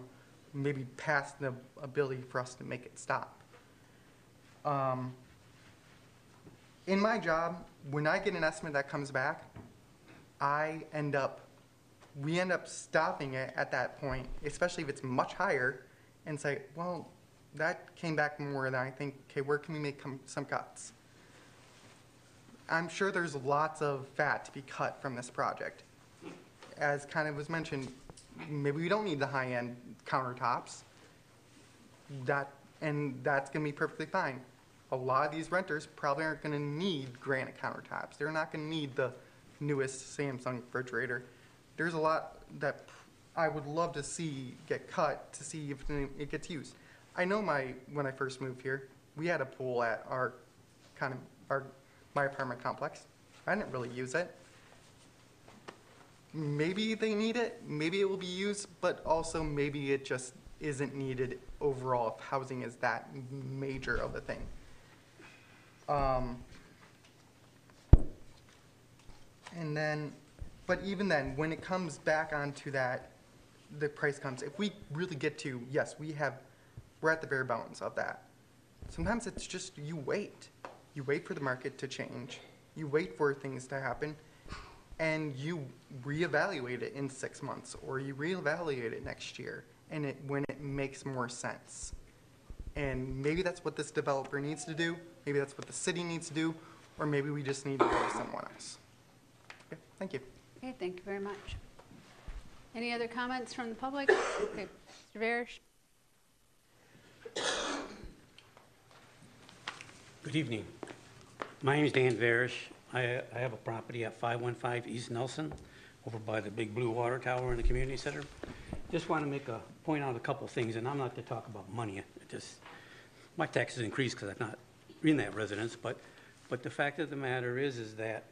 maybe past the ability for us to make it stop. Um, in my job, when I get an estimate that comes back, I end up, we end up stopping it at that point, especially if it's much higher, and say, well, that came back more than I think, okay, where can we make some cuts? I'm sure there's lots of fat to be cut from this project. As kind of was mentioned, maybe we don't need the high-end countertops. That, and that's gonna be perfectly fine. A lot of these renters probably aren't gonna need granite countertops. They're not gonna need the newest Samsung refrigerator. There's a lot that I would love to see get cut to see if it gets used. I know my, when I first moved here, we had a pool at our, kind of, our, my apartment complex. I didn't really use it. Maybe they need it, maybe it will be used, but also maybe it just isn't needed overall if housing is that major of a thing. Um, and then, but even then, when it comes back onto that, the price comes, if we really get to, yes, we have, we're at the bare bones of that. Sometimes it's just, you wait. You wait for the market to change. you wait for things to happen, and you reevaluate it in six months, or you reevaluate it next year, and it, when it makes more sense. And maybe that's what this developer needs to do, maybe that's what the city needs to do, or maybe we just need to go to someone else. Okay, thank you. Okay, thank you very much. Any other comments from the public? Okay, Mr. Varish? Good evening. My name is Dan Varish. I, I have a property at 515 East Nelson, over by the big blue water tower in the community center. Just want to make a, point out a couple things, and I'm not to talk about money. It just, my taxes increased because I'm not in that residence, but, but the fact of the matter is, is that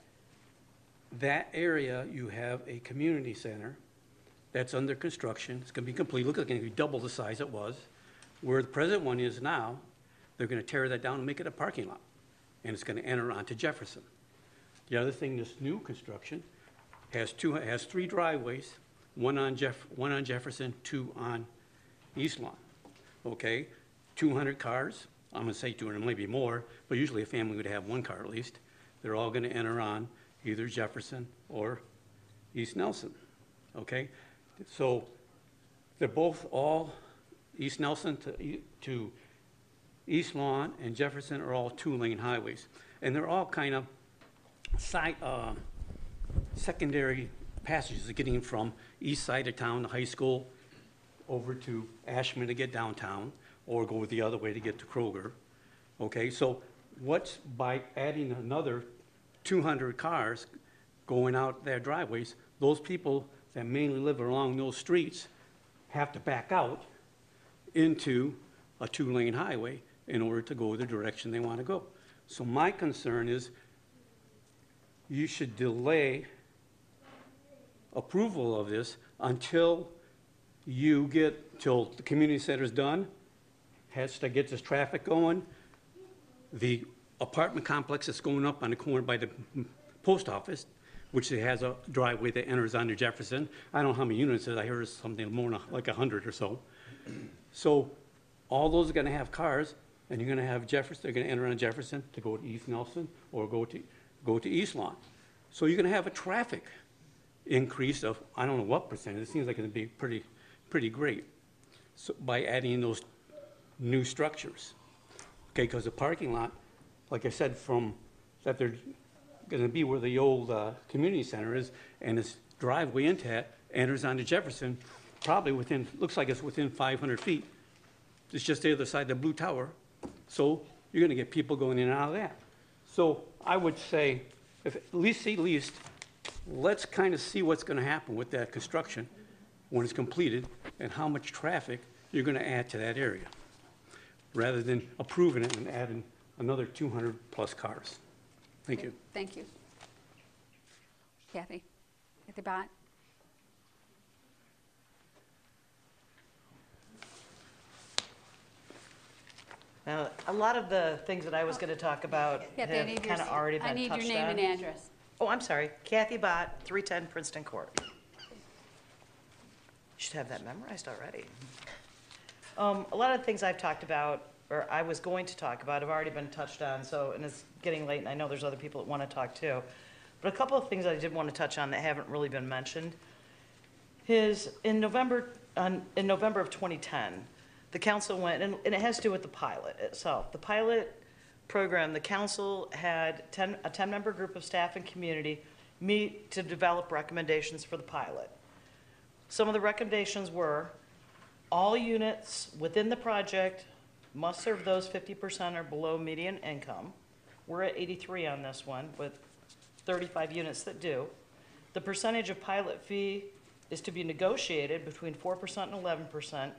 that area, you have a community center that's under construction. It's going to be complete, look, it's going to be double the size it was. Where the present one is now, they're going to tear that down and make it a parking lot. And it's going to enter onto Jefferson. The other thing, this new construction has two, has three driveways, one on Jeff, one on Jefferson, two on East Lawn. Okay, 200 cars, I'm gonna say 200, maybe more, but usually a family would have one car at least. They're all gonna enter on either Jefferson or East Nelson, okay? So they're both all, East Nelson to, to East Lawn and Jefferson are all two-lane highways. And they're all kind of side, uh, secondary passages, getting from east side of town, the high school, over to Ashman to get downtown, or go the other way to get to Kroger. Okay, so what's, by adding another 200 cars going out their driveways, those people that mainly live along those streets have to back out into a two-lane highway in order to go the direction they want to go. So my concern is you should delay approval of this until you get, till the community center is done, has to get this traffic going. The apartment complex that's going up on the corner by the post office, which has a driveway that enters onto Jefferson. I don't know how many units it is, I heard something more like a hundred or so. So all those are gonna have cars, and you're gonna have Jefferson, they're gonna enter on Jefferson to go to East Nelson or go to, go to East Lawn. So you're gonna have a traffic increase of, I don't know what percentage, it seems like it'd be pretty, pretty great. So by adding those new structures. Okay, because the parking lot, like I said, from, that they're gonna be where the old, uh, community center is, and this driveway into it enters onto Jefferson, probably within, looks like it's within five hundred feet. It's just the other side of the blue tower, so you're gonna get people going in and out of that. So I would say, if, at least, at least, let's kind of see what's gonna happen with that construction when it's completed, and how much traffic you're gonna add to that area, rather than approving it and adding another two hundred plus cars. Thank you. Thank you. Kathy? Kathy Bott? Now, a lot of the things that I was going to talk about I have need your kind of already I been need your touched name on. and address. Oh, I'm sorry. Kathy Bott, 310 Princeton Court. You should have that memorized already. Um, A lot of the things I've talked about, or I was going to talk about, have already been touched on, so, and it's getting late, and I know there's other people that want to talk too. But a couple of things I did want to touch on that haven't really been mentioned is in November, on, in November of 2010, the council went, and, and it has to do with the pilot itself. The pilot program, the council had 10, a 10-member group of staff and community meet to develop recommendations for the pilot. Some of the recommendations were, all units within the project must serve those 50% or below median income. We're at 83 on this one, with 35 units that do. The percentage of pilot fee is to be negotiated between 4% and 11%.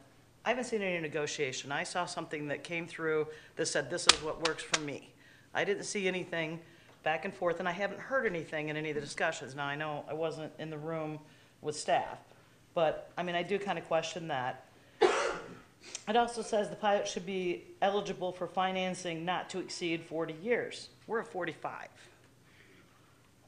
I haven't seen any negotiation. I saw something that came through that said, this is what works for me. I didn't see anything back and forth, and I haven't heard anything in any of the discussions. Now, I know I wasn't in the room with staff, but, I mean, I do kind of question that. It also says the pilot should be eligible for financing not to exceed 40 years. We're at 45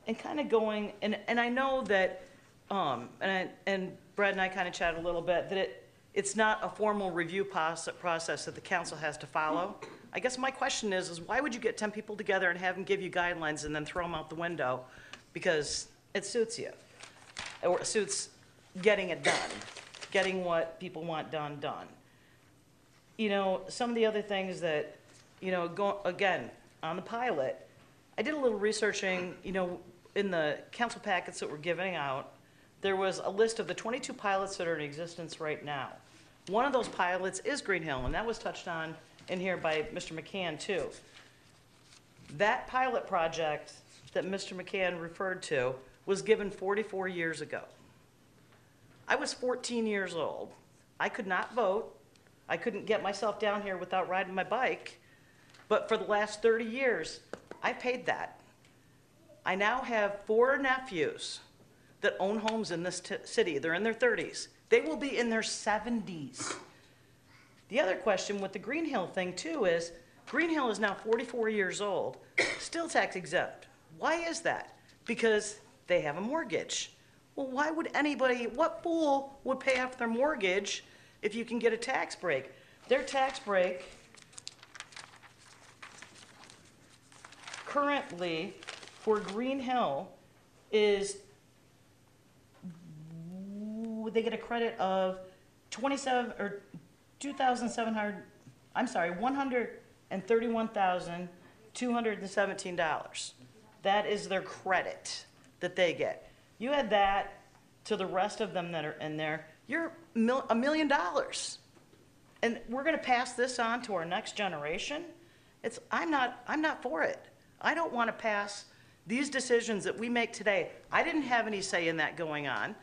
and kind of going, and, and I know that, um, and, I, and Brad and I kind of chatted a little bit, that it, it's not a formal review process that the council has to follow. I guess my question is, is why would you get 10 people together and have them give you guidelines and then throw them out the window? Because it suits you, or it suits getting it done, getting what people want done, done. You know, some of the other things that, you know, go, again, on the pilot, I did a little researching, you know, in the council packets that we're giving out, there was a list of the 22 pilots that are in existence right now. One of those pilots is Green Hill, and that was touched on in here by Mr. McCann, too. That pilot project that Mr. McCann referred to was given 44 years ago. I was 14 years old. I could not vote. I couldn't get myself down here without riding my bike. But for the last 30 years, I paid that. I now have four nephews that own homes in this t- city. They're in their 30s. They will be in their 70s. The other question with the Green Hill thing, too, is Green Hill is now 44 years old, still tax exempt. Why is that? Because they have a mortgage. Well, why would anybody, what fool would pay off their mortgage if you can get a tax break? Their tax break currently for Green Hill is they get a credit of 27 or 2,700 I'm sorry, $131,217. That is their credit that they get. You add that to the rest of them that are in there, you're a million dollars. And we're going to pass this on to our next generation. It's I'm not I'm not for it. I don't want to pass these decisions that we make today. I didn't have any say in that going on.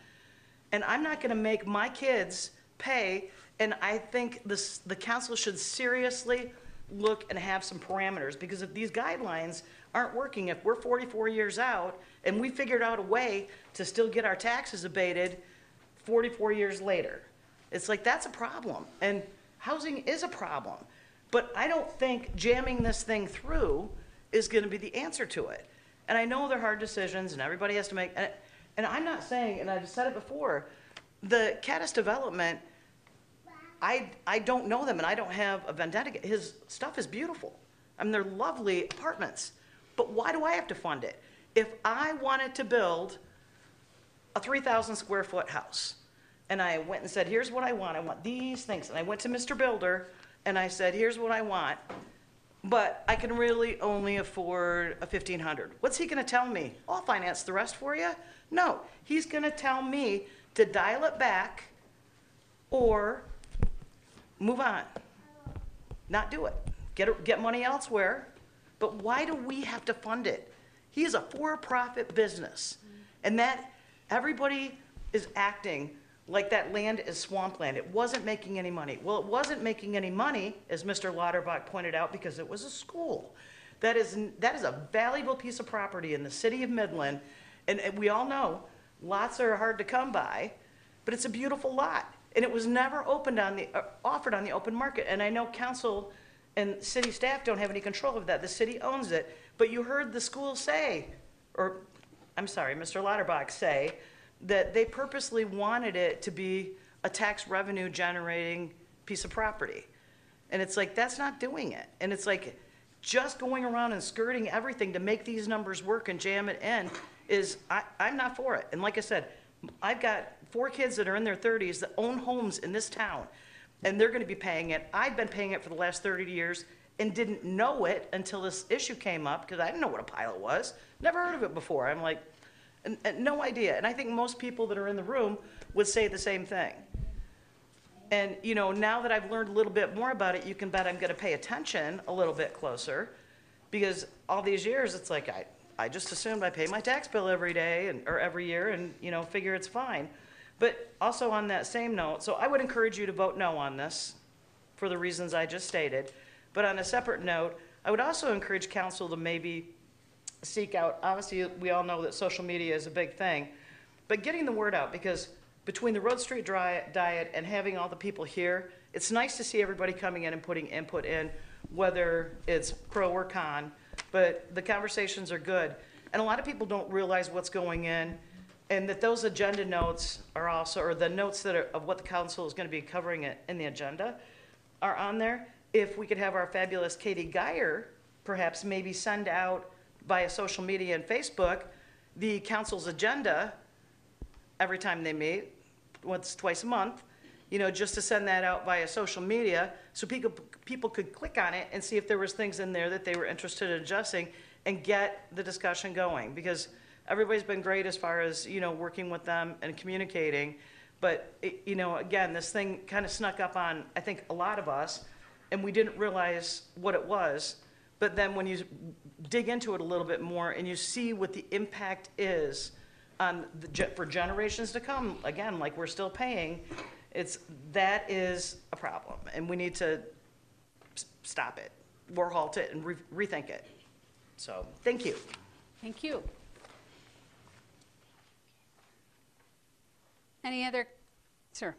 And I'm not going to make my kids pay. And I think this, the council should seriously look and have some parameters because if these guidelines aren't working, if we're 44 years out and we figured out a way to still get our taxes abated 44 years later, it's like that's a problem. And housing is a problem. But I don't think jamming this thing through is going to be the answer to it. And I know they're hard decisions and everybody has to make, and, I'm not saying, and I've said it before, the Caddis development, I, I don't know them and I don't have a vendetta. His stuff is beautiful. I mean, they're lovely apartments. But why do I have to fund it? If I wanted to build a 3,000 square foot house and I went and said, here's what I want, I want these things. And I went to Mr. Builder and I said, here's what I want, but I can really only afford a 1,500. What's he going to tell me? I'll finance the rest for you? No, he's going to tell me to dial it back or move on. Not do it. Get, get money elsewhere. But why do we have to fund it? He is a for-profit business. And that, everybody is acting like that land is swampland. It wasn't making any money. Well, it wasn't making any money, as Mr. Lauterbach pointed out, because it was a school. That is, that is a valuable piece of property in the city of Midland. And, and we all know lots are hard to come by, but it's a beautiful lot. And it was never opened on the, uh, offered on the open market. And I know council and city staff don't have any control of that. The city owns it. But you heard the school say, or, I'm sorry, Mr. Lauterbach say, that they purposely wanted it to be a tax revenue generating piece of property. And it's like, that's not doing it. And it's like, just going around and skirting everything to make these numbers work and jam it in is, I, I'm not for it. And like I said, I've got four kids that are in their 30s that own homes in this town, and they're going to be paying it. I've been paying it for the last 30 years and didn't know it until this issue came up because I didn't know what a pilot was. Never heard of it before. I'm like, and, and no idea. And I think most people that are in the room would say the same thing. And, you know, now that I've learned a little bit more about it, you can bet I'm going to pay attention a little bit closer because all these years, it's like I, I just assumed I pay my tax bill every day and, or every year and, you know, figure it's fine. But also on that same note, so I would encourage you to vote no on this for the reasons I just stated. But on a separate note, I would also encourage council to maybe seek out, obviously, we all know that social media is a big thing, but getting the word out because between the Rodd Street Diet and having all the people here, it's nice to see everybody coming in and putting input in, whether it's pro or con, but the conversations are good. And a lot of people don't realize what's going in And that those agenda notes are also, or the notes that are, of what the council is gonna be covering it in the agenda are on there. If we could have our fabulous Katie Geyer perhaps maybe send out via social media and Facebook, the council's agenda every time they meet, once, twice a month, you know, just to send that out via social media, so people, people could click on it and see if there was things in there that they were interested in adjusting and get the discussion going, because everybody's been great as far as, you know, working with them and communicating, but, it- you know, again, this thing kind of snuck up on, I think, a lot of us, and we didn't realize what it was, but then when you dig into it a little bit more and you see what the impact is on the, for generations to come, again, like we're still paying, it's, that is a problem, and we need to s- stop it, or halt it and re- rethink it. So, thank you. Thank you. Any other, sir?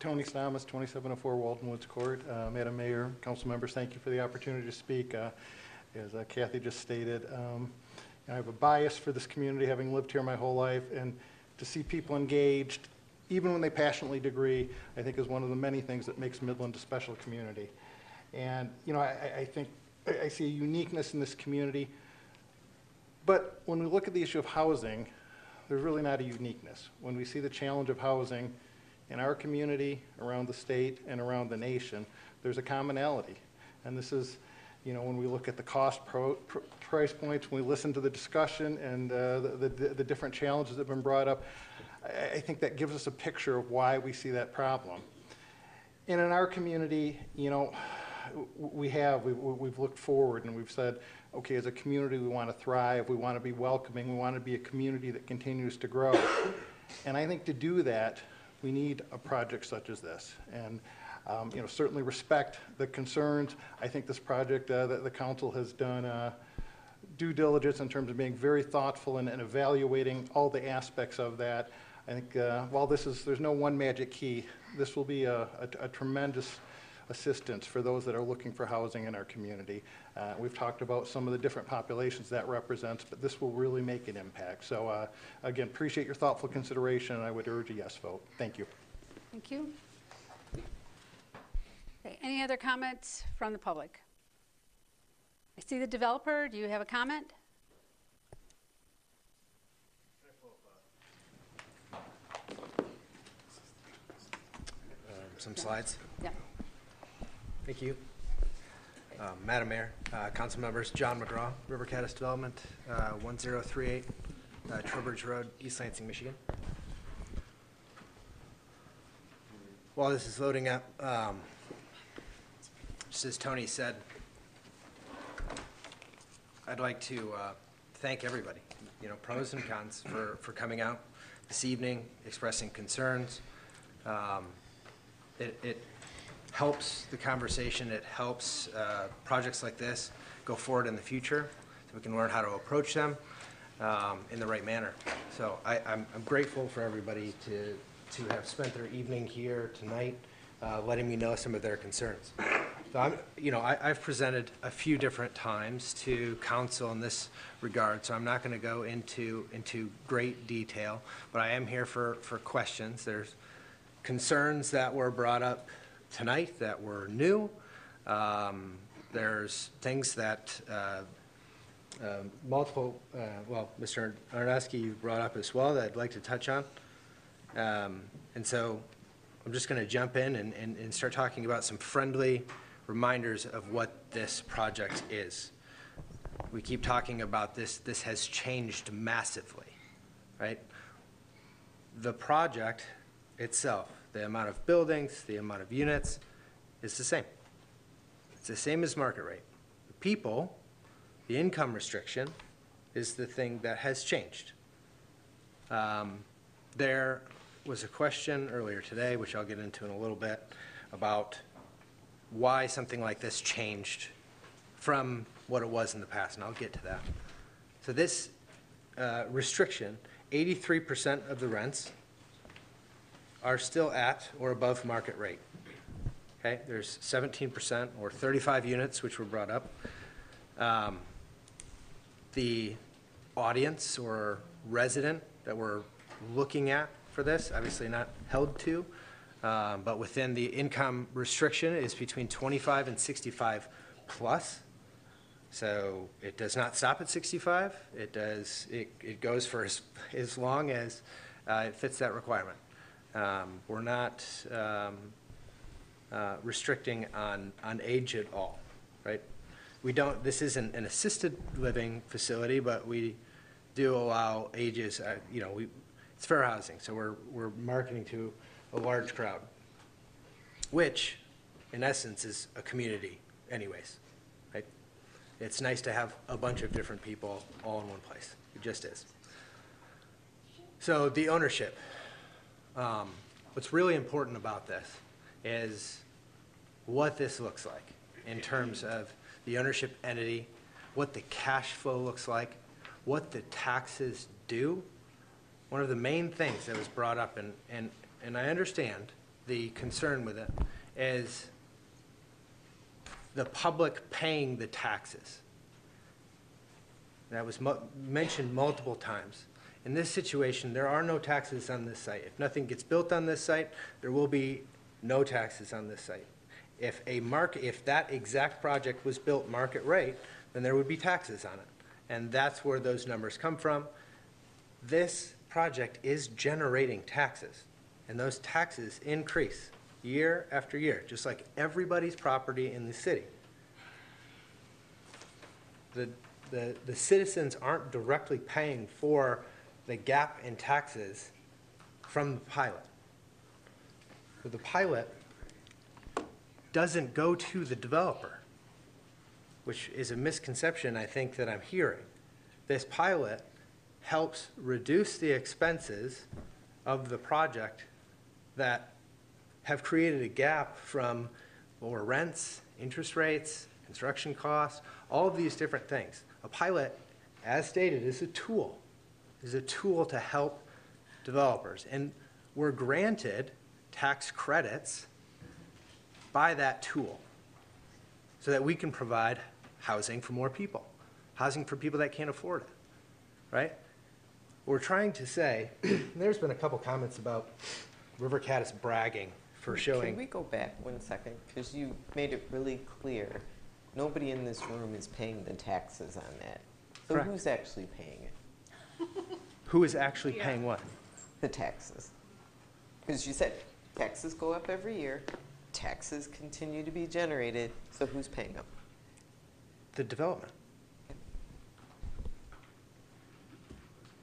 Tony Stamas, 2704 Walton Woods Court. Uh, Madam Mayor, council members, thank you for the opportunity to speak. Uh, As uh, Kathy just stated, um, I have a bias for this community, having lived here my whole life, and to see people engaged, even when they passionately agree, I think is one of the many things that makes Midland a special community. And, you know, I, I- think, I see a uniqueness in this community, but when we look at the issue of housing, there's really not a uniqueness. When we see the challenge of housing in our community, around the state, and around the nation, there's a commonality. And this is, you know, when we look at the cost pro, pr- price points, when we listen to the discussion and uh, the, the, the different challenges that have been brought up, I, I think that gives us a picture of why we see that problem. And in our community, you know, we have, we- we've looked forward and we've said, okay, as a community, we want to thrive, we want to be welcoming, we want to be a community that continues to grow. And I think to do that, we need a project such as this. And, um, you know, certainly respect the concerns. I think this project uh, that the council has done uh, due diligence in terms of being very thoughtful and and evaluating all the aspects of that. I think uh, while this is, there's no one magic key, this will be a a- a tremendous assistance for those that are looking for housing in our community. Uh, We've talked about some of the different populations that represents, but this will really make an impact. So uh, again, appreciate your thoughtful consideration, and I would urge a yes vote. Thank you. Thank you. Okay, Any other comments from the public? I see the developer. Do you have a comment? some slides. Yeah. Thank you. Um, Madam Mayor, uh, council members, John McGraw, River Caddis Development, uh, 1038 uh, Trowbridge Road, East Lansing, Michigan. While this is loading up, um, just as Tony said, I'd like to uh, thank everybody, you know, pros and cons, for, for coming out this evening, expressing concerns. Um, It, it helps the conversation, it helps uh, projects like this go forward in the future, so we can learn how to approach them um, in the right manner. So I, I'm I'm grateful for everybody to, to have spent their evening here tonight, uh, letting me know some of their concerns. So I'm, you know, I, I've presented a few different times to council in this regard, so I'm not going to go into, into great detail, but I am here for, for questions. There's concerns that were brought up tonight that were new. Um, There's things that uh, um, multiple, uh, well, Mr. Arneski, you brought up as well that I'd like to touch on. Um, And so I'm just going to jump in and, and and start talking about some friendly reminders of what this project is. We keep talking about this, this has changed massively, right? The project itself, the amount of buildings, the amount of units, is the same. It's the same as market rate. The people, the income restriction, is the thing that has changed. Um, There was a question earlier today, which I'll get into in a little bit, about why something like this changed from what it was in the past, and I'll get to that. So this uh, restriction, 83% of the rents are still at or above market rate. Okay, there's 17% or 35 units which were brought up. Um, The audience or resident that we're looking at for this, obviously not held to, um, but within the income restriction is between 25 and 65 plus. So it does not stop at 65. It does, it, it goes for as, as long as uh, it fits that requirement. Um, We're not um, uh, restricting on, on age at all, right? We don't, this isn't an assisted living facility, but we do allow ages, uh, you know, we, it's fair housing, so we're, we're marketing to a large crowd, which, in essence, is a community anyways, right? It's nice to have a bunch of different people all in one place. It just is. So the ownership. Um, What's really important about this is what this looks like in terms of the ownership entity, what the cash flow looks like, what the taxes do. One of the main things that was brought up, and, and, and I understand the concern with it, is the public paying the taxes. That was mentioned multiple times. In this situation, there are no taxes on this site. If nothing gets built on this site, there will be no taxes on this site. If a mark, if that exact project was built market rate, then there would be taxes on it. And that's where those numbers come from. This project is generating taxes, and those taxes increase year after year, just like everybody's property in the city. The, the, the citizens aren't directly paying for the gap in taxes from the pilot. But the pilot doesn't go to the developer, which is a misconception I think that I'm hearing. This pilot helps reduce the expenses of the project that have created a gap from lower rents, interest rates, construction costs, all of these different things. A pilot, as stated, is a tool, is a tool to help developers. And we're granted tax credits by that tool so that we can provide housing for more people, housing for people that can't afford it, right? We're trying to say, there's been a couple comments about River Caddis bragging for showing. Can we go back one second? Because you made it really clear, nobody in this room is paying the taxes on that. So Correct. who's actually paying it? Who is actually paying what? The taxes. Because you said taxes go up every year, taxes continue to be generated, so who's paying them? The development.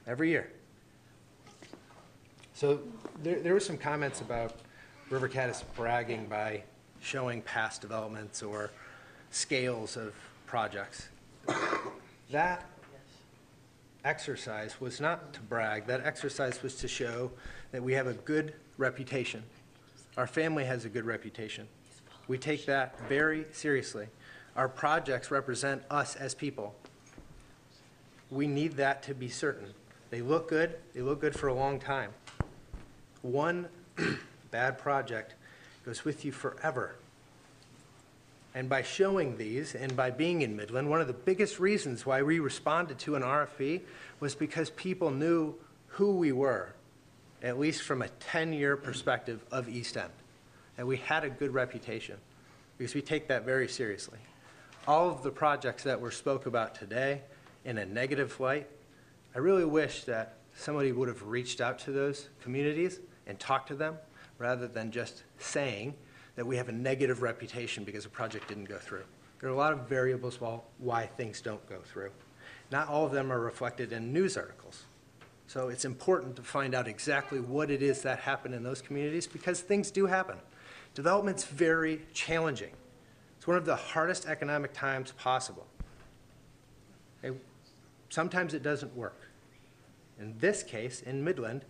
Every year. So there, there were some comments about River Caddis bragging by showing past developments or scales of projects. That exercise was not to brag, that exercise was to show that we have a good reputation. Our family has a good reputation. We take that very seriously. Our projects represent us as people. We need that to be certain. They look good, they look good for a long time. One bad project goes with you forever. And by showing these and by being in Midland, one of the biggest reasons why we responded to an RFP was because people knew who we were, at least from a 10-year perspective of East End. And we had a good reputation because we take that very seriously. All of the projects that were spoke about today in a negative light, I really wish that somebody would have reached out to those communities and talked to them rather than just saying that we have a negative reputation because a project didn't go through. There are a lot of variables why- things don't go through. Not all of them are reflected in news articles. So it's important to find out exactly what it is that happened in those communities because things do happen. Development's very challenging. It's one of the hardest economic times possible. Sometimes it doesn't work. In this case, in Midland,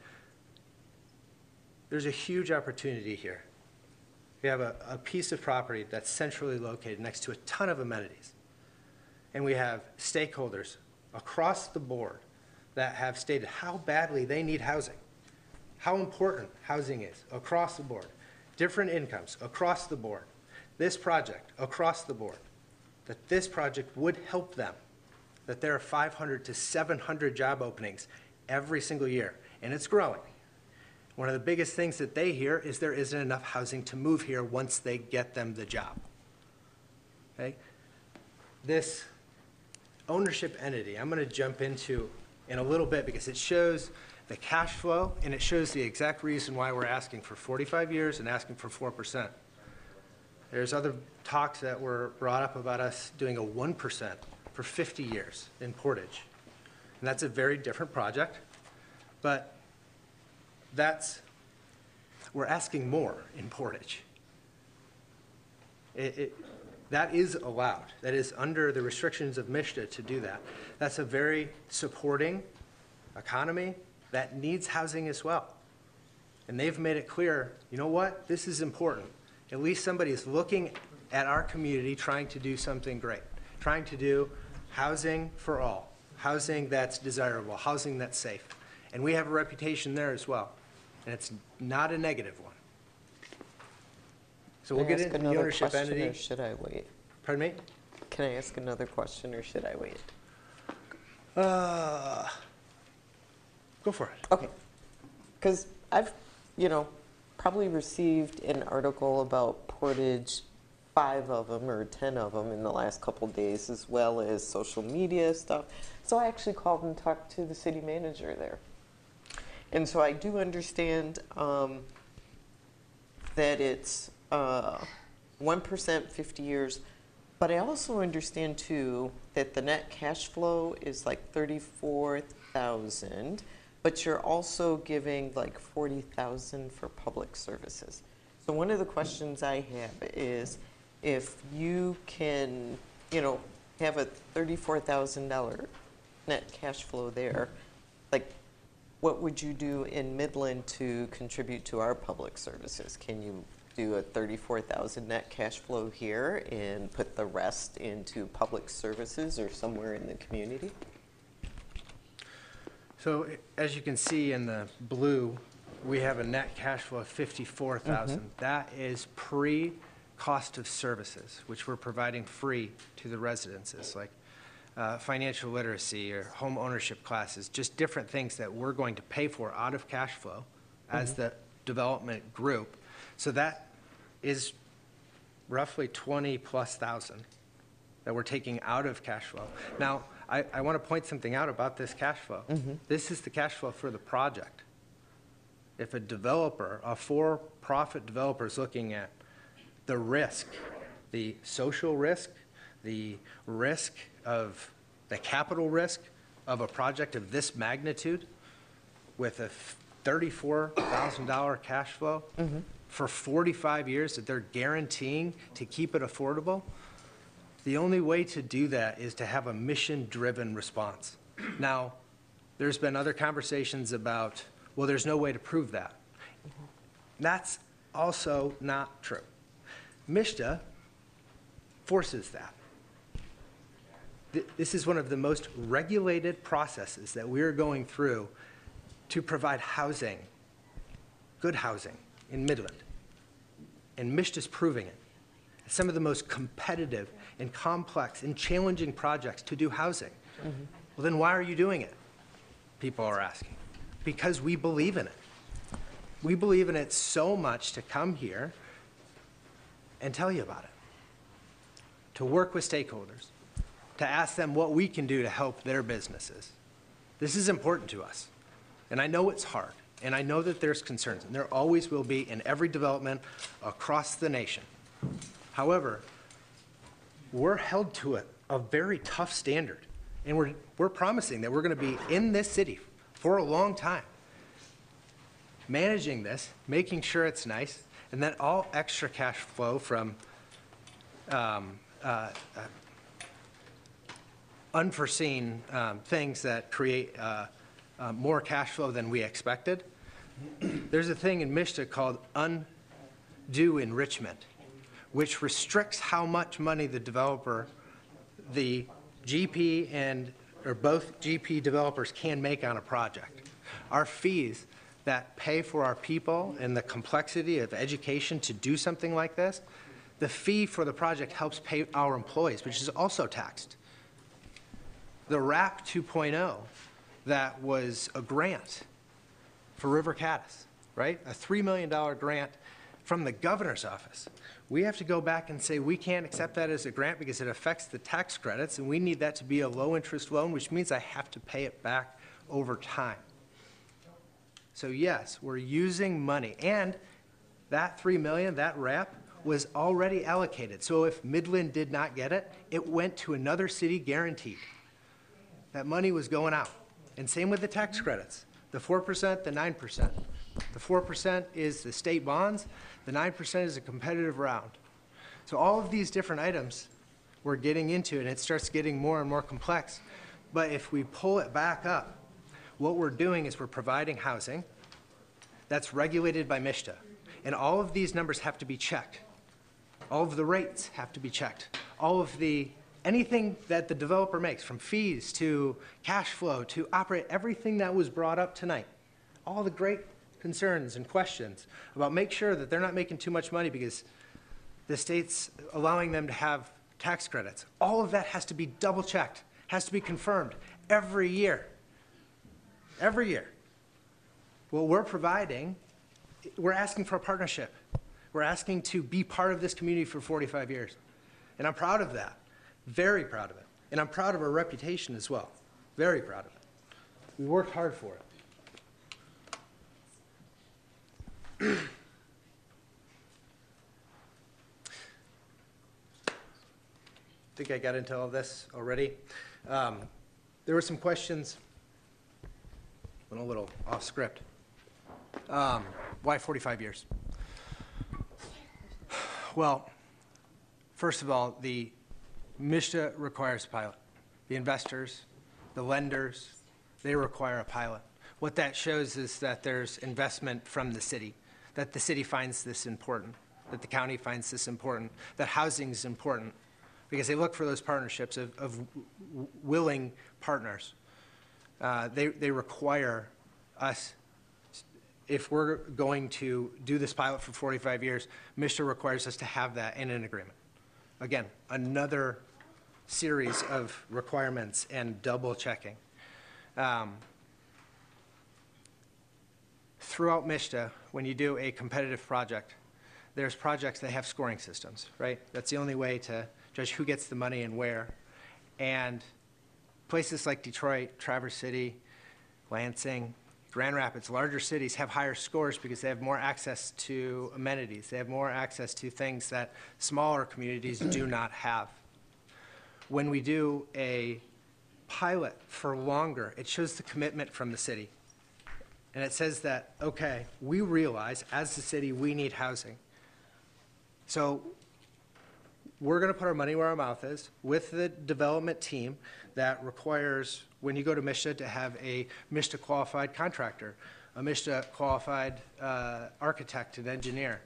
there's a huge opportunity here. We have a, a piece of property that's centrally located next to a ton of amenities. And we have stakeholders across the board that have stated how badly they need housing, how important housing is across the board, different incomes across the board, this project across the board. that this project would help them, that there are 500 to 700 job openings every single year, and it's growing. One of the biggest things that they hear is there isn't enough housing to move here once they get them the job. Okay? This ownership entity, I'm going to jump into in a little bit because it shows the cash flow and it shows the exact reason why we're asking for 45 years and asking for 4%. There's other talks that were brought up about us doing a 1% for 50 years in Portage. And that's a very different project, but that's, we're asking more in Portage. It, it, that is allowed. That is under the restrictions of MSHDA to do that. That's a very supporting economy that needs housing as well. And they've made it clear, you know what, this is important. At least somebody is looking at our community trying to do something great, trying to do housing for all, housing that's desirable, housing that's safe. And we have a reputation there as well. And it's not a negative one. So we'll Can I get ask into the another ownership question, entity. Or should I wait? Pardon me? Can I ask another question or should I wait? Uh, go for it. Okay. Because I've, you know, probably received an article about Portage, five of them or 10 of them in the last couple days, as well as social media stuff. So I actually called and talked to the city manager there. And so I do understand um, that it's uh, 1% 50 years, but I also understand too that the net cash flow is like 34,000, but you're also giving like 40,000 for public services. So one of the questions I have is if you can, you know, have a $34,000 net cash flow there, like what would you do in Midland to contribute to our public services? Can you do a 34,000 net cash flow here and put the rest into public services or somewhere in the community? So as you can see in the blue, we have a net cash flow of 54,000. Mhm. That is pre-cost of services, which we're providing free to the residences, like uh, financial literacy or home ownership classes, just different things that we're going to pay for out of cash flow as Mhm. the development group. So that is roughly 20-plus thousand that we're taking out of cash flow. Now, I, I want to point something out about this cash flow. Mhm. This is the cash flow for the project. If a developer, a for-profit developer is looking at the risk, the social risk, the risk of, the capital risk of a project of this magnitude with a $34,000 cash flow Mhm. for 45 years that they're guaranteeing to keep it affordable, the only way to do that is to have a mission-driven response. Now, there's been other conversations about, well, there's no way to prove that. That's also not true. MSHDA forces that. Th- This is one of the most regulated processes that we're going through to provide housing, good housing in Midland. And MSHDA's proving it. Some of the most competitive and complex and challenging projects to do housing. Mm-hmm. Well, then why are you doing it? People are asking. Because we believe in it. We believe in it so much to come here and tell you about it, to work with stakeholders, to ask them what we can do to help their businesses. This is important to us. And I know it's hard, and I know that there's concerns, and there always will be in every development across the nation. However, we're held to a, a very tough standard, and we're, we're promising that we're going to be in this city for a long time, managing this, making sure it's nice, and then all extra cash flow from um, uh, uh, unforeseen um, things that create uh, uh, more cash flow than we expected. There's a thing in MSHDA called undue enrichment, which restricts how much money the developer, the GP and, or both GP developers can make on a project. Our fees that pay for our people and the complexity of education to do something like this, The fee for the project helps pay our employees, which is also taxed. The RAP 2.0, that was a grant for River Caddis, right? A $3 million grant from the governor's office. We have to go back and say, we can't accept that as a grant because it affects the tax credits, and we need that to be a low-interest loan, which means I have to pay it back over time. So yes, we're using money, and that 3 million, that RAP, was already allocated. So if Midland did not get it, it went to another city guaranteed. That money was going out. And same with the tax credits, the 4%, the 9%. The 4% is the state bonds, the 9% is a competitive round. So all of these different items we're getting into, and it starts getting more and more complex. But if we pull it back up, what we're doing is we're providing housing that's regulated by MSHDA. And all of these numbers have to be checked. All of the rates have to be checked. All of the, anything that the developer makes, from fees to cash flow to operate, everything that was brought up tonight, all the great concerns and questions about make sure that they're not making too much money because the state's allowing them to have tax credits. All of that has to be double checked, has to be confirmed every year. Every year. What we're providing, we're asking for a partnership. We're asking to be part of this community for 45 years. And I'm proud of that. Very proud of it. And I'm proud of our reputation as well. Very proud of it. We worked hard for it. I think I got into all this already. Um, there were some questions, went a little off script. Um, why 45 years? Well, first of all, the MSHDA requires a pilot. The investors, the lenders, they require a pilot. What that shows is that there's investment from the city, that the city finds this important, that the county finds this important, that housing is important, because they look for those partnerships of, of willing partners. Uh, they, they require us, if we're going to do this pilot for 45 years, MSHDA requires us to have that in an agreement. Again, another series of requirements and double checking. Um, throughout MSHDA, when you do a competitive project, there's projects that have scoring systems, right? That's the only way to judge who gets the money and where. And places like Detroit, Traverse City, Lansing, Grand Rapids, larger cities have higher scores because they have more access to amenities. They have more access to things that smaller communities do not have. When we do a pilot for longer, it shows the commitment from the city. And it says that, okay, we realize as the city, we need housing. So we're going to put our money where our mouth is with the development team that requires, when you go to MSHDA, to have a MSHDA qualified contractor, a MSHDA qualified uh, architect and engineer,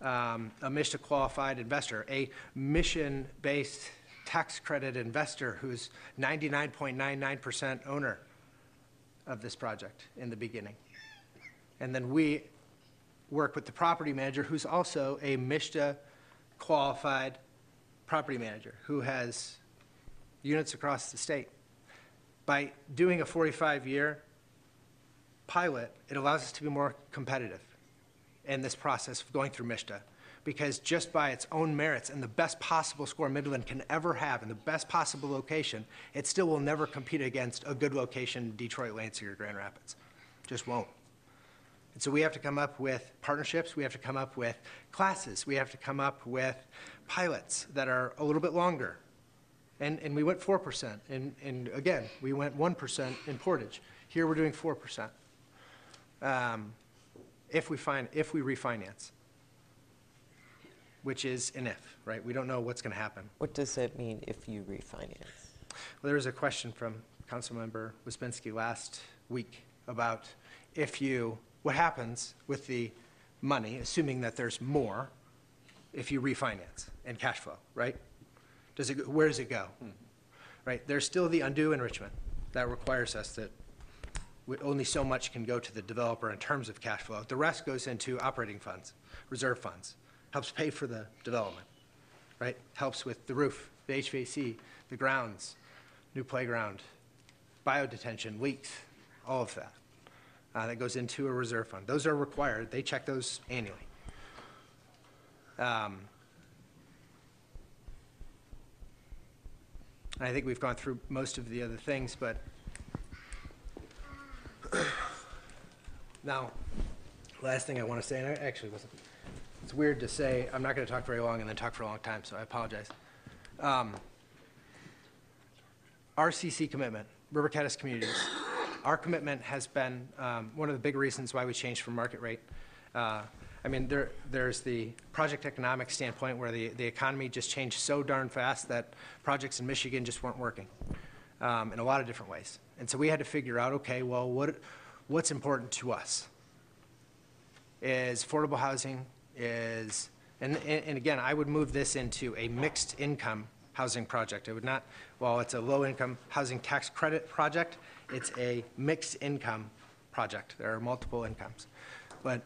um, a MSHDA qualified investor, a mission based tax credit investor who's 99.99% owner of this project in the beginning. And then we work with the property manager, who's also a MSHDA qualified property manager who has units across the state. By doing a 45-year pilot, it allows us to be more competitive in this process of going through MSHDA. Because just by its own merits and the best possible score Midland can ever have in the best possible location, it still will never compete against a good location Detroit, Lansing, or Grand Rapids. Just won't. And so we have to come up with partnerships, we have to come up with classes, we have to come up with pilots that are a little bit longer. And, and we went 4%. And, and again, we went 1% in Portage. Here we're doing 4%. Um, if we find, if we refinance, which is an if, right? We don't know what's going to happen. What does that mean if you refinance? Well, there was a question from Councilmember Wazbinski last week about if you, what happens with the money, assuming that there's more, if you refinance and cash flow, right? Does it, where does it go? Hmm. Right, there's still the undue enrichment that requires us that we- only so much can go to the developer in terms of cash flow. The rest goes into operating funds, reserve funds, helps pay for the development. right? Helps with the roof, the HVAC, the grounds, new playground, bioretention, leaks, all of that. Uh, that goes into a reserve fund. Those are required. They check those annually. Um, I think we've gone through most of the other things, but now, last thing I want to say, and I actually wasn't, it's weird to say, I'm not going to talk very long and then talk for a long time, so I apologize. Um, RCC commitment, River Caddis Communities. Our commitment has been um, one of the big reasons why we changed from market rate. Uh, I mean, there, there's the project economic standpoint where the, the economy just changed so darn fast that projects in Michigan just weren't working um, in a lot of different ways. And so we had to figure out, okay, well, what, what's important to us? Is affordable housing, is, and, and again, I would move this into a mixed income housing project. I would not, while it's a low income housing tax credit project, it's a mixed income project. There are multiple incomes. But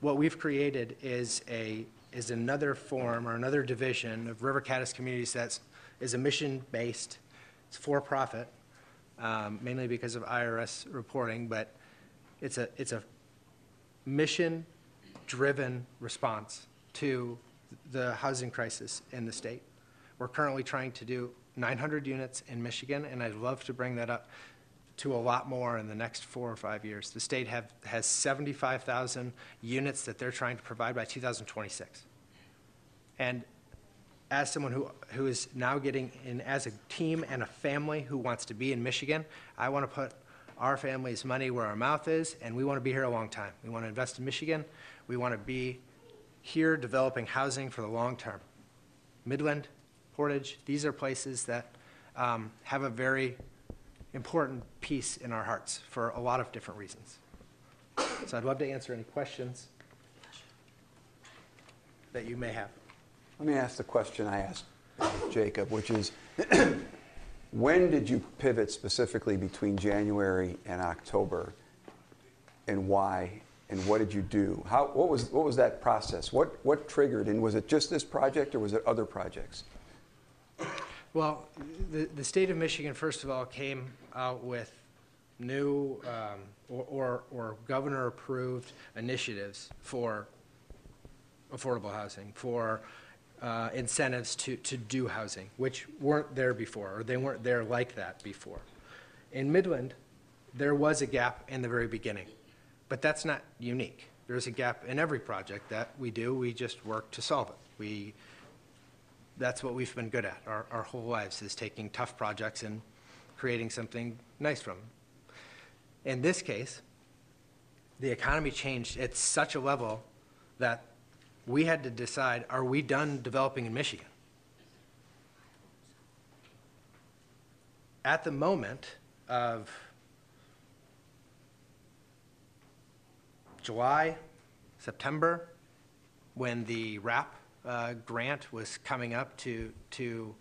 what we've created is a, is another form or another division of River Caddis Communities that's, is a mission-based, it's for-profit, um, mainly because of IRS reporting, but it's a, it's a mission-driven response to the housing crisis in the state. We're currently trying to do 900 units in Michigan, and I'd love to bring that up to a lot more in the next four or five years. The state have, has 75,000 units that they're trying to provide by 2026. And as someone who, who is now getting in as a team and a family who wants to be in Michigan, I want to put our family's money where our mouth is, and we want to be here a long time. We want to invest in Michigan. We want to be here developing housing for the long term. Midland, Portage, these are places that um, have a very important piece in our hearts for a lot of different reasons. So I'd love to answer any questions that you may have. Let me ask the question I asked Jacob, which is, when did you pivot specifically between January and October, and why, and what did you do? How, what was, what was that process? What, what triggered, and was it just this project, or was it other projects? Well, the, the state of Michigan, first of all, came out with new um, or, or, or governor-approved initiatives for affordable housing, for uh, incentives to, to do housing, which weren't there before, or they weren't there like that before. In Midland, there was a gap in the very beginning, but that's not unique. There's a gap in every project that we do. We just work to solve it. We that's what we've been good at our, our whole lives is taking tough projects and creating something nice from them. In this case, the economy changed at such a level that we had to decide, are we done developing in Michigan? At the moment of July, September, when the RAP uh, grant was coming up to, to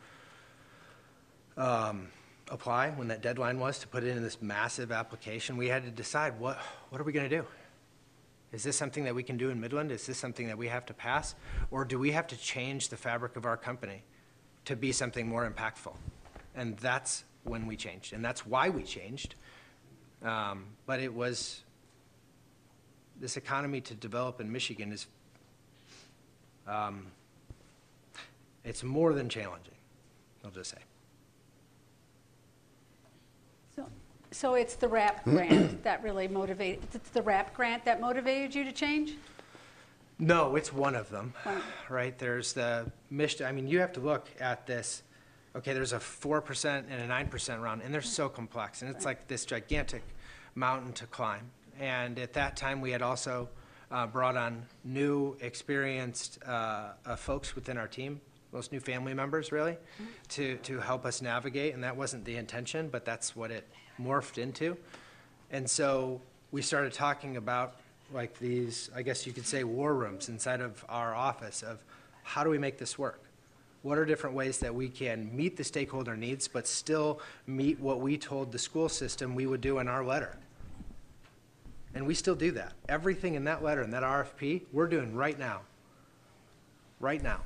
um, apply, when that deadline was to put in this massive application, we had to decide what, what are we going to do? Is this something that we can do in Midland? Is this something that we have to pass? Or do we have to change the fabric of our company to be something more impactful? And that's when we changed. And that's why we changed. Um, but it was this economy to develop in Michigan is um, it's more than challenging, I'll just say. So, so it's the RAP grant that really motivated, it's the RAP grant that motivated you to change? No, it's one of them, Right. right? There's the Michigan, I mean, you have to look at this, okay, there's a 4% and a 9% round, and they're so complex, and it's like this gigantic mountain to climb. And at that time, we had also uh, brought on new, experienced uh, uh, folks within our team, most new family members, really, to, to help us navigate, and that wasn't the intention, but that's what it morphed into. And so we started talking about like these, I guess you could say, war rooms inside of our office of how do we make this work? What are different ways that we can meet the stakeholder needs, but still meet what we told the school system we would do in our letter? And we still do that. Everything in that letter and that RFP, we're doing right now. Right now.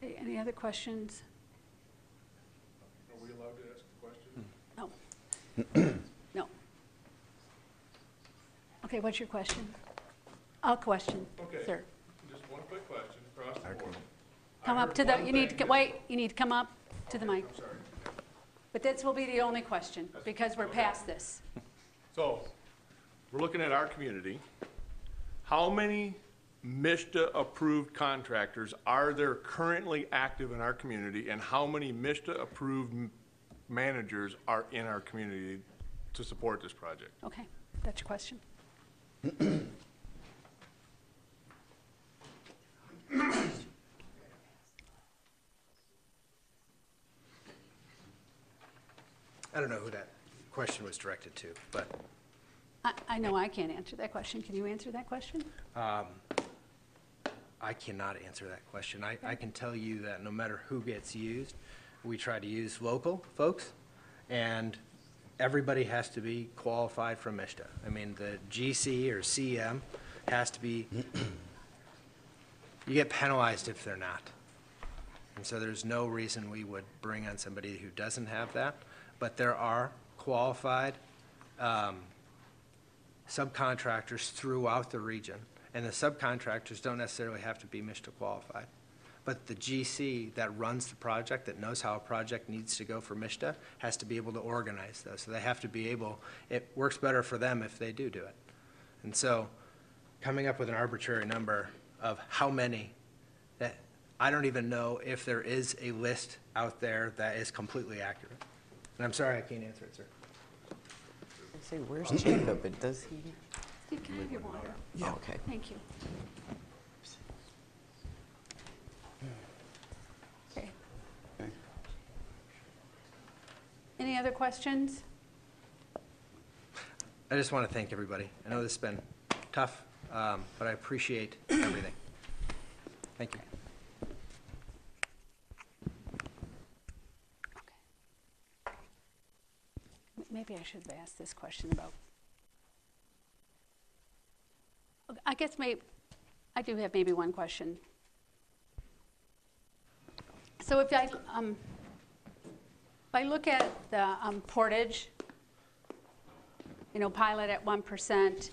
Hey, any other questions? Are we allowed to ask a question? Hmm. No. no. Okay, what's your question? A question, okay. sir. Just one quick question across the board. Come I up to the, you need to, wait, you need to come up to the mic. I'm sorry. But this will be the only question, because we're past this. So, we're looking at our community. How many MSHDA-approved contractors are there currently active in our community? And how many MSHDA-approved m- managers are in our community to support this project? Okay, that's your question. I don't know who that question was directed to, but I, I know I can't answer that question. Can you answer that question? um, I cannot answer that question. I, I can tell you that no matter who gets used, we try to use local folks, and everybody has to be qualified from MSHDA. I mean, the GC or CM has to be, you get penalized if they're not. And so there's no reason we would bring on somebody who doesn't have that. But there are qualified um, subcontractors throughout the region. And the subcontractors don't necessarily have to be MSHDA qualified. But the GC that runs the project, that knows how a project needs to go for MSHDA, has to be able to organize those. So they have to be able, it works better for them if they do do it. And so coming up with an arbitrary number of how many, that, I don't even know if there is a list out there that is completely accurate. And I'm sorry I can't answer it, sir. I say, where's Jacob? And does he? Steve, can I have your water? Yeah. Okay. Thank you. Okay. Okay. Any other questions? I just want to thank everybody. I know this has been tough, um, but I appreciate everything. Thank you. Maybe I should have asked this question about, I guess may, I do have maybe one question. So if I, um, if I look at the um, Portage, you know, pilot at 1%,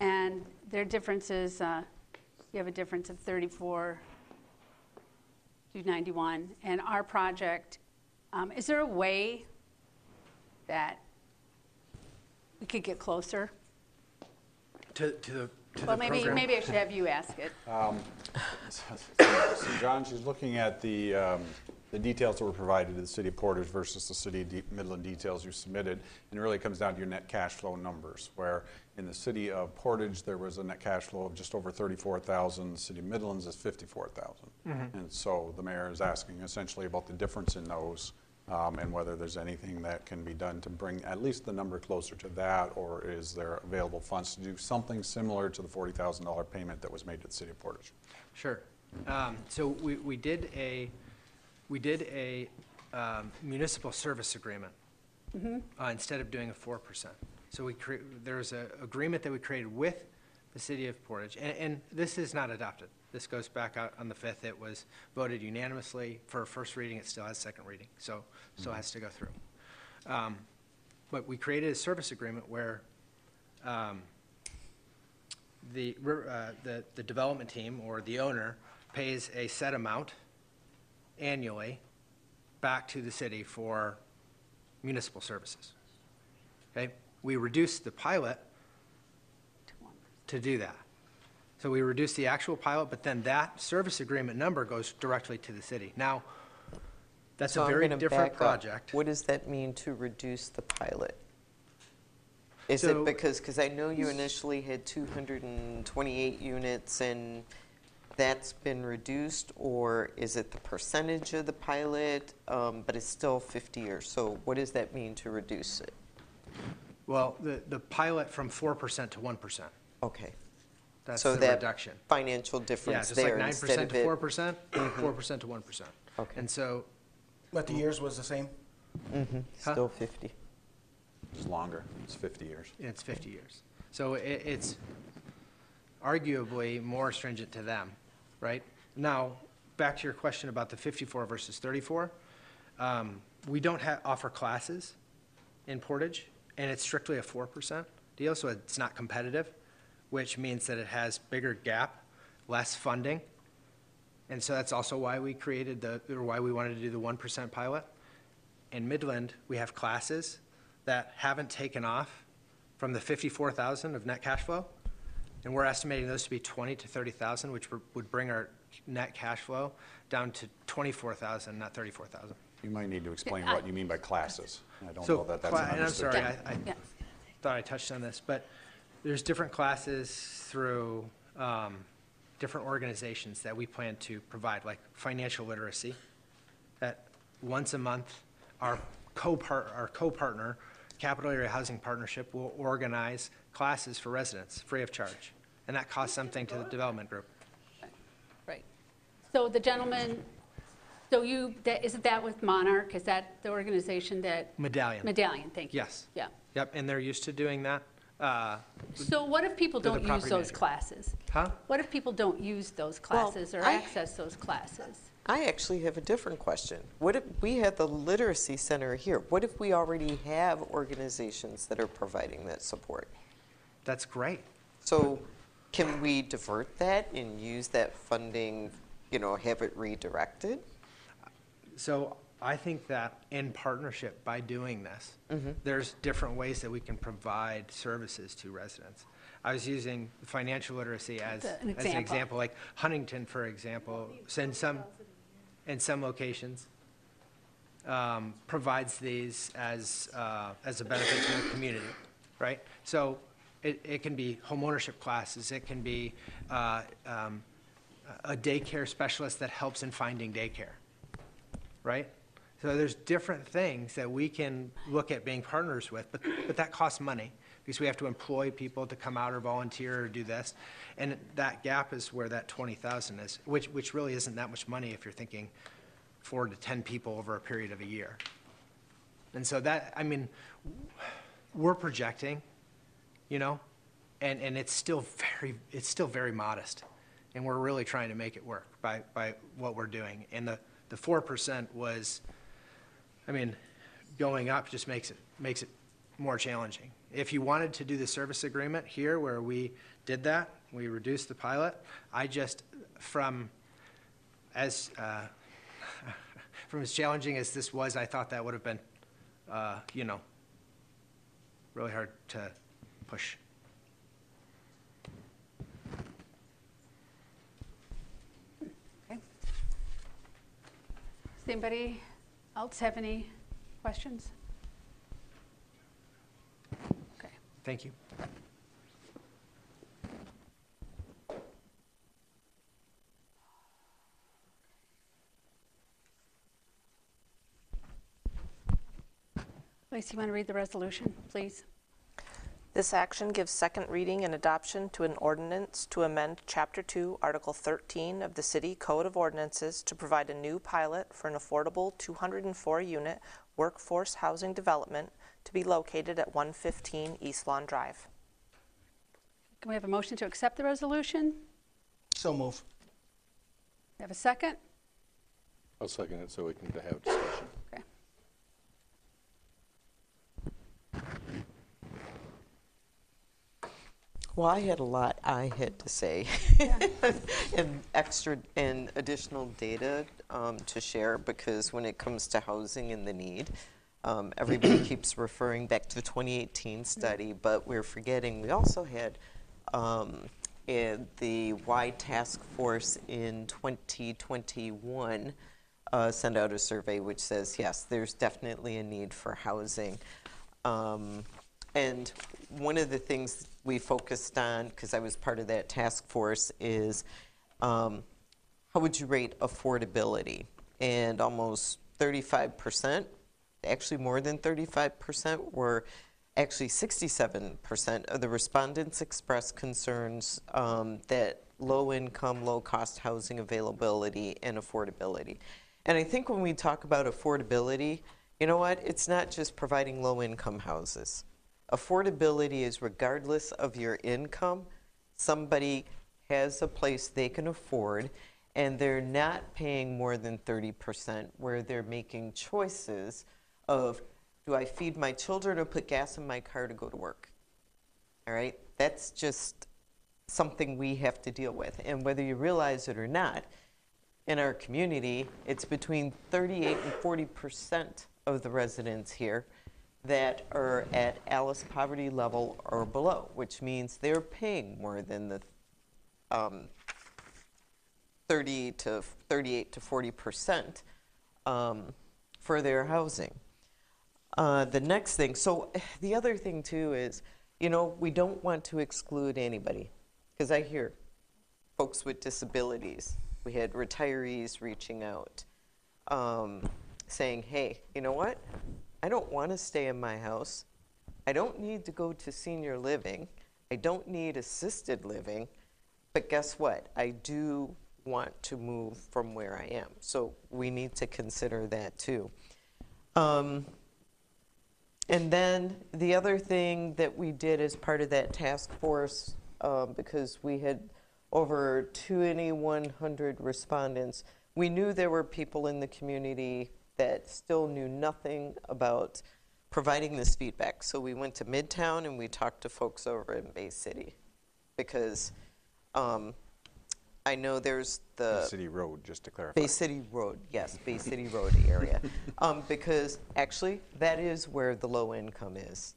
and their difference is, uh, you have a difference of 34 to 91, and our project, um, is there a way that we could get closer? To, to the, to the Well, maybe, program. maybe I should have you ask it. Um, So John, she's looking at the, um, the details that were provided to the city of Portage versus the city of De- Midland details you submitted. And it really comes down to your net cash flow numbers, where in the city of Portage, there was a net cash flow of just over 34,000. The city of Midlands is 54,000. Mhm. And so the mayor is asking essentially about the difference in those um, and whether there's anything that can be done to bring at least the number closer to that, or is there available funds to do something similar to the $40,000 payment that was made to the city of Portage? Sure. Um, So we, we did a, we did a um, municipal service agreement Mhm. uh, instead of doing a four percent. So we cre, there's a agreement that we created with the city of Portage, and, and this is not adopted. This goes back out on the fifth. It was voted unanimously for a first reading. It still has second reading, so, still has to go through. Um, But we created a service agreement where um, the, uh, the, the development team or the owner pays a set amount annually back to the city for municipal services. Okay? We reduced the pilot to do that. So we reduce the actual pilot, but then that service agreement number goes directly to the city. Now, that's So a I'm very gonna different up. project. What does that mean to reduce the pilot? Is So- it because, because I know you initially had 228 units and that's been reduced, or is it the percentage of the pilot, um, but it's still 50 years? So what does that mean to reduce it? Well, the, the pilot from 4% to 1%. Okay. That's So the that reduction. financial Yeah, difference just like there nine instead percent of to it- four percent, Mhm. four percent to one percent. Okay. And so. But the years was the same? Mhm, Huh? Still 50. It's longer, it's 50 years. It's 50 years. So it, it's arguably more stringent to them, right? Now, back to your question about the 54 versus 34, um, we don't ha- offer classes in Portage, and it's strictly a 4% deal, so it's not competitive, which means that it has bigger gap, less funding. And so that's also why we created the, or why we wanted to do the 1% pilot. In Midland, we have classes that haven't taken off from the 54,000 of net cash flow. And we're estimating those to be 20 to 30,000, which would- would bring our net cash flow down to 24,000, not 34,000. You might need to explain Yeah, I- what you mean by classes. I don't So, know that that's cla- an And I'm sorry, term. I, I Yeah. thought I touched on this, but there's different classes through um, different organizations that we plan to provide, like financial literacy, that once a month, our co-part, our co-partner, Capital Area Housing Partnership, will organize classes for residents, free of charge. And that costs something to the development group. Right. So the gentleman, so you, that- isn't that with Monarch? Is that the organization that? Medallion. Medallion, thank you. Yes. Yeah. Yep, and they're used to doing that. Uh, So what if people They're the don't use property those manager. classes? Huh? What if people don't use those Well, classes or I- access those classes? I actually have a different question. What if we had the literacy center here? What if we already have organizations that are providing that support? That's great. So can we divert that and use that funding, you know, have it redirected? So I think that in partnership, by doing this, Mhm. there's different ways that we can provide services to residents. I was using financial literacy as, As an as an example. example, like Huntington, for example, in some, in some locations, um, provides these as, uh, as a benefit to the community, right? So it, it can be homeownership classes, it can be uh, um, a daycare specialist that helps in finding daycare, right? So there's different things that we can look at being partners with, but, but that costs money because we have to employ people to come out or volunteer or do this. And that gap is where that 20,000 is, which, which really isn't that much money if you're thinking four to 10 people over a period of a year. And so that, I mean, we're projecting, you know, and, and it's still very, it's still very modest. And we're really trying to make it work by, by what we're doing. And the, the 4% was, I mean, going up just makes it, makes it more challenging. If you wanted to do the service agreement here where we did that, we reduced the pilot, I just, from as, uh, from as challenging as this was, I thought that would have been, uh, you know, really hard to push. Anybody else have any questions? Okay. Thank you. Lacey, you want to read the resolution, please? This action gives second reading and adoption to an ordinance to amend Chapter 2, Article 13 of the City Code of Ordinances to provide a new pilot for an affordable 204-unit workforce housing development to be located at 115 East Lawn Drive. Can we have a motion to accept the resolution? So move. We Have a second? I'll second it so we can have discussion. Okay. Well, I had a lot I had to say. and extra and additional data um, to share because when it comes to housing and the need, um, everybody keeps referring back to the 2018 study, but we're forgetting we also had um, the Y Task Force in 2021 uh, send out a survey which says, yes, there's definitely a need for housing. Um, and one of the things we focused on, because I was part of that task force, is um, how would you rate affordability? And almost 35%, actually more than 35%, were actually 67% of the respondents expressed concerns um, that low income, low cost housing availability and affordability. And I think when we talk about affordability, you know what? It's not just providing low income houses. Affordability is regardless of your income, somebody has a place they can afford and they're not paying more than 30%, where they're making choices of do I feed my children or put gas in my car to go to work? All right? That's just something we have to deal with. And whether you realize it or not, in our community, it's between 38 and 40% of the residents here that are at ALICE poverty level or below, which means they're paying more than the um, 30 to 38 to 40 percent um, for their housing. Uh, the next thing, so the other thing too is, you know, we don't want to exclude anybody because I hear folks with disabilities. We had retirees reaching out, um, saying, "Hey, you know what? I don't want to stay in my house. I don't need to go to senior living. I don't need assisted living. But guess what? I do want to move from where I am. So we need to consider that too. Um, and then the other thing that we did as part of that task force, um, because we had over 2,100 respondents, we knew there were people in the community that still knew nothing about providing this feedback. So we went to Midtown and we talked to folks over in Bay City because um, I know there's the Bay City Road, just to clarify. Bay City Road, yes, Bay City Road area. Um, because actually, that is where the low income is.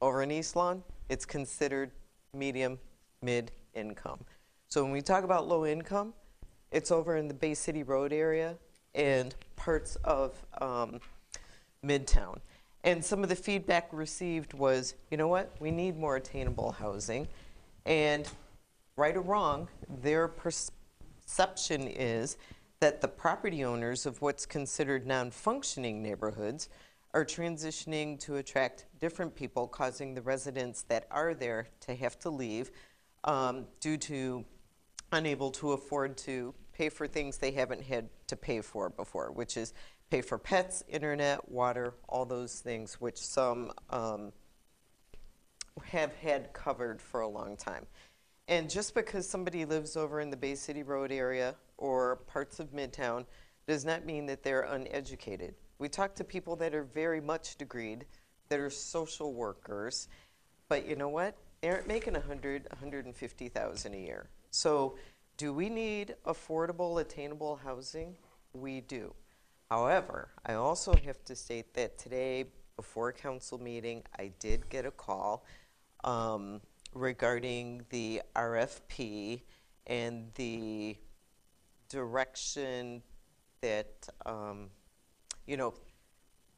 Over in East Lawn, it's considered medium, mid income. So when we talk about low income, it's over in the Bay City Road area and parts of um, Midtown. And some of the feedback received was, you know what, we need more attainable housing. And right or wrong, their perception is that the property owners of what's considered non functioning neighborhoods are transitioning to attract different people, causing the residents that are there to have to leave um, due to unable to afford to pay for things they haven't had to pay for before, which is pay for pets, internet, water, all those things, which some um, have had covered for a long time. And just because somebody lives over in the Bay City Road area or parts of Midtown does not mean that they're uneducated. We talk to people that are very much degreed, that are social workers, but you know what? They aren't making 100, 150,000 a year. So, do we need affordable, attainable housing? We do. However, I also have to state that today, before council meeting, I did get a call um, regarding the RFP and the direction that, um, you know,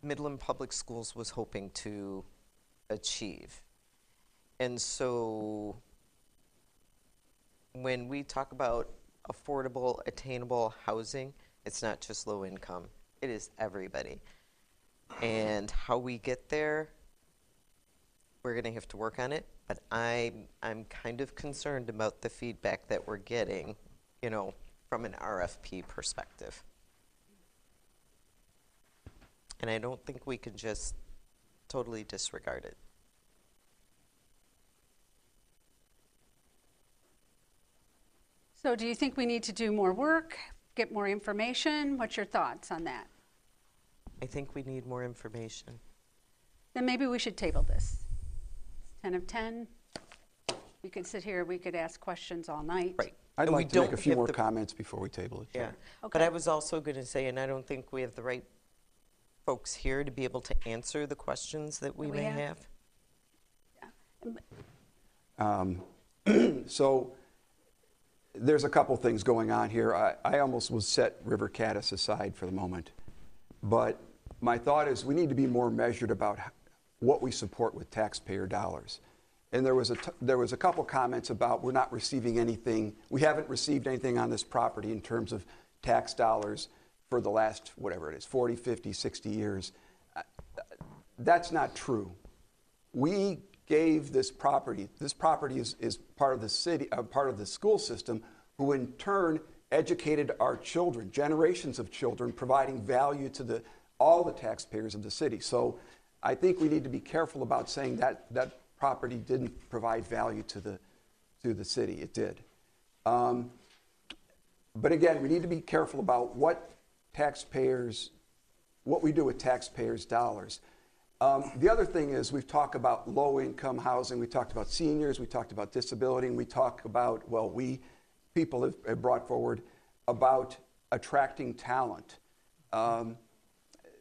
Midland Public Schools was hoping to achieve. And so when we talk about affordable, attainable housing, it's not just low income, it is everybody. And how we get there, we're going to have to work on it. But I, I'm kind of concerned about the feedback that we're getting, you know, from an RFP perspective. And I don't think we can just totally disregard it. So do you think we need to do more work, get more information? What's your thoughts on that? I think we need more information. Then maybe we should table this. It's 10 of 10. We could sit here, we could ask questions all night. Right. I'd And we like to make a don't few have more the- comments before we table it. Yeah. But Okay. I was also going to say, and I don't think we have the right folks here to be able to answer the questions that we we may have. have. Um, So there's a couple things going on here. I, I almost will set River Caddis aside for the moment. But my thought is we need to be more measured about what we support with taxpayer dollars. And there was a, t- there was a couple comments about we're not receiving anything, we haven't received anything on this property in terms of tax dollars for the last, whatever it is, 40, 50, 60 years. Uh, That's not true we gave this property, this property is, is part of the city, uh, part of the school system, who in turn educated our children, generations of children, providing value to the, all the taxpayers of the city. So I think we need to be careful about saying that that property didn't provide value to the, to the city. It did. Um, But again, we need to be careful about what taxpayers, what we do with taxpayers' dollars. Um, the other thing is we've talked about low-income housing, we talked about seniors, we talked about disability, and we talk about, well, we, people have, brought forward about attracting talent. Um,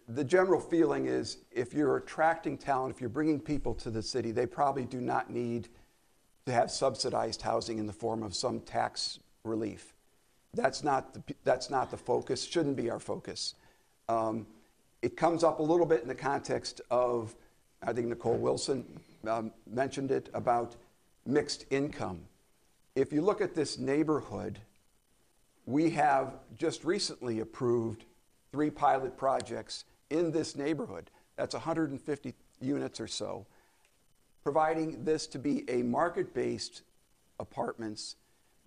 the general feeling is if you're attracting talent, if you're bringing people to the city, they probably do not need to have subsidized housing in the form of some tax relief. That's not the, that's not the focus, shouldn't be our focus. It comes up a little bit in the context of, I think Nicole Wilson um, mentioned it, about mixed income. If you look at this neighborhood, we have just recently approved three pilot projects in this neighborhood. That's 150 units or so, providing this to be a market-based apartments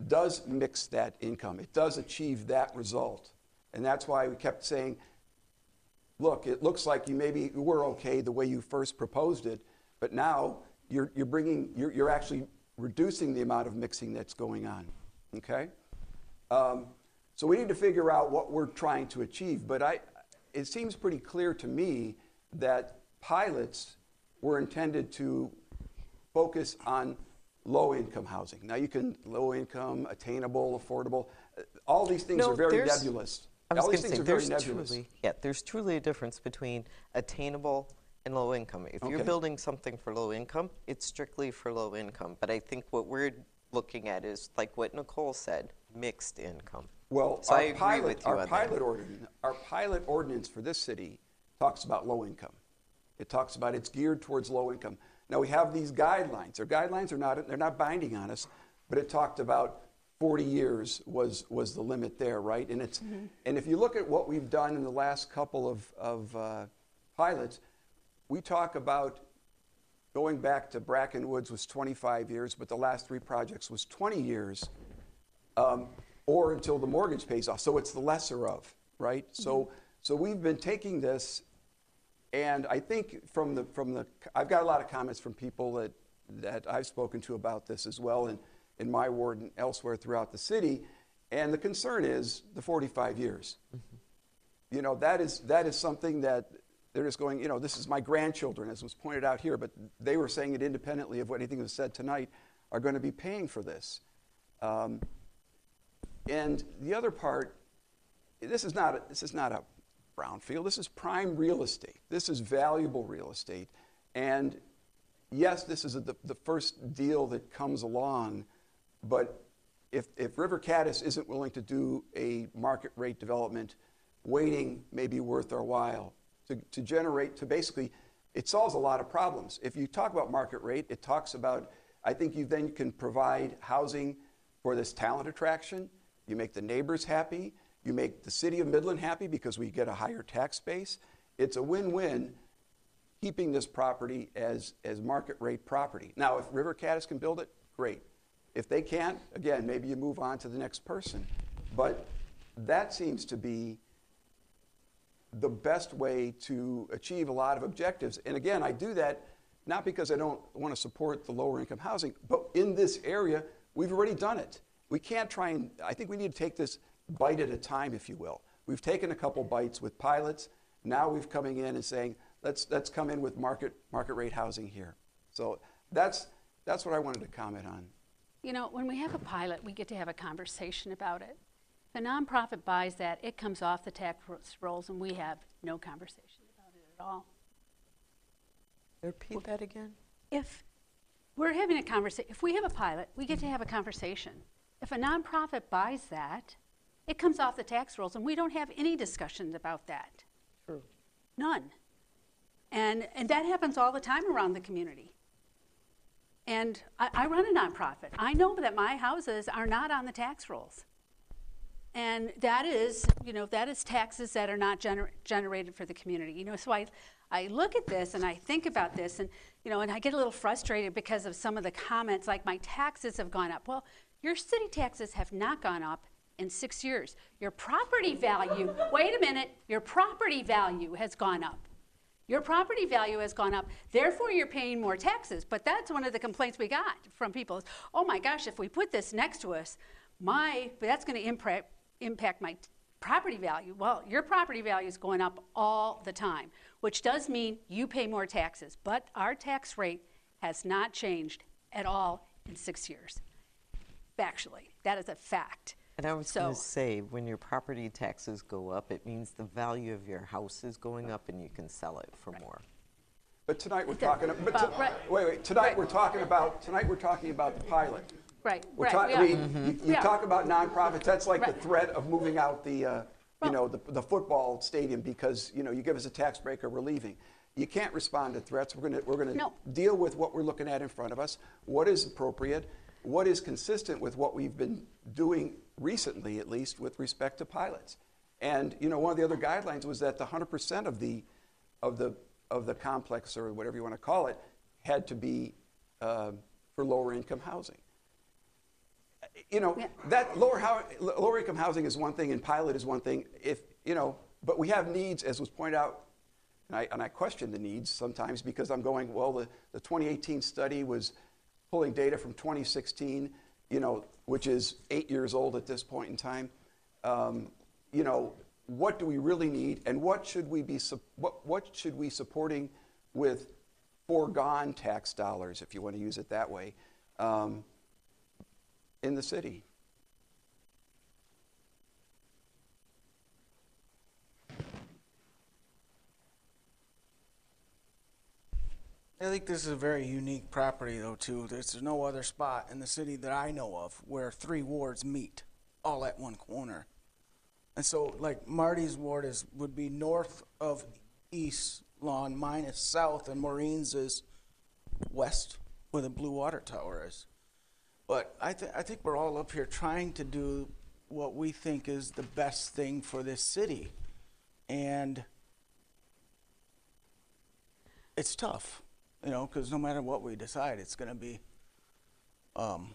does mix that income. It does achieve that result. And that's why we kept saying, look, it looks like you maybe were okay the way you first proposed it, but now you're, you're bringing, you're, you're actually reducing the amount of mixing that's going on. Okay? Um, so we need to figure out what we're trying to achieve. But I, it seems pretty clear to me that pilots were intended to focus on low income housing. Now you can low income, attainable, affordable. All these things No, are very nebulous. I was going to say, there's truly, yeah, there's truly a difference between attainable and low income. If you're Okay. building something for low income, it's strictly for low income. But I think what we're looking at is, like what Nicole said, mixed income. Well, so our I agree pilot, with you our on pilot ordinance, our pilot ordinance for this city talks about low income. It talks about it's geared towards low income. Now we have these guidelines. Their guidelines are not they're not binding on us, but it talked about 40 years was was the limit there, right? And it's and if you look at what we've done in the last couple of of uh, pilots, we talk about going back to Bracken Woods was 25 years, but the last three projects was 20 years um, or until the mortgage pays off. So it's the lesser of, right? So, so we've been taking this, and I think from the from the I've got a lot of comments from people that that I've spoken to about this as well in in my ward and elsewhere throughout the city, and the concern is the 45 years. You know that is that is something that they're just going. You know, this is my grandchildren, as was pointed out here, but they were saying it independently of what anything was said tonight, are going to be paying for this. Um, and the other part, this is not a, this is not a brownfield. This is prime real estate. This is valuable real estate. And yes, this is a, the, the first deal that comes along, but if, if River Caddis isn't willing to do a market rate development, waiting may be worth our while to, to generate, to basically, it solves a lot of problems. If you talk about market rate, it talks about, I think you then can provide housing for this talent attraction. You make the neighbors happy. You make the city of Midland happy because we get a higher tax base. It's a win-win keeping this property as, as market rate property. Now, if River Caddis can build it, great. If they can't, again, maybe you move on to the next person. But that seems to be the best way to achieve a lot of objectives. And again, I do that not because I don't want to support the lower income housing, but in this area, we've already done it. We can't try and, I think we need to take this bite at a time, if you will. We've taken a couple bites with pilots. Now we've coming in and saying, let's, let's come in with market, market rate housing here. So that's, that's what I wanted to comment on. You know, when we have a pilot, we get to have a conversation about it. If a nonprofit buys that, it comes off the tax rolls, and we have no conversation about it at all. Repeat that again. If we're having a conversation, if we have a pilot, we get to have a conversation. If a nonprofit buys that, it comes off the tax rolls, and we don't have any discussions about that. True. None. And, and that happens all the time around the community. And I, I run a nonprofit. I know that my houses are not on the tax rolls. And that is, you know, that is taxes that are not gener- generated for the community. You know, so I, I look at this and I think about this and, you know, and I get a little frustrated because of some of the comments like my taxes have gone up. Well, your city taxes have not gone up in six years. Your property value, wait a minute, your property value has gone up. Your property value has gone up, therefore you're paying more taxes. But that's one of the complaints we got from people oh my gosh, if we put this next to us, my, that's going to impact, impact my property value. Well, your property value is going up all the time, which does mean you pay more taxes. But our tax rate has not changed at all in six years. Factually, that is a fact. And I was going to say, when your property taxes go up, it means the value of your house is going up and you can sell it for more. But tonight we're The- talking, but, but- to- right. wait, wait, tonight Right. we're talking about, tonight we're talking about the pilot. Right, We're right. talking, we I are. mean, you- We you are. talk about nonprofits, that's like the Right. threat of moving out the, uh, you Well- know, the, the football stadium because, you know, you give us a tax break or we're leaving. You can't respond to threats. We're gonna, we're gonna No. deal with what we're looking at in front of us, what is appropriate, what is consistent with what we've been doing recently, at least, with respect to pilots. And, you know, one of the other guidelines was that the hundred percent of the, of the, of the complex, or whatever you want to call it, had to be um, for lower income housing. You know, that lower, hou- lower income housing is one thing and pilot is one thing. If, you know, but we have needs, as was pointed out, and I, and I question the needs sometimes because I'm going, well, the, the 2018 study was pulling data from 2016, you know, which is eight years old at this point in time. Um, you know, what do we really need, and what should we be what what should we supporting with foregone tax dollars, if you want to use it that way, um, in the city? I think this is a very unique property, though, too. There's no other spot in the city that I know of where three wards meet all at one corner. And so, like Marty's ward is would be north of East Lawn, mine is south, and Maureen's is west, where the Blue Water Tower is. But I think I think we're all up here trying to do what we think is the best thing for this city, and it's tough, you know, because no matter what we decide, it's going to be. Um,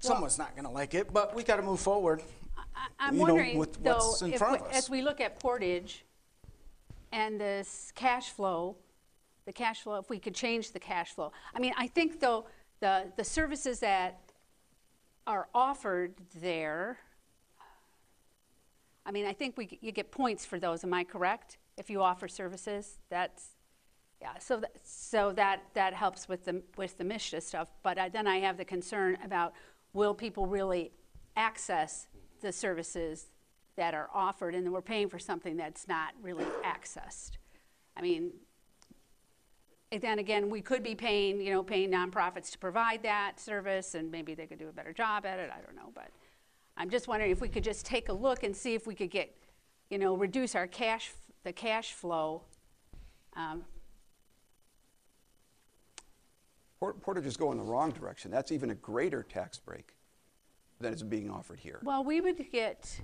someone's not going to like it, but we got to move forward. I'm you know, wondering, with though, what's in if front we- of us. as we look at Portage and this cash flow, the cash flow, if we could change the cash flow. I mean, I think, though, the, the services that are offered there, I mean, I think we, you get points for those, am I correct? If you offer services, that's, yeah, so, that- so that, that helps with the, with the MSHDA stuff. But I- then I have the concern about, will people really access the services that are offered? And then we're paying for something that's not really accessed. I mean, then again, we could be paying, you know, paying nonprofits to provide that service, and maybe they could do a better job at it, I don't know, but I'm just wondering if we could just take a look and see if we could get, you know, reduce our cash, the cash flow. Um, Portage is going the wrong direction. That's even a greater tax break than is being offered here. Well, we would get,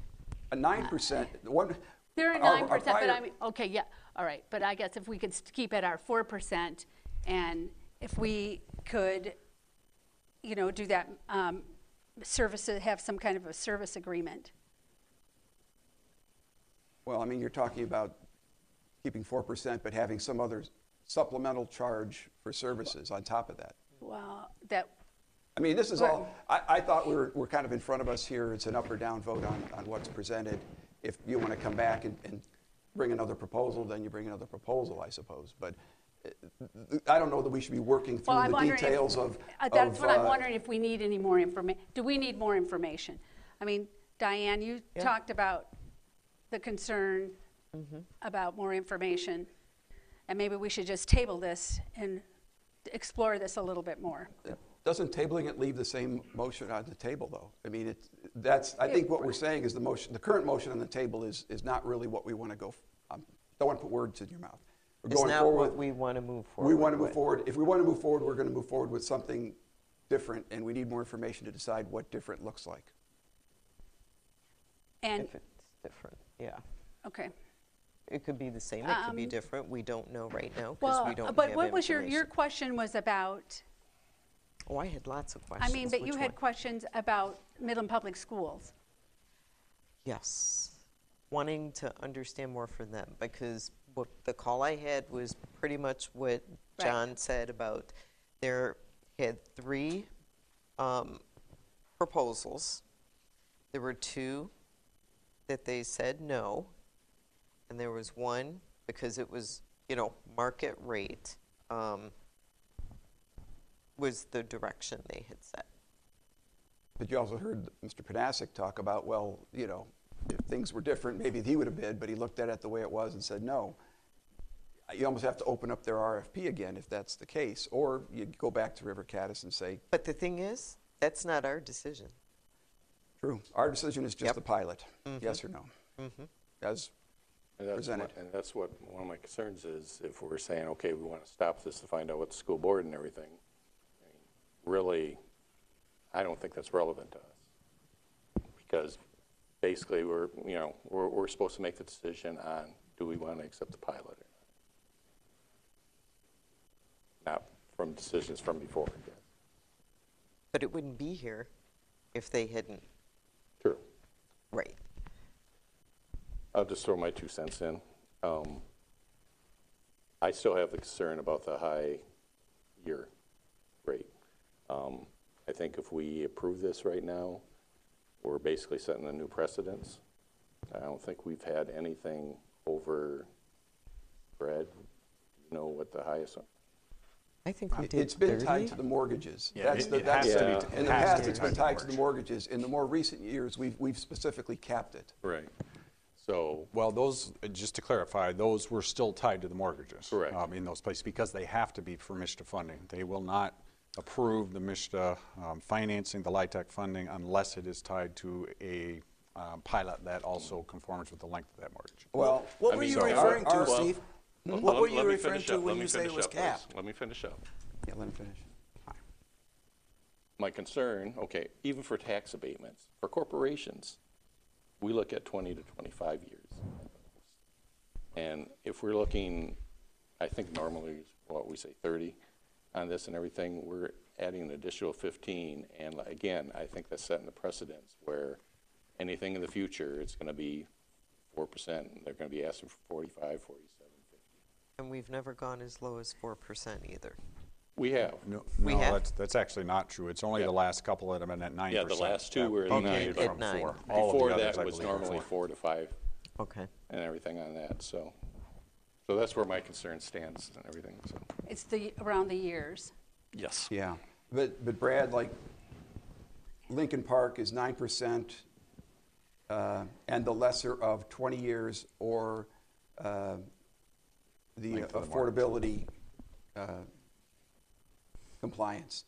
A nine percent, one. they're at our- nine our percent, but prior- I mean, okay, yeah, all right, but I guess if we could keep at our four percent, and if we could, you know, do that, um, services, have some kind of a service agreement. Well, I mean, you're talking about keeping four percent, but having some other supplemental charge for services on top of that. Well, that, I mean, this is all, I, I thought we were, we're kind of in front of us here. It's an up or down vote on, on what's presented. If you want to come back and, and bring another proposal, then you bring another proposal, I suppose. But uh, I don't know that we should be working well, through I'm the wondering if. details of. uh, That's of, what I'm uh, wondering, if we need any more informa, do we need more information? I mean, Diane, you Yeah. talked about the concern Mm-hmm. about more information, and maybe we should just table this and explore this a little bit more. Doesn't tabling it leave the same motion on the table, though? I mean, it's, that's, I think what we're saying is the motion, the current motion on the table is, is not really what we want to go, f- um, don't want to put words in your mouth. We're It's going not forward- what we want to move forward We want to move with. forward, if we want to move forward, we're going to move forward with something different, and we need more information to decide what different looks like. And, If it's different, yeah. okay. It could be the same, it could be Um, different. We don't know right now because we don't have but what was your, your information. question was about, Oh, I had lots of questions. I questions. mean, but you Which had one? questions about Midland Public Schools. Yes, wanting to understand more from them because what the call I had was pretty much what Right. John said about there had three um, proposals, There were two that they said no, and there was one because it was, you know, market rate um, was the direction they had set. But you also heard Mr. Panasic talk about, well, you know, if things were different, maybe he would have bid, but he looked at it the way it was and said no. You almost have to open up their RFP again if that's the case, or you go back to River Caddis and say, But the thing is, that's not our decision. true, our decision is just Yep. the pilot, Mhm. yes or no, Mhm. as And that's presented. And that's what, one of my concerns is, if we're saying, okay, we want to stop this to find out what the school board and everything, I mean, really, I don't think that's relevant to us. Because basically, we're, you know, we're, we're supposed to make the decision on, do we want to accept the pilot or not? Not from decisions from before. But it wouldn't be here if they hadn't. True. Right. I'll just throw my two cents in. Um, I still have the concern about the high year rate. Um, I think if we approve this right now, we're basically setting a new precedence. I don't think we've had anything over, Brad, you know what the highest, I think we It- did It's been 30. tied to the mortgages. Yeah, That's it- the, it that's, has to the- be- in the has to past, be it's been tied to the mortgages. In the more recent years, we've, we've specifically capped it. right? So, Well, those, uh, just to clarify, those were still tied to the mortgages. Correct. um, In those places, because they have to be for MSHDA funding. They will not approve the MSHDA um, financing, the LIHTC funding, unless it is tied to a um, pilot that also conforms with the length of that mortgage. Well, What I were mean, you so- referring to, Well, Steve? well, What let- were let you me referring finish to up. when Let me you say it finish was up, please. capped? Let me finish up. Yeah, let him finish. my concern, okay, even for tax abatements, for corporations, we look at 20 to 25 years. And if we're looking, I think normally, what we say 30 on this and everything, we're adding an additional 15. And again, I think that's setting the precedence where anything in the future, it's going to be 4%. They're going to be asking for 45, 47. 50. And we've never gone as low as 4% either. We have. No, We no, have? that's, that's actually not true. It's only Yeah. the last couple that have been at 9%. Yeah, the last two were we at made nine. from At nine. before. All of the others, that I was believe, were normally four. four to five. Okay. and everything on that, so. So that's where my concern stands and everything, so. It's the, around the years. Yes. Yeah, but, but Brad, like, Lincoln Park is nine percent, uh, and the lesser of twenty years or, uh, the Length of the affordability, uh, compliance.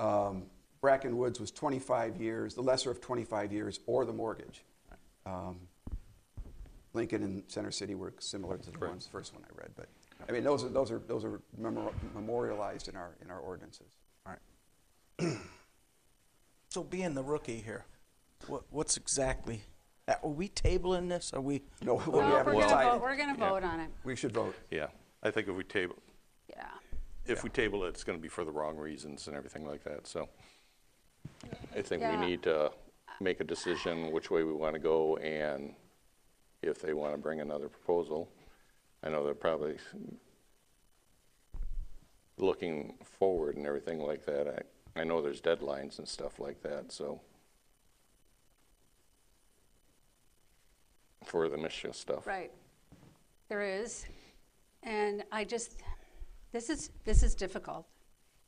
Um, Bracken Woods was twenty-five years, the lesser of twenty-five years or the mortgage. Um, Lincoln and Center City were similar to the ones, the first one I read, but, I mean, those are, those are, those are memor- memorialized in our, in our ordinances. All right. So being the rookie here, what, what's exactly, uh, are we tabling this? Are we? No, Well, we haven't we're gonna vote, we're gonna Yeah. vote on it, We should vote. Yeah, I think if we table, yeah. If we table it, it's gonna be for the wrong reasons and everything like that, so. I think we Yeah. need to make a decision which way we wanna go and if they wanna bring another proposal. I know they're probably looking forward and everything like that. I, I know there's deadlines and stuff like that, so. For the MSHDA stuff. Right. There is. And I just, this is, this is difficult.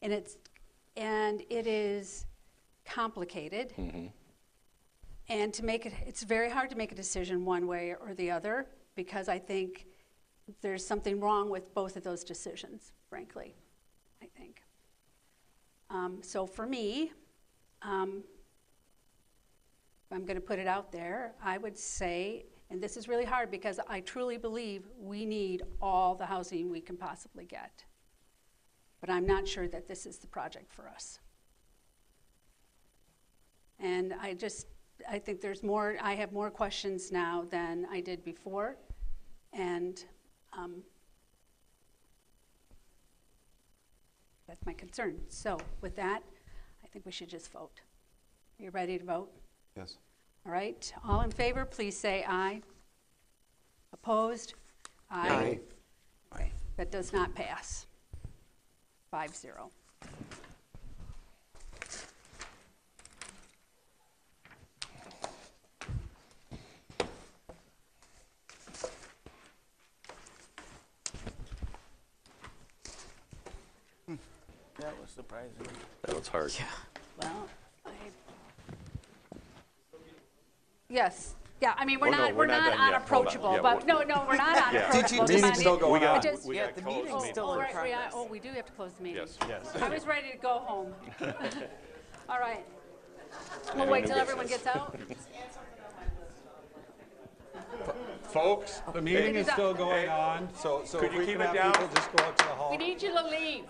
And it's, and it is complicated. And to make it, it's very hard to make a decision one way or the other because I think there's something wrong with both of those decisions, frankly, I think. Um, so for me, um, if I'm going to put it out there, I would say, and this is really hard because I truly believe we need all the housing we can possibly get. But I'm not sure that this is the project for us. And I just, I think there's more, I have more questions now than I did before. And um, that's my concern. So with that, I think we should just vote. Are you ready to vote? Yes. All right, all in favor, please say aye. Opposed? Aye. Okay, that does not pass five zero. That was surprising. That was hard. Yeah. Well, I. Yes yeah, I mean, we're Oh, no, not, we're we're not not done yet. Hold on. unapproachable, Yeah, but, no, we're- no, we're not Yeah. unapproachable. Did you- Come meeting's still in. going I on. just- We Yeah, got the closed meeting's meeting. still in progress. Oh, we do have to close the meeting. Yes. Yes. I was ready to go home. All right. We'll wait till everyone gets out. Folks, the meeting is still going on, so, so Could if you we keep can it have down? people just go out to the hall. We need you to leave.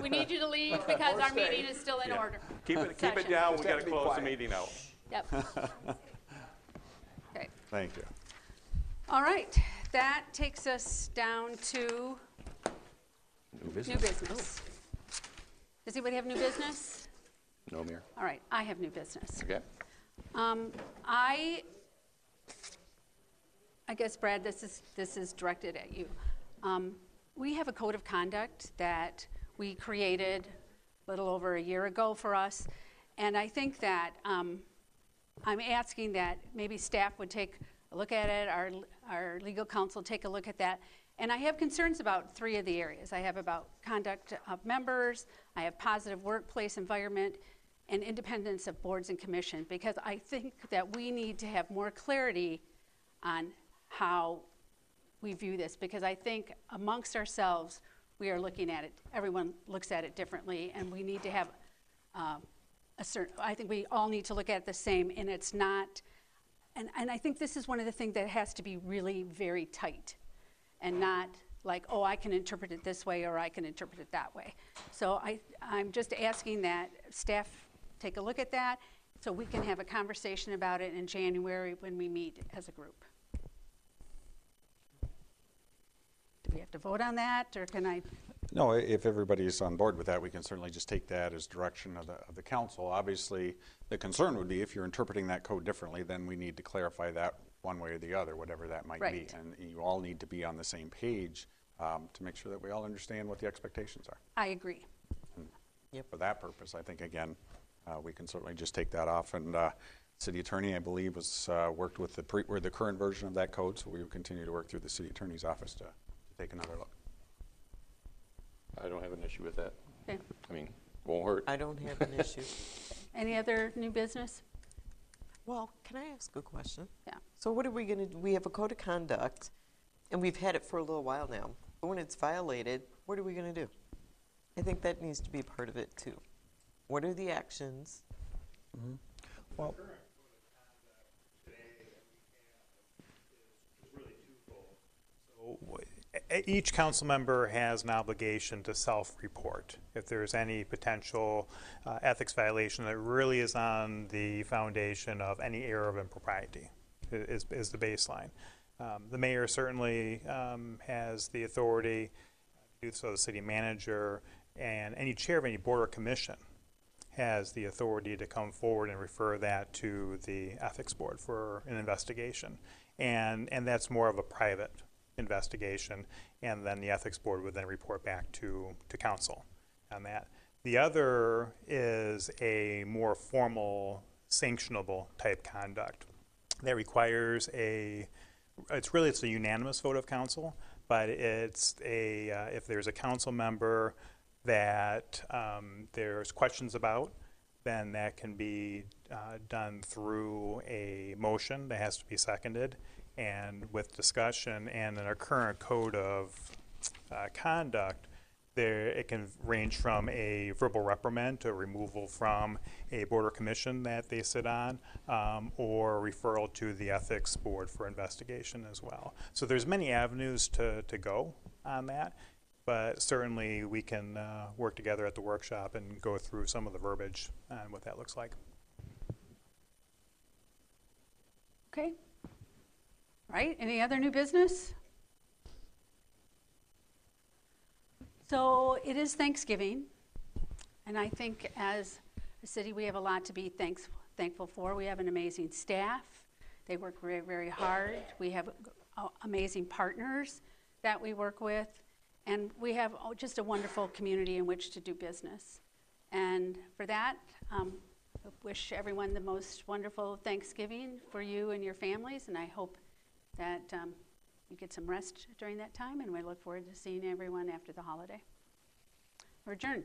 We need you to leave because our meeting is still in Yeah. order. Keep it, keep it Session. down, We've gotta to be close the meeting out. Yep. Okay. Thank you. All right, that takes us down to New new business. Does anybody have new business? No, Mayor. All right, I have new business. Okay. Um, I, I guess Brad, this is, this is directed at you. Um, we have a code of conduct that we created a little over a year ago for us. And I think that, um, I'm asking that maybe staff would take a look at it, our, our legal counsel take a look at that. And I have concerns about three of the areas. I have about conduct of members, I have positive workplace environment, and independence of boards and commission, because I think that we need to have more clarity on how we view this, because I think amongst ourselves, we are looking at it, everyone looks at it differently, and we need to have um, a certain, I think we all need to look at the same, and it's not, and, and I think this is one of the things that has to be really very tight, and not like, oh, I can interpret it this way, or I can interpret it that way. So I, I'm just asking that staff take a look at that, so we can have a conversation about it in January when we meet as a group. Do we have to vote on that, or can I? No, i- if everybody's on board with that, we can certainly just take that as direction of the, of the council. Obviously, the concern would be if you're interpreting that code differently, then we need to clarify that one way or the other, whatever that might be. Right. And you all need to be on the same page um, to make sure that we all understand what the expectations are. I agree. For that purpose, I think, again, uh, we can certainly just take that off. And uh, city attorney, I believe, was, uh, worked with the, pre- with the current version of that code, so we will continue to work through the city attorney's office to, to take another look. I don't have an issue with that. Okay. I mean, won't hurt. I don't have an issue. Any other new business? Well, can I ask a question? Yeah. So what are we going to, do? we have a code of conduct, and we've had it for a little while now. But when it's violated, what are we going to do? I think that needs to be part of it, too. What are the actions? Mm-hmm. Well, E- Each council member has an obligation to self-report if there's any potential uh, ethics violation that really is on the foundation of any error of impropriety, is, is the baseline. Um, The mayor certainly um, has the authority so, the city manager, and any chair of any board or commission has the authority to come forward and refer that to the ethics board for an investigation. And, and that's more of a private investigation, and then the ethics board would then report back to, to council on that. The other is a more formal, sanctionable type conduct that requires a, it's really, it's a unanimous vote of council, but it's a, uh, if there's a council member that um, there's questions about, then that can be uh, done through a motion that has to be seconded and with discussion. And in our current code of uh, conduct, there it can range from a verbal reprimand to removal from a board or commission that they sit on, um, or referral to the ethics board for investigation as well. So there's many avenues to, to go on that, but certainly we can uh, work together at the workshop and go through some of the verbiage and what that looks like. Okay. Right, any other new business? So it is Thanksgiving, and I think as a city, we have a lot to be thanks, thankful for. We have an amazing staff. They work very, very hard. We have uh, amazing partners that we work with, and we have oh, just a wonderful community in which to do business. And for that, um, I wish everyone the most wonderful Thanksgiving for you and your families, and I hope that um, you get some rest during that time, and we look forward to seeing everyone after the holiday. We're adjourned.